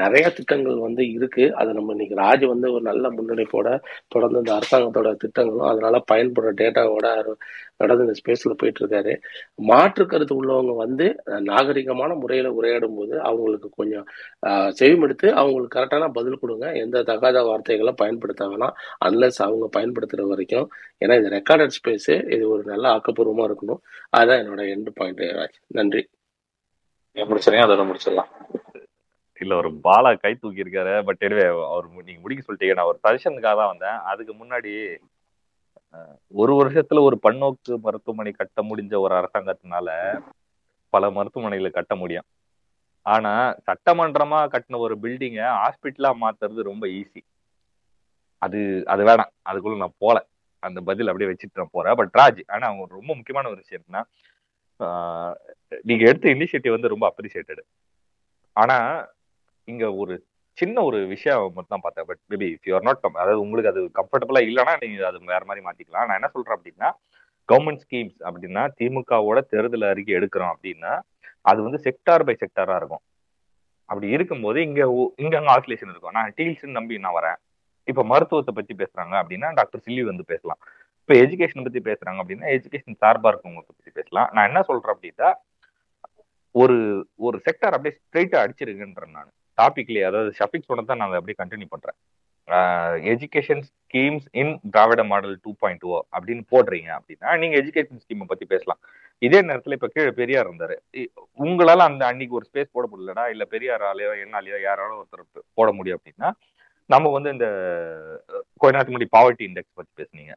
நிறைய திட்டங்கள் வந்து இருக்கு. அதை நம்ம இன்னைக்கு ராஜ் வந்து ஒரு நல்ல முன்னெடுப்போட தொடர்ந்து இந்த அரசாங்கத்தோட திட்டங்களும் அதனால பயன்படுற டேட்டாவோட நடந்து இந்த ஸ்பேஸ்ல போயிட்டு இருக்காரு மாற்று கருத்து உள்ளவங்க வந்து நாகரிகமான முறையில உரையாடும் போது அவங்களுக்கு கொஞ்சம் ஆஹ், செவிமடுத்து அவங்களுக்கு கரெக்டான பதில் கொடுங்க. எந்த தகாத வார்த்தைகளை பயன்படுத்த வேணாம். அன்லஸ் அவங்க பயன்படுத்துற வரைக்கும். ஏன்னா இது ரெக்கார்டட் ஸ்பேஸ் இது ஒரு நல்ல ஆக்கப்பூர்வமா இருக்கணும். அதுதான் என்னோட எண்ட் பாயிண்ட் ராஜ் நன்றி. நீங்க முடிச்சிருங்க. அதோட முடிச்சிடலாம். இல்ல ஒரு பாலா கை தூக்கி இருக்காரு பட் எனவே அவர் நீங்க முடிக்க சொல்லிட்டீங்க. நான் ஒரு சஜஷனுக்காக தான் வந்தேன். அதுக்கு முன்னாடி ஒரு வருஷத்துல ஒரு பன்னோக்கு மருத்துவமனை கட்ட முடிஞ்ச ஒரு அரசாங்கத்தினால பல மருத்துவமனைகளை கட்ட முடியும். ஆனா சட்டமன்றமா கட்டின ஒரு பில்டிங்கை ஹாஸ்பிட்டலா மாத்துறது ரொம்ப ஈஸி அது அது வேணாம். அதுக்குள்ள நான் போல அந்த பதில் அப்படியே வச்சுட்டு நான் போறேன். பட் ராஜ் ஆனா அவங்க ரொம்ப முக்கியமான ஒரு விஷயம் என்னன்னா ஆஹ், நீங்க எடுத்த இனிஷியேட்டிவ் வந்து ரொம்ப அப்ரிசியேட்டடு ஆனா இங்க ஒரு சின்ன ஒரு விஷயம் மட்டும் தான் பார்த்தேன். But maybe if you are not அதாவது உங்களுக்கு அது கம்ஃபர்டபுளா இல்லைன்னா நீங்க அது வேற மாதிரி மாத்திக்கலாம். நான் என்ன சொல்றேன் அப்படின்னா கவர்மெண்ட் ஸ்கீம்ஸ் அப்படின்னா திமுகவோட தேர்தல் அறிக்கை எடுக்கிறோம் அப்படின்னா அது வந்து செக்டார் பை செக்டாரா இருக்கும். அப்படி இருக்கும்போது இங்க இங்க அங்க ஆசிலேஷன் இருக்கும். நான் டீல்ஸ் நம்பி நான் வரேன். இப்ப மருத்துவத்தை பத்தி பேசுறாங்க அப்படின்னா டாக்டர் சில்லி வந்து பேசலாம். இப்ப எஜுகேஷன் பத்தி பேசுறாங்க அப்படின்னா எஜுகேஷன் சார்பா இருக்கவங்க பத்தி பேசலாம். நான் என்ன சொல்றேன் அப்படின்னா ஒரு ஒரு செக்டார் அப்படியே ஸ்ட்ரைட்டா அடிச்சிருக்குன்றேன் நான். டாபிக்லயே அதாவது ஷபிக் சொன்னதை நான் அதை அப்படியே கண்டினியூ பண்றேன். Education schemes in Dravida model two point two அப்படின்னு போடுறீங்க அப்படின்னா நீங்க எஜுகேஷன் ஸ்கீமை பத்தி பேசலாம். இதே நேரத்துல இப்ப கீழே பெரியார் இருந்தாரு. உங்களால அந்த அன்னைக்கு ஒரு ஸ்பேஸ் போட முடியலடா இல்ல பெரியாராலேயோ என்னாலேயோ யாராலும் ஒருத்தர் போட முடியும் அப்படின்னா நம்ம வந்து இந்த அஹ், கொஞ்ச நேரத்துக்கு முன்னாடி பாவர்ட்டி இண்டெக்ஸ் பத்தி பேசுனீங்க.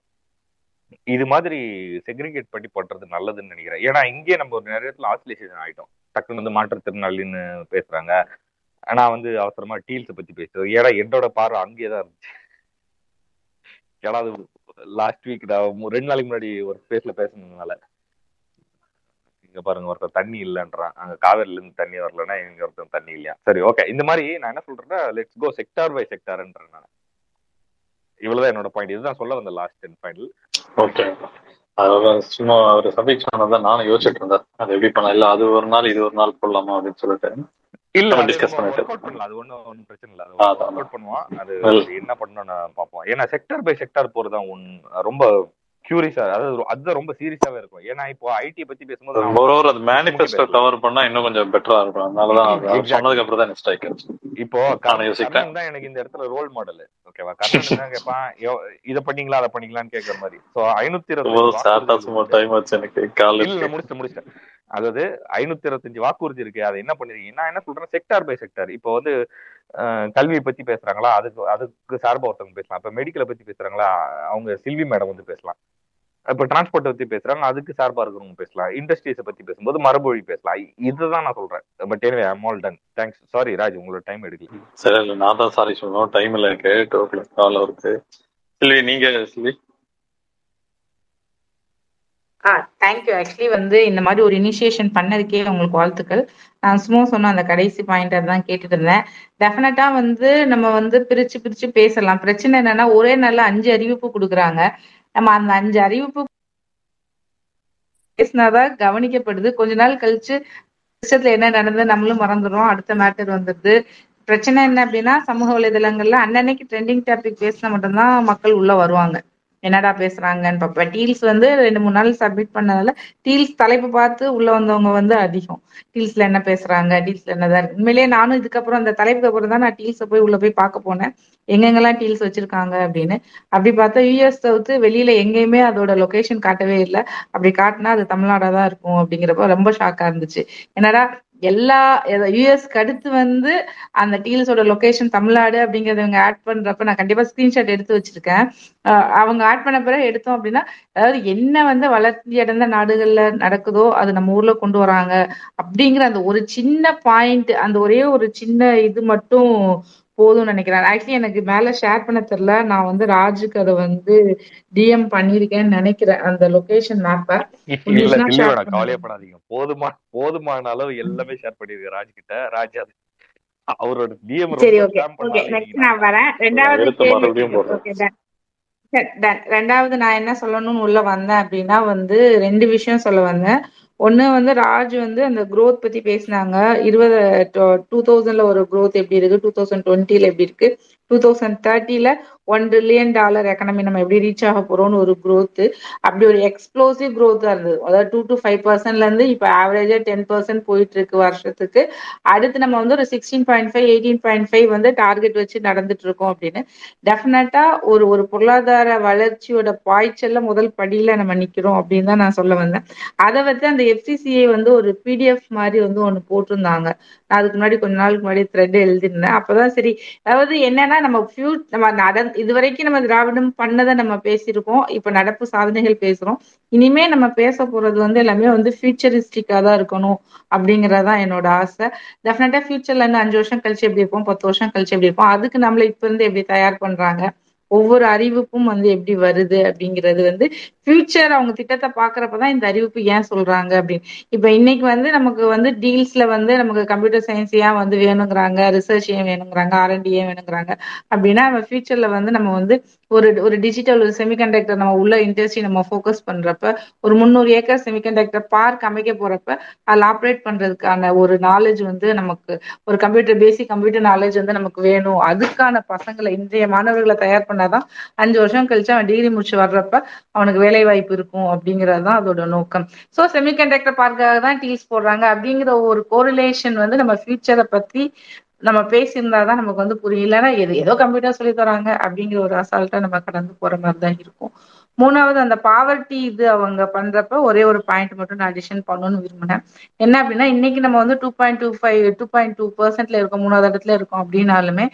இது மாதிரி செக்ரிகேட் பண்ணி பண்றது நல்லதுன்னு நினைக்கிறேன். ஏன்னா இங்கே நம்ம ஒரு நிறைய இடத்துல ஆசிலேஷன் ஆயிட்டோம். டக்குன்னு வந்து மாற்றுத்திறனாளின்னு பேசுறாங்க. நான் வந்து அவசரமா டீல்ஸை பத்தி பேசுறேன் ஏன்னா என்னோட பார்வை அங்கேயே தான் இருந்துச்சு. அது லாஸ்ட் வீக் நான் ரெண்டு நாளைக்கு முன்னாடி ஒரு ஸ்பேஸ்ல பேசுனதுனால. இங்க பாருங்க ஒருத்தர் தண்ணி இல்லைன்றான். அங்க காவேரில இருந்து தண்ணி வரலன்னா இங்க ஒருத்தர் தண்ணி இல்லையா? சரி ஓகே இந்த மாதிரி நான் என்ன சொல்றேன்னா லெட்ஸ் கோ செக்டார் பை செக்டார்ன்றேன் நான். இவ்வளவுதான் என்னோட பாயிண்ட் இதுதான் சொல்ல வந்த லாஸ்ட் டென் பாயிண்ட் ஓகே சும்மா ஒரு சப்ஜெக்ட் சொன்னதான் நானும் யோசிச்சுட்டு இருந்தேன். அது எப்படி பண்ணலாம்? இல்ல அது ஒரு நாள் இது ஒரு நாள் போடலாமா அப்படின்னு சொல்லிட்டு. இல்ல டிஸ்கஸ் பண்ணிட்டு அது ஒன்றும் ஒன்றும் பிரச்சனை இல்லை அது ஒர்க். அவுட் பண்ணுவோம். அது என்ன பண்ணணும்னு பார்ப்போம் ஏன்னா செக்டார் பை செக்டார் போறதுதான் ஒன் ரொம்ப கியூரியஸா அதாவது அதுதான் ரொம்ப சீரியஸாவே இருக்கும். ஏன்னா இப்போ ஐடி பத்தி பேசும்போது மோரோவர் அது மேனிஃபெஸ்டோ கவர் பண்ணா இன்னும் கொஞ்சம் பெட்டரா இருக்கும். அதனாலதான் சொன்னதுக்கு அப்புறம் தான் ஸ்ட்ரைக் இப்போ நானும் கர்ணன் தான் எனக்கு இந்த இடத்துல ரோல் மாடல் ஓகேவா கர்ணன் தான் கேட்பான் இத பண்ணீங்களா அதை பண்ணீங்களான்னு கேட்கற மாதிரி. சோ ஐநூத்தி வந்து டைம் ஆச்சு எனக்கு. கால் இல்ல இல்ல முடிச்சிட்டேன் முடிச்சிட்டேன். அதாவது ஐநூத்தி இருபத்தஞ்சு வாக்குறுதி இருக்கு. அதை என்ன பண்ணிருக்கீங்க? நான் என்ன சொல்றேன் செக்டார் பை செக்டார் இப்போ வந்து கல்வியை பத்தி பேசுறாங்களா? அதுக்கு அதுக்கு சார்பாக ஒருத்தவங்க பேசலாம். இப்ப மெடிக்கலை பத்தி பேசுறாங்களா? அவங்க சில்வி மேடம் வந்து பேசலாம். இப்ப டிரான்ஸ்போர்ட்டை பத்தி பேசுறாங்க அதுக்கு சார்பா இருக்கிறவங்க பேசலாம். இண்டஸ்ட்ரீஸை பத்தி பேசும்போது மரபொழி பேசலாம். இதுதான் நான் சொல்றேன். பட் எனவே I'm all done thanks sorry Raj உங்களோட டைம் எடுக்கல. சரி நான் தான் சாரி சொல்லணும். டைம் இல்லை இருக்கு டோக்கில் கால் வருது சில்வி நீங்க சில்வி ஆ தேங்க்யூ ஆக்சுவலி வந்து இந்த மாதிரி ஒரு இனிஷியேஷன் பண்ணதுக்கே உங்களுக்கு வாழ்த்துக்கள். நான் சும்மா சொன்ன அந்த கடைசி பாயிண்ட் தான் கேட்டுட்டு இருந்தேன். டெஃபினட்டா வந்து நம்ம வந்து பிரிச்சு பிரிச்சு பேசலாம். பிரச்சனை என்னன்னா ஒரே நாள்ல அஞ்சு அறிவிப்பு கொடுக்குறாங்க. நம்ம அந்த அஞ்சு அறிவிப்பு பேசினாதான் கவனிக்கப்படுது. கொஞ்ச நாள் கழிச்சு விஷயத்துல என்ன நடந்தது நம்மளும் மறந்துடும் அடுத்த மேட்டர் வந்துடுது. பிரச்சனை என்ன அப்படின்னா சமூக வலைதளங்கள்ல அன்னன்னைக்கு ட்ரெண்டிங் டாபிக் பேசினா மட்டும்தான் மக்கள் உள்ள வருவாங்க. என்னடா பேசுறாங்கன்னு பார்ப்பேன் டீல்ஸ் வந்து ரெண்டு மூணு நாள் சப்மிட் பண்ணதால டீல்ஸ் தலைப்பு பார்த்து உள்ள வந்தவங்க வந்து அதிகம். டீல்ஸ்ல என்ன பேசுறாங்க டீல்ஸ்ல என்னதான் இருக்கு. உண்மையிலேயே நானும் இதுக்கப்புறம் அந்த தலைப்புக்கு அப்புறம் தான் நான் டீல்ஸை போய் உள்ள போய் பார்க்க போனேன். எங்கெங்கெல்லாம் டீல்ஸ் வச்சிருக்காங்க அப்படின்னு. அப்படி பார்த்தா யூஎஸ் தவிர்த்து வெளியில எங்கேயுமே அதோட லொகேஷன் காட்டவே இல்லை. அப்படி காட்டினா அது தமிழ்நாடா தான் இருக்கும் அப்படிங்கிறப்ப ரொம்ப ஷாக்கா இருந்துச்சு. என்னடா எல்லா யூஎஸ்க்கு அடுத்து வந்து அந்த டீல்ஸோட லொகேஷன் தமிழ்நாடு அப்படிங்கறத இவங்க ஆட் பண்றப்ப நான் கண்டிப்பா ஸ்கிரீன்ஷாட் எடுத்து வச்சிருக்கேன். அவங்க ஆட் பண்ண பிறகு எடுத்தோம் அப்படின்னா அதாவது என்ன வந்து வளர்ச்சி அடைந்த நாடுகள்ல நடக்குதோ அது நம்ம ஊர்ல கொண்டு வராங்க அப்படிங்கிற அந்த ஒரு சின்ன பாயிண்ட் அந்த ஒரே ஒரு சின்ன இது மட்டும் போதும்னு நினைக்கிறேன். ஆக்சுவலி எனக்கு மேல ஷேர் பண்ண தெரியல. நான் வந்து ராஜுக்கு அதை வந்து டிஎம் பண்ணிருக்கேன்னு நினைக்கிறேன். அந்த லொகேஷன் மேப்பை கவலையப்படாதீங்க போதுமா போதுமான அளவு எல்லாமே ஷேர் பண்ணிருக்க ராஜ் கிட்ட ராஜ் அது அவரோட டிஎம் சரி ஓகே ஓகே நெக்ஸ்ட் நான் வரேன். ரெண்டாவது. ரெண்டாவது நான் என்ன சொல்லணும்னு உள்ள வந்தேன் அப்படின்னா வந்து ரெண்டு விஷயம் சொல்ல வந்தேன். ஒன்று வந்து ராஜ் வந்து அந்த குரோத் பத்தி பேசினாங்க. இருபது டூ தௌசண்ட்ல ஒரு குரோத் எப்படி இருக்கு? டூ தௌசண்ட் டுவெண்ட்டில எப்படி இருக்கு? டூ தௌசண்ட் தேர்ட்டில ஒன் ட்ரில்லியன் டாலர் எக்கனமி நம்ம எப்படி ரீச் ஆக போறோம்னு ஒரு growth. அப்படி ஒரு எக்ஸ்ப்ளோசிவ் க்ரோத்தாக இருந்தது. அதாவது டூ டு ஃபைவ் பர்சன்ட்ல இருந்து இப்போ ஆவரேஜா டென் பர்சன்ட் போயிட்டு இருக்கு வருஷத்துக்கு. அடுத்து நம்ம வந்து ஒரு sixteen point five eighteen point five வந்து டார்கெட் வச்சு நடந்துட்டு இருக்கோம் அப்படின்னு. டெஃபினட்டா ஒரு ஒரு பொருளாதார வளர்ச்சியோட பாய்ச்சல்ல முதல் படியில நம்ம நிக்கிறோம் அப்படின்னு தான் நான் சொல்ல வந்தேன். அதை வச்சு அந்த எஃப்சிசிஐ வந்து ஒரு பிடிஎஃப் மாதிரி வந்து ஒன்னு போட்டிருந்தாங்க. நான் அதுக்கு முன்னாடி கொஞ்ச நாளுக்கு முன்னாடி த்ரெட் எழுதிருந்தேன் அப்பதான் சரி. அதாவது என்னன்னா நம்ம ஃபியூ நம்ம நட இது வரைக்கும் நம்ம திராவிடம் பண்ணதை நம்ம பேசியிருக்கோம். இப்ப நடப்பு சாதனைகள் பேசுறோம். இனிமே நம்ம பேச போறது வந்து எல்லாமே வந்து ஃபியூச்சரிஸ்டிக்கா தான் இருக்கணும் அப்படிங்கறதான் என்னோட ஆசை. டெஃபினட்டா ஃபியூச்சர்ல இன்னும் அஞ்சு வருஷம் கழிச்சு எப்படி இருப்போம்? பத்து வருஷம் கழிச்சு எப்படி இருப்போம்? அதுக்கு நம்மள இப்ப இருந்து எப்படி தயார் பண்றாங்க? ஒவ்வொரு அறிவிப்பும் வந்து எப்படி வருது அப்படிங்கிறது வந்து ஃபியூச்சர் அவங்க திட்டத்தை பாக்குறப்பதான் இந்த அறிவிப்பு ஏன் சொல்றாங்க அப்படின்னு. இப்ப இன்னைக்கு வந்து நமக்கு வந்து டீல்ஸ்ல வந்து நமக்கு கம்ப்யூட்டர் சயின்ஸ் ஏன் வந்து வேணுங்கிறாங்க ரிசர்ச் ஏன் வேணுங்கிறாங்க ஆர்என்டி ஏன் வேணுங்கிறாங்க அப்படின்னா நம்ம ஃபியூச்சர்ல வந்து நம்ம வந்து ஒரு ஒரு டிஜிட்டல் ஒரு செமிகண்டக்டர் நம்ம உள்ள இண்டஸ்ட்ரி நம்ம ஃபோக்கஸ் பண்றப்ப ஒரு முந்நூறு ஏக்கர் செமிகண்டக்டர் பார்க் அமைக்க போறப்ப அதில் ஆப்ரேட் பண்றதுக்கான ஒரு நாலேஜ் வந்து நமக்கு ஒரு கம்ப்யூட்டர் பேசிக் கம்ப்யூட்டர் நாலேஜ் வந்து நமக்கு வேணும். அதுக்கான பசங்களை இன்றைய மாணவர்களை தயார் பண்ணாதான் அஞ்சு வருஷம் கழிச்சு அவன் டிகிரி முடிச்சு வர்றப்ப அவனுக்கு வேலை வாய்ப்பு இருக்கும் அப்படிங்கிறது தான் அதோட நோக்கம். ஸோ செமிகண்டக்டர் பார்க்காக தான் டீல்ஸ் போடுறாங்க. அப்படிங்கிற ஒரு கோரிலேஷன் வந்து நம்ம ஃபியூச்சரை பத்தி நம்ம பேசியிருந்தாதான் நமக்கு வந்து புரியும். இல்லைன்னா எது ஏதோ கம்ப்யூட்டர் சொல்லி தராங்க அப்படிங்கிற ஒரு அசால்ட்டா நம்ம கடந்து போற மாதிரி தான் இருக்கும். மூணாவது அந்த பாவர்ட்டி இது அவங்க பண்றப்ப ஒரே ஒரு பாயிண்ட் மட்டும் நான் அடிஷன் பண்ணணும்னு விரும்பினேன். என்ன அப்படின்னா இன்னைக்கு நம்ம வந்து two point two five two point two பர்சன்ட்ல இருக்கோம் மூணாவது இடத்துல இருக்கோம் அப்படின்னாலுமே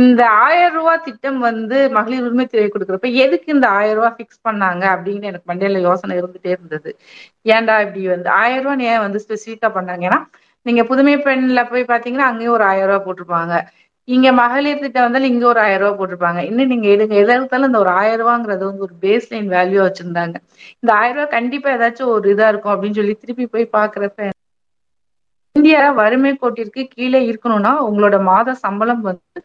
இந்த ஆயிரம் ரூபாய் திட்டம் வந்து மகளிர் உரிமை தேவை கொடுக்குறப்ப எதுக்கு இந்த ஆயிரம் ரூபாய் ஃபிக்ஸ் பண்ணாங்க அப்படின்னு எனக்கு மண்டையில யோசனை இருந்துட்டே இருந்தது. ஏன்டா இப்படி வந்து ஆயிரம் ரூபாய் ஏன் வந்து ஸ்பெசிஃபிக்கா பண்ணாங்க? ஏன்னா நீங்க புதுமை பெண்ல போய் பாத்தீங்கன்னா அங்கேயும் ஒரு ஆயிரம் ரூபாய் போட்டிருப்பாங்க. இங்க மகளிர் திட்டம் வந்தாலும் இங்க ஒரு ஆயிரம் ரூபாய் போட்டிருப்பாங்க. இன்னும் நீங்க எடுங்க. எதா இருந்தாலும் இந்த ஒரு ஆயிரம் ரூபாங்கிறது வந்து ஒரு பேஸ் லைன் வேல்யூ வச்சிருந்தாங்க. இந்த ஆயிரம் ரூபாய் கண்டிப்பா ஏதாச்சும் ஒரு இதா இருக்கும் அப்படின்னு சொல்லி திருப்பி போய் பாக்குறப்ப இந்தியா வறுமை கோட்டிற்கு கீழே இருக்கணும்னா உங்களோட மாத சம்பளம் வந்து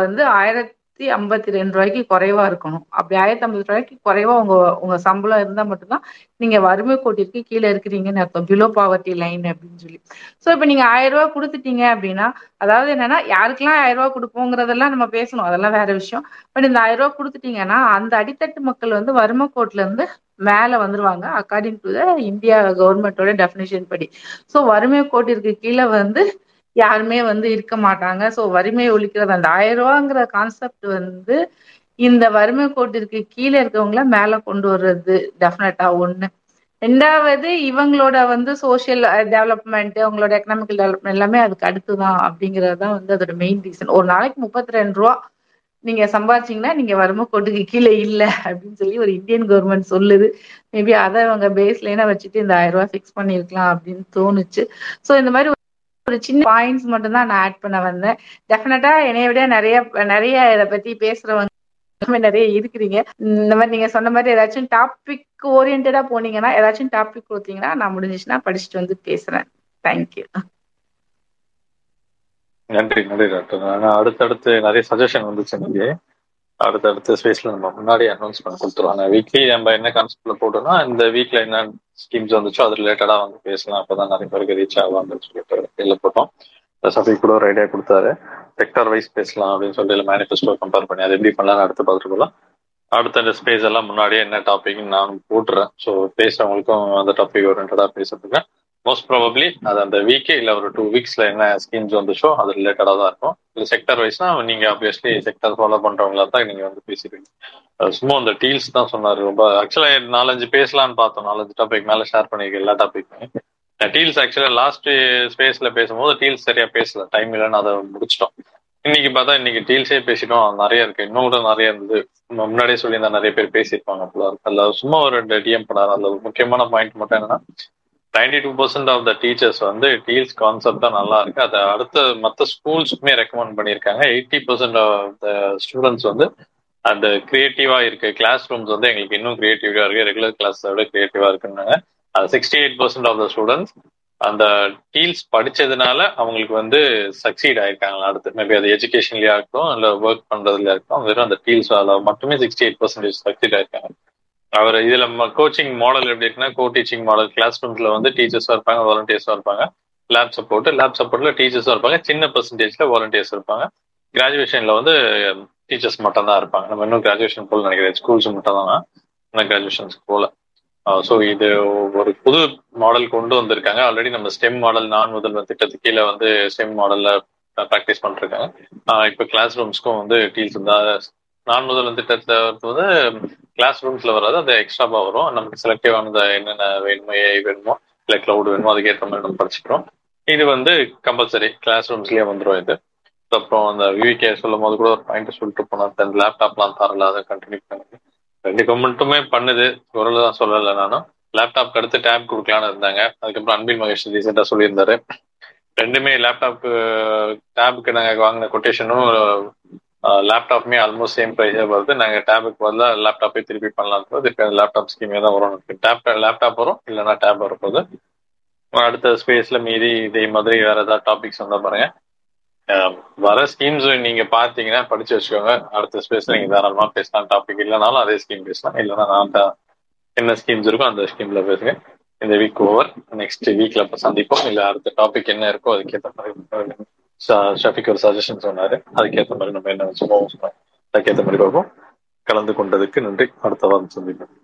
வந்து ஆயிரத்தி ஐம்பத்தி ரெண்டு ரூபாய்க்கு குறைவா இருக்கணும். அப்படி ஆயிரத்தி ஐம்பது ரூபாய்க்கு குறைவா உங்க உங்க சம்பளம் இருந்தா மட்டும்தான் நீங்க வறுமை கோட்டிற்கு கீழே இருக்கிறீங்கன்னு அர்த்தம். பிலோ பாவர்ட்டி லைன் அப்படின்னு சொல்லி. சோ இப்ப நீங்க ஆயிரம் ரூபாய் கொடுத்துட்டீங்க அப்படின்னா அதாவது என்னன்னா யாருக்கெல்லாம் ஆயிரம் ரூபாய் கொடுப்போங்கிறதெல்லாம் நம்ம பேசணும். அதெல்லாம் வேற விஷயம். பட் இந்த ஆயிரம் ரூபாய் கொடுத்துட்டீங்கன்னா அந்த அடித்தட்டு மக்கள் வந்து வறுமை கோட்ல இருந்து மேல வந்துருவாங்க அக்கார்டிங் டு த இந்தியா கவர்மெண்டோட டெபினிஷன் படி. சோ வறுமை கோட்டிற்கு கீழே வந்து யாருமே வந்து இருக்க மாட்டாங்க. ஸோ வறுமை ஒழிக்கிறது அந்த ஆயிரம் ரூபாங்கிற கான்செப்ட் வந்து இந்த வறுமை கோட்டிற்கு கீழே இருக்கவங்கள மேல கொண்டு வர்றது டெஃபினட்டா ஒண்ணு. ரெண்டாவது இவங்களோட வந்து சோசியல் டெவலப்மெண்ட் அவங்களோட எக்கனாமிக்கல் டெவலப்மெண்ட் எல்லாமே அதுக்கு அடுத்துதான் அப்படிங்கிறது தான் வந்து அதோட மெயின் ரீசன் ஒரு நாளைக்கு முப்பத்தி ரெண்டு ரூபா நீங்க சம்பாதிச்சீங்கன்னா நீங்க வறுமை கோட்டுக்கு கீழே இல்ல அப்படின்னு சொல்லி ஒரு இந்தியன் கவர்மெண்ட் சொல்லுது. மேபி அதை அவங்க பேஸ்லைனா வச்சுட்டு இந்த ஆயிரம் ரூபாய் ஃபிக்ஸ் பண்ணிருக்கலாம் அப்படின்னு தோணுச்சு. சோ இந்த மாதிரி ஒரு சின்ன பாயிண்ட்ஸ் மட்டும் தான் நான் ஆட் பண்ண வந்தேன். டெஃபினட்டா என்னைய விட நிறைய நிறைய இதை பத்தி பேசுறவங்க நிறைய இருக்கிறீங்க. இந்த மாதிரி நீங்க சொன்ன மாதிரி ஏதாச்சும் டாபிக் ஓரியன்டா போனீங்கன்னா ஏதாச்சும் டாபிக் கொடுத்தீங்கன்னா நான் முடிஞ்சிச்சுன்னா படிச்சுட்டு வந்து பேசுறேன். தேங்க்யூ நன்றி நன்றி டாக்டர். ஆனா அடுத்தடுத்து நிறைய சஜஷன் வந்துச்சு நீங்க அடுத்தடுத்த ஸ்பேஸ்ல நம்ம முன்னாடி அனௌன்ஸ்மெண்ட் கொடுத்துருவாங்க வீக்லி நம்ம என்ன கான்செப்ட்ல போட்டோம்னா இந்த வீக்ல என்ன ஸ்கீம்ஸ் வந்துச்சோ அது ரிலேட்டடா வந்து பேசலாம். அப்பதான் நிறைய பேருக்கு ரீச் ஆகும்னு சொல்லிட்டு வெளில போட்டோம். சஃபி கூட ஒரு ஐடியா கொடுத்தாரு. செக்டர் வைஸ் பேசலாம் அப்படின்னு சொல்லிட்டு மேனிஃபெஸ்டோ கம்பேர் பண்ணி அதை எப்படி பண்ணலாம் அடுத்து பார்த்துட்டு போகலாம் அடுத்த இந்த ஸ்பேஸ் எல்லாம் முன்னாடியே என்ன டாபிக் நான் போட்டுறேன். ஸோ பேசுறவங்களுக்கும் அந்த டாபிக் ஓரியன்டா பேசுறதுக்கு மோஸ்ட் ப்ராபப்ளி அது அந்த வீக்கே இல்லை ஒரு டூ வீக்ஸ்ல என்ன ஸ்கீம்ஸ் வந்துச்சோ அது ரிலேட்டடாக தான் இருக்கும். இல்லை செக்டர் வைஸ்னா நீங்க ஆப்வியஸ்லி செக்டர் ஃபாலோ பண்றவங்களா தான் நீங்க வந்து பேசிருக்கீங்க சும்மா அந்த டீல்ஸ் தான் சொன்னாரு. ரொம்ப ஆக்சுவலா நாலஞ்சு பேசலாம்னு பார்த்தோம். நாலஞ்சு டாபிக் மேல ஷேர் பண்ணிருக்கேன் எல்லா டாபிக்குமே டீல்ஸ் ஆக்சுவலா லாஸ்ட் ஸ்பேஸ்ல பேசும்போது டீல்ஸ் சரியா பேசல. டைம் இல்லைன்னு அதை முடிச்சிட்டோம். இன்னைக்கு பார்த்தா இன்னைக்கு டீல்ஸே பேசிட்டோம். நிறைய இருக்கு. இன்னும் கூட நிறைய இருந்தது. முன்னாடியே சொல்லியிருந்தா நிறைய பேர் பேசியிருப்பாங்க போல இருக்கு. அதில் சும்மா ஒரு டிஎம் பண்ணாரு அதுல முக்கியமான பாயிண்ட் மட்டும் என்னன்னா ninety two percent of the teachers வந்து டீல்ஸ் கான்செப்ட் தான் நல்லா இருக்கு. அதை அடுத்த மற்ற ஸ்கூல்ஸுக்குமே ரெக்கமெண்ட் பண்ணியிருக்காங்க. Eighty percent of the students வந்து அந்த கிரியேட்டிவா இருக்கு. கிளாஸ் ரூம்ஸ் வந்து எங்களுக்கு இன்னும் கிரியேட்டிவா இருக்கு. ரெகுலர் கிளாஸ் விட கிரியேட்டிவா இருக்குன்னாங்க. Sixty eight percent of the students அந்த டீல்ஸ் படிச்சதுனால அவங்களுக்கு வந்து சக்சீட் ஆயிருக்காங்க அடுத்து. மேபி அது எஜுகேஷன்லயா இருக்கட்டும் இல்ல ஒர்க் பண்றதுலயா இருக்கட்டும் வெறும் அந்த டீல்ஸ் மட்டுமே சிக்ஸ்டி எயிட் பர்சன்டேஜ் சக்சீட் ஆயிருக்காங்க. அவர் இதுல கோச்சிங் மாடல் எப்படி இருக்குன்னா கோ டீச்சிங் மாடல் கிளாஸ் ரூம்ஸ்ல வந்து டீச்சர்ஸா இருப்பாங்க வாலண்டியர்ஸா இருப்பாங்க. லேப் சப்போர்ட் லேப் சப்போர்ட்ல டீச்சர்ஸா இருப்பாங்க. சின்ன பெர்சன்டேஜ்ல வாலண்டியர்ஸ் இருப்பாங்க. கிராஜுவேஷன்ல வந்து டீச்சர்ஸ் மட்டும் தான் இருப்பாங்க. நம்ம இன்னும் கிராஜுவேஷன் போல நினைக்கிறேன். ஸ்கூல்ஸ் மட்டும் தான் இன்னும் கிராஜுவேஷன்ஸ் போல. ஸோ இது ஒரு புது மாடல் கொண்டு வந்திருக்காங்க. ஆல்ரெடி நம்ம ஸ்டெம் மாடல் நான் முதல்வர் திட்டத்துக்கு கீழே வந்து ஸ்டெம் மாடல்ல ப்ராக்டிஸ் பண்ணிருக்காங்க இப்போ கிளாஸ் ரூம்ஸ்க்கும் வந்து டீல்ஸ் தான் நான் முதல் திட்டத்தை வந்து கிளாஸ் ரூம்ஸ்ல வராது அது எக்ஸ்ட்ராவா வரும். நமக்கு செலக்டிவ் ஆனது என்னென்ன வேணுமோ ஏஐ வேணுமோ இல்லை கிளவுட் வேணுமோ அதுக்கேற்ற மாதிரி நம்ம படிச்சுக்கிறோம். இது வந்து கம்பல்சரி கிளாஸ் ரூம்ஸ்லயே வந்துடும் இது. அப்புறம் அந்த விவிகே சொல்லும் போது கூட ஒரு பாயிண்ட் சொல்லிட்டு போனா லேப்டாப்லாம் தரல அதை கண்டினியூ பண்ணுது ரெண்டு கவர்மெண்ட்டுமே பண்ணுது. குரல் தான் சொல்லலை நானும் லேப்டாப்க்கு அடுத்து டேப் கொடுக்கலான்னு இருந்தாங்க. அதுக்கப்புறம் அன்பில் மகேஷ் ரீசெண்டாக சொல்லியிருந்தாரு. ரெண்டுமே லேப்டாப் டேபுக்கு நாங்கள் வாங்கின கொட்டேஷனும் லேப்டாப்புமே ஆல்மோஸ்ட் சேம் ப்ரைஸே வருது. நாங்கள் டேபுக்கு பதிலாக லேப்டாப்பே திருப்பி பண்ணலாம் திருப்பி அந்த லேப்டாப் ஸ்கீமே தான் வரும். டேப் லேப்டாப் வரும் இல்லைன்னா டேப் வரப்போகுது. அடுத்த ஸ்பேஸ்ல மீதி இதே மாதிரி வேற ஏதாவது டாபிக்ஸ் வந்தா பாருங்க. வர ஸ்கீம்ஸ் நீங்க பாத்தீங்கன்னா படிச்சு வச்சுக்கோங்க. அடுத்த ஸ்பேஸ்ல நீங்க தாராளமா பேசலாம். டாபிக் இல்லைனாலும் அதே ஸ்கீம் பேசலாம். இல்லைன்னா நான் என்ன ஸ்கீம்ஸ் இருக்கோ அந்த ஸ்கீம்ல பேசுங்க. இந்த வீக் ஓவர் நெக்ஸ்ட் வீக்ல சந்திப்போம். இல்ல அடுத்த டாபிக் என்ன இருக்கோ அதுக்கேற்ற மாதிரி ஷஃபிக் ஒரு சஜஷன் சொன்னாரு. அதுக்கேற்ற மாதிரி நம்ம என்ன வச்சுமோ அதுக்கேற்ற மாதிரி பார்ப்போம். கலந்து கொண்டதுக்கு நன்றி. அடுத்த வாரம் சந்திப்போம்.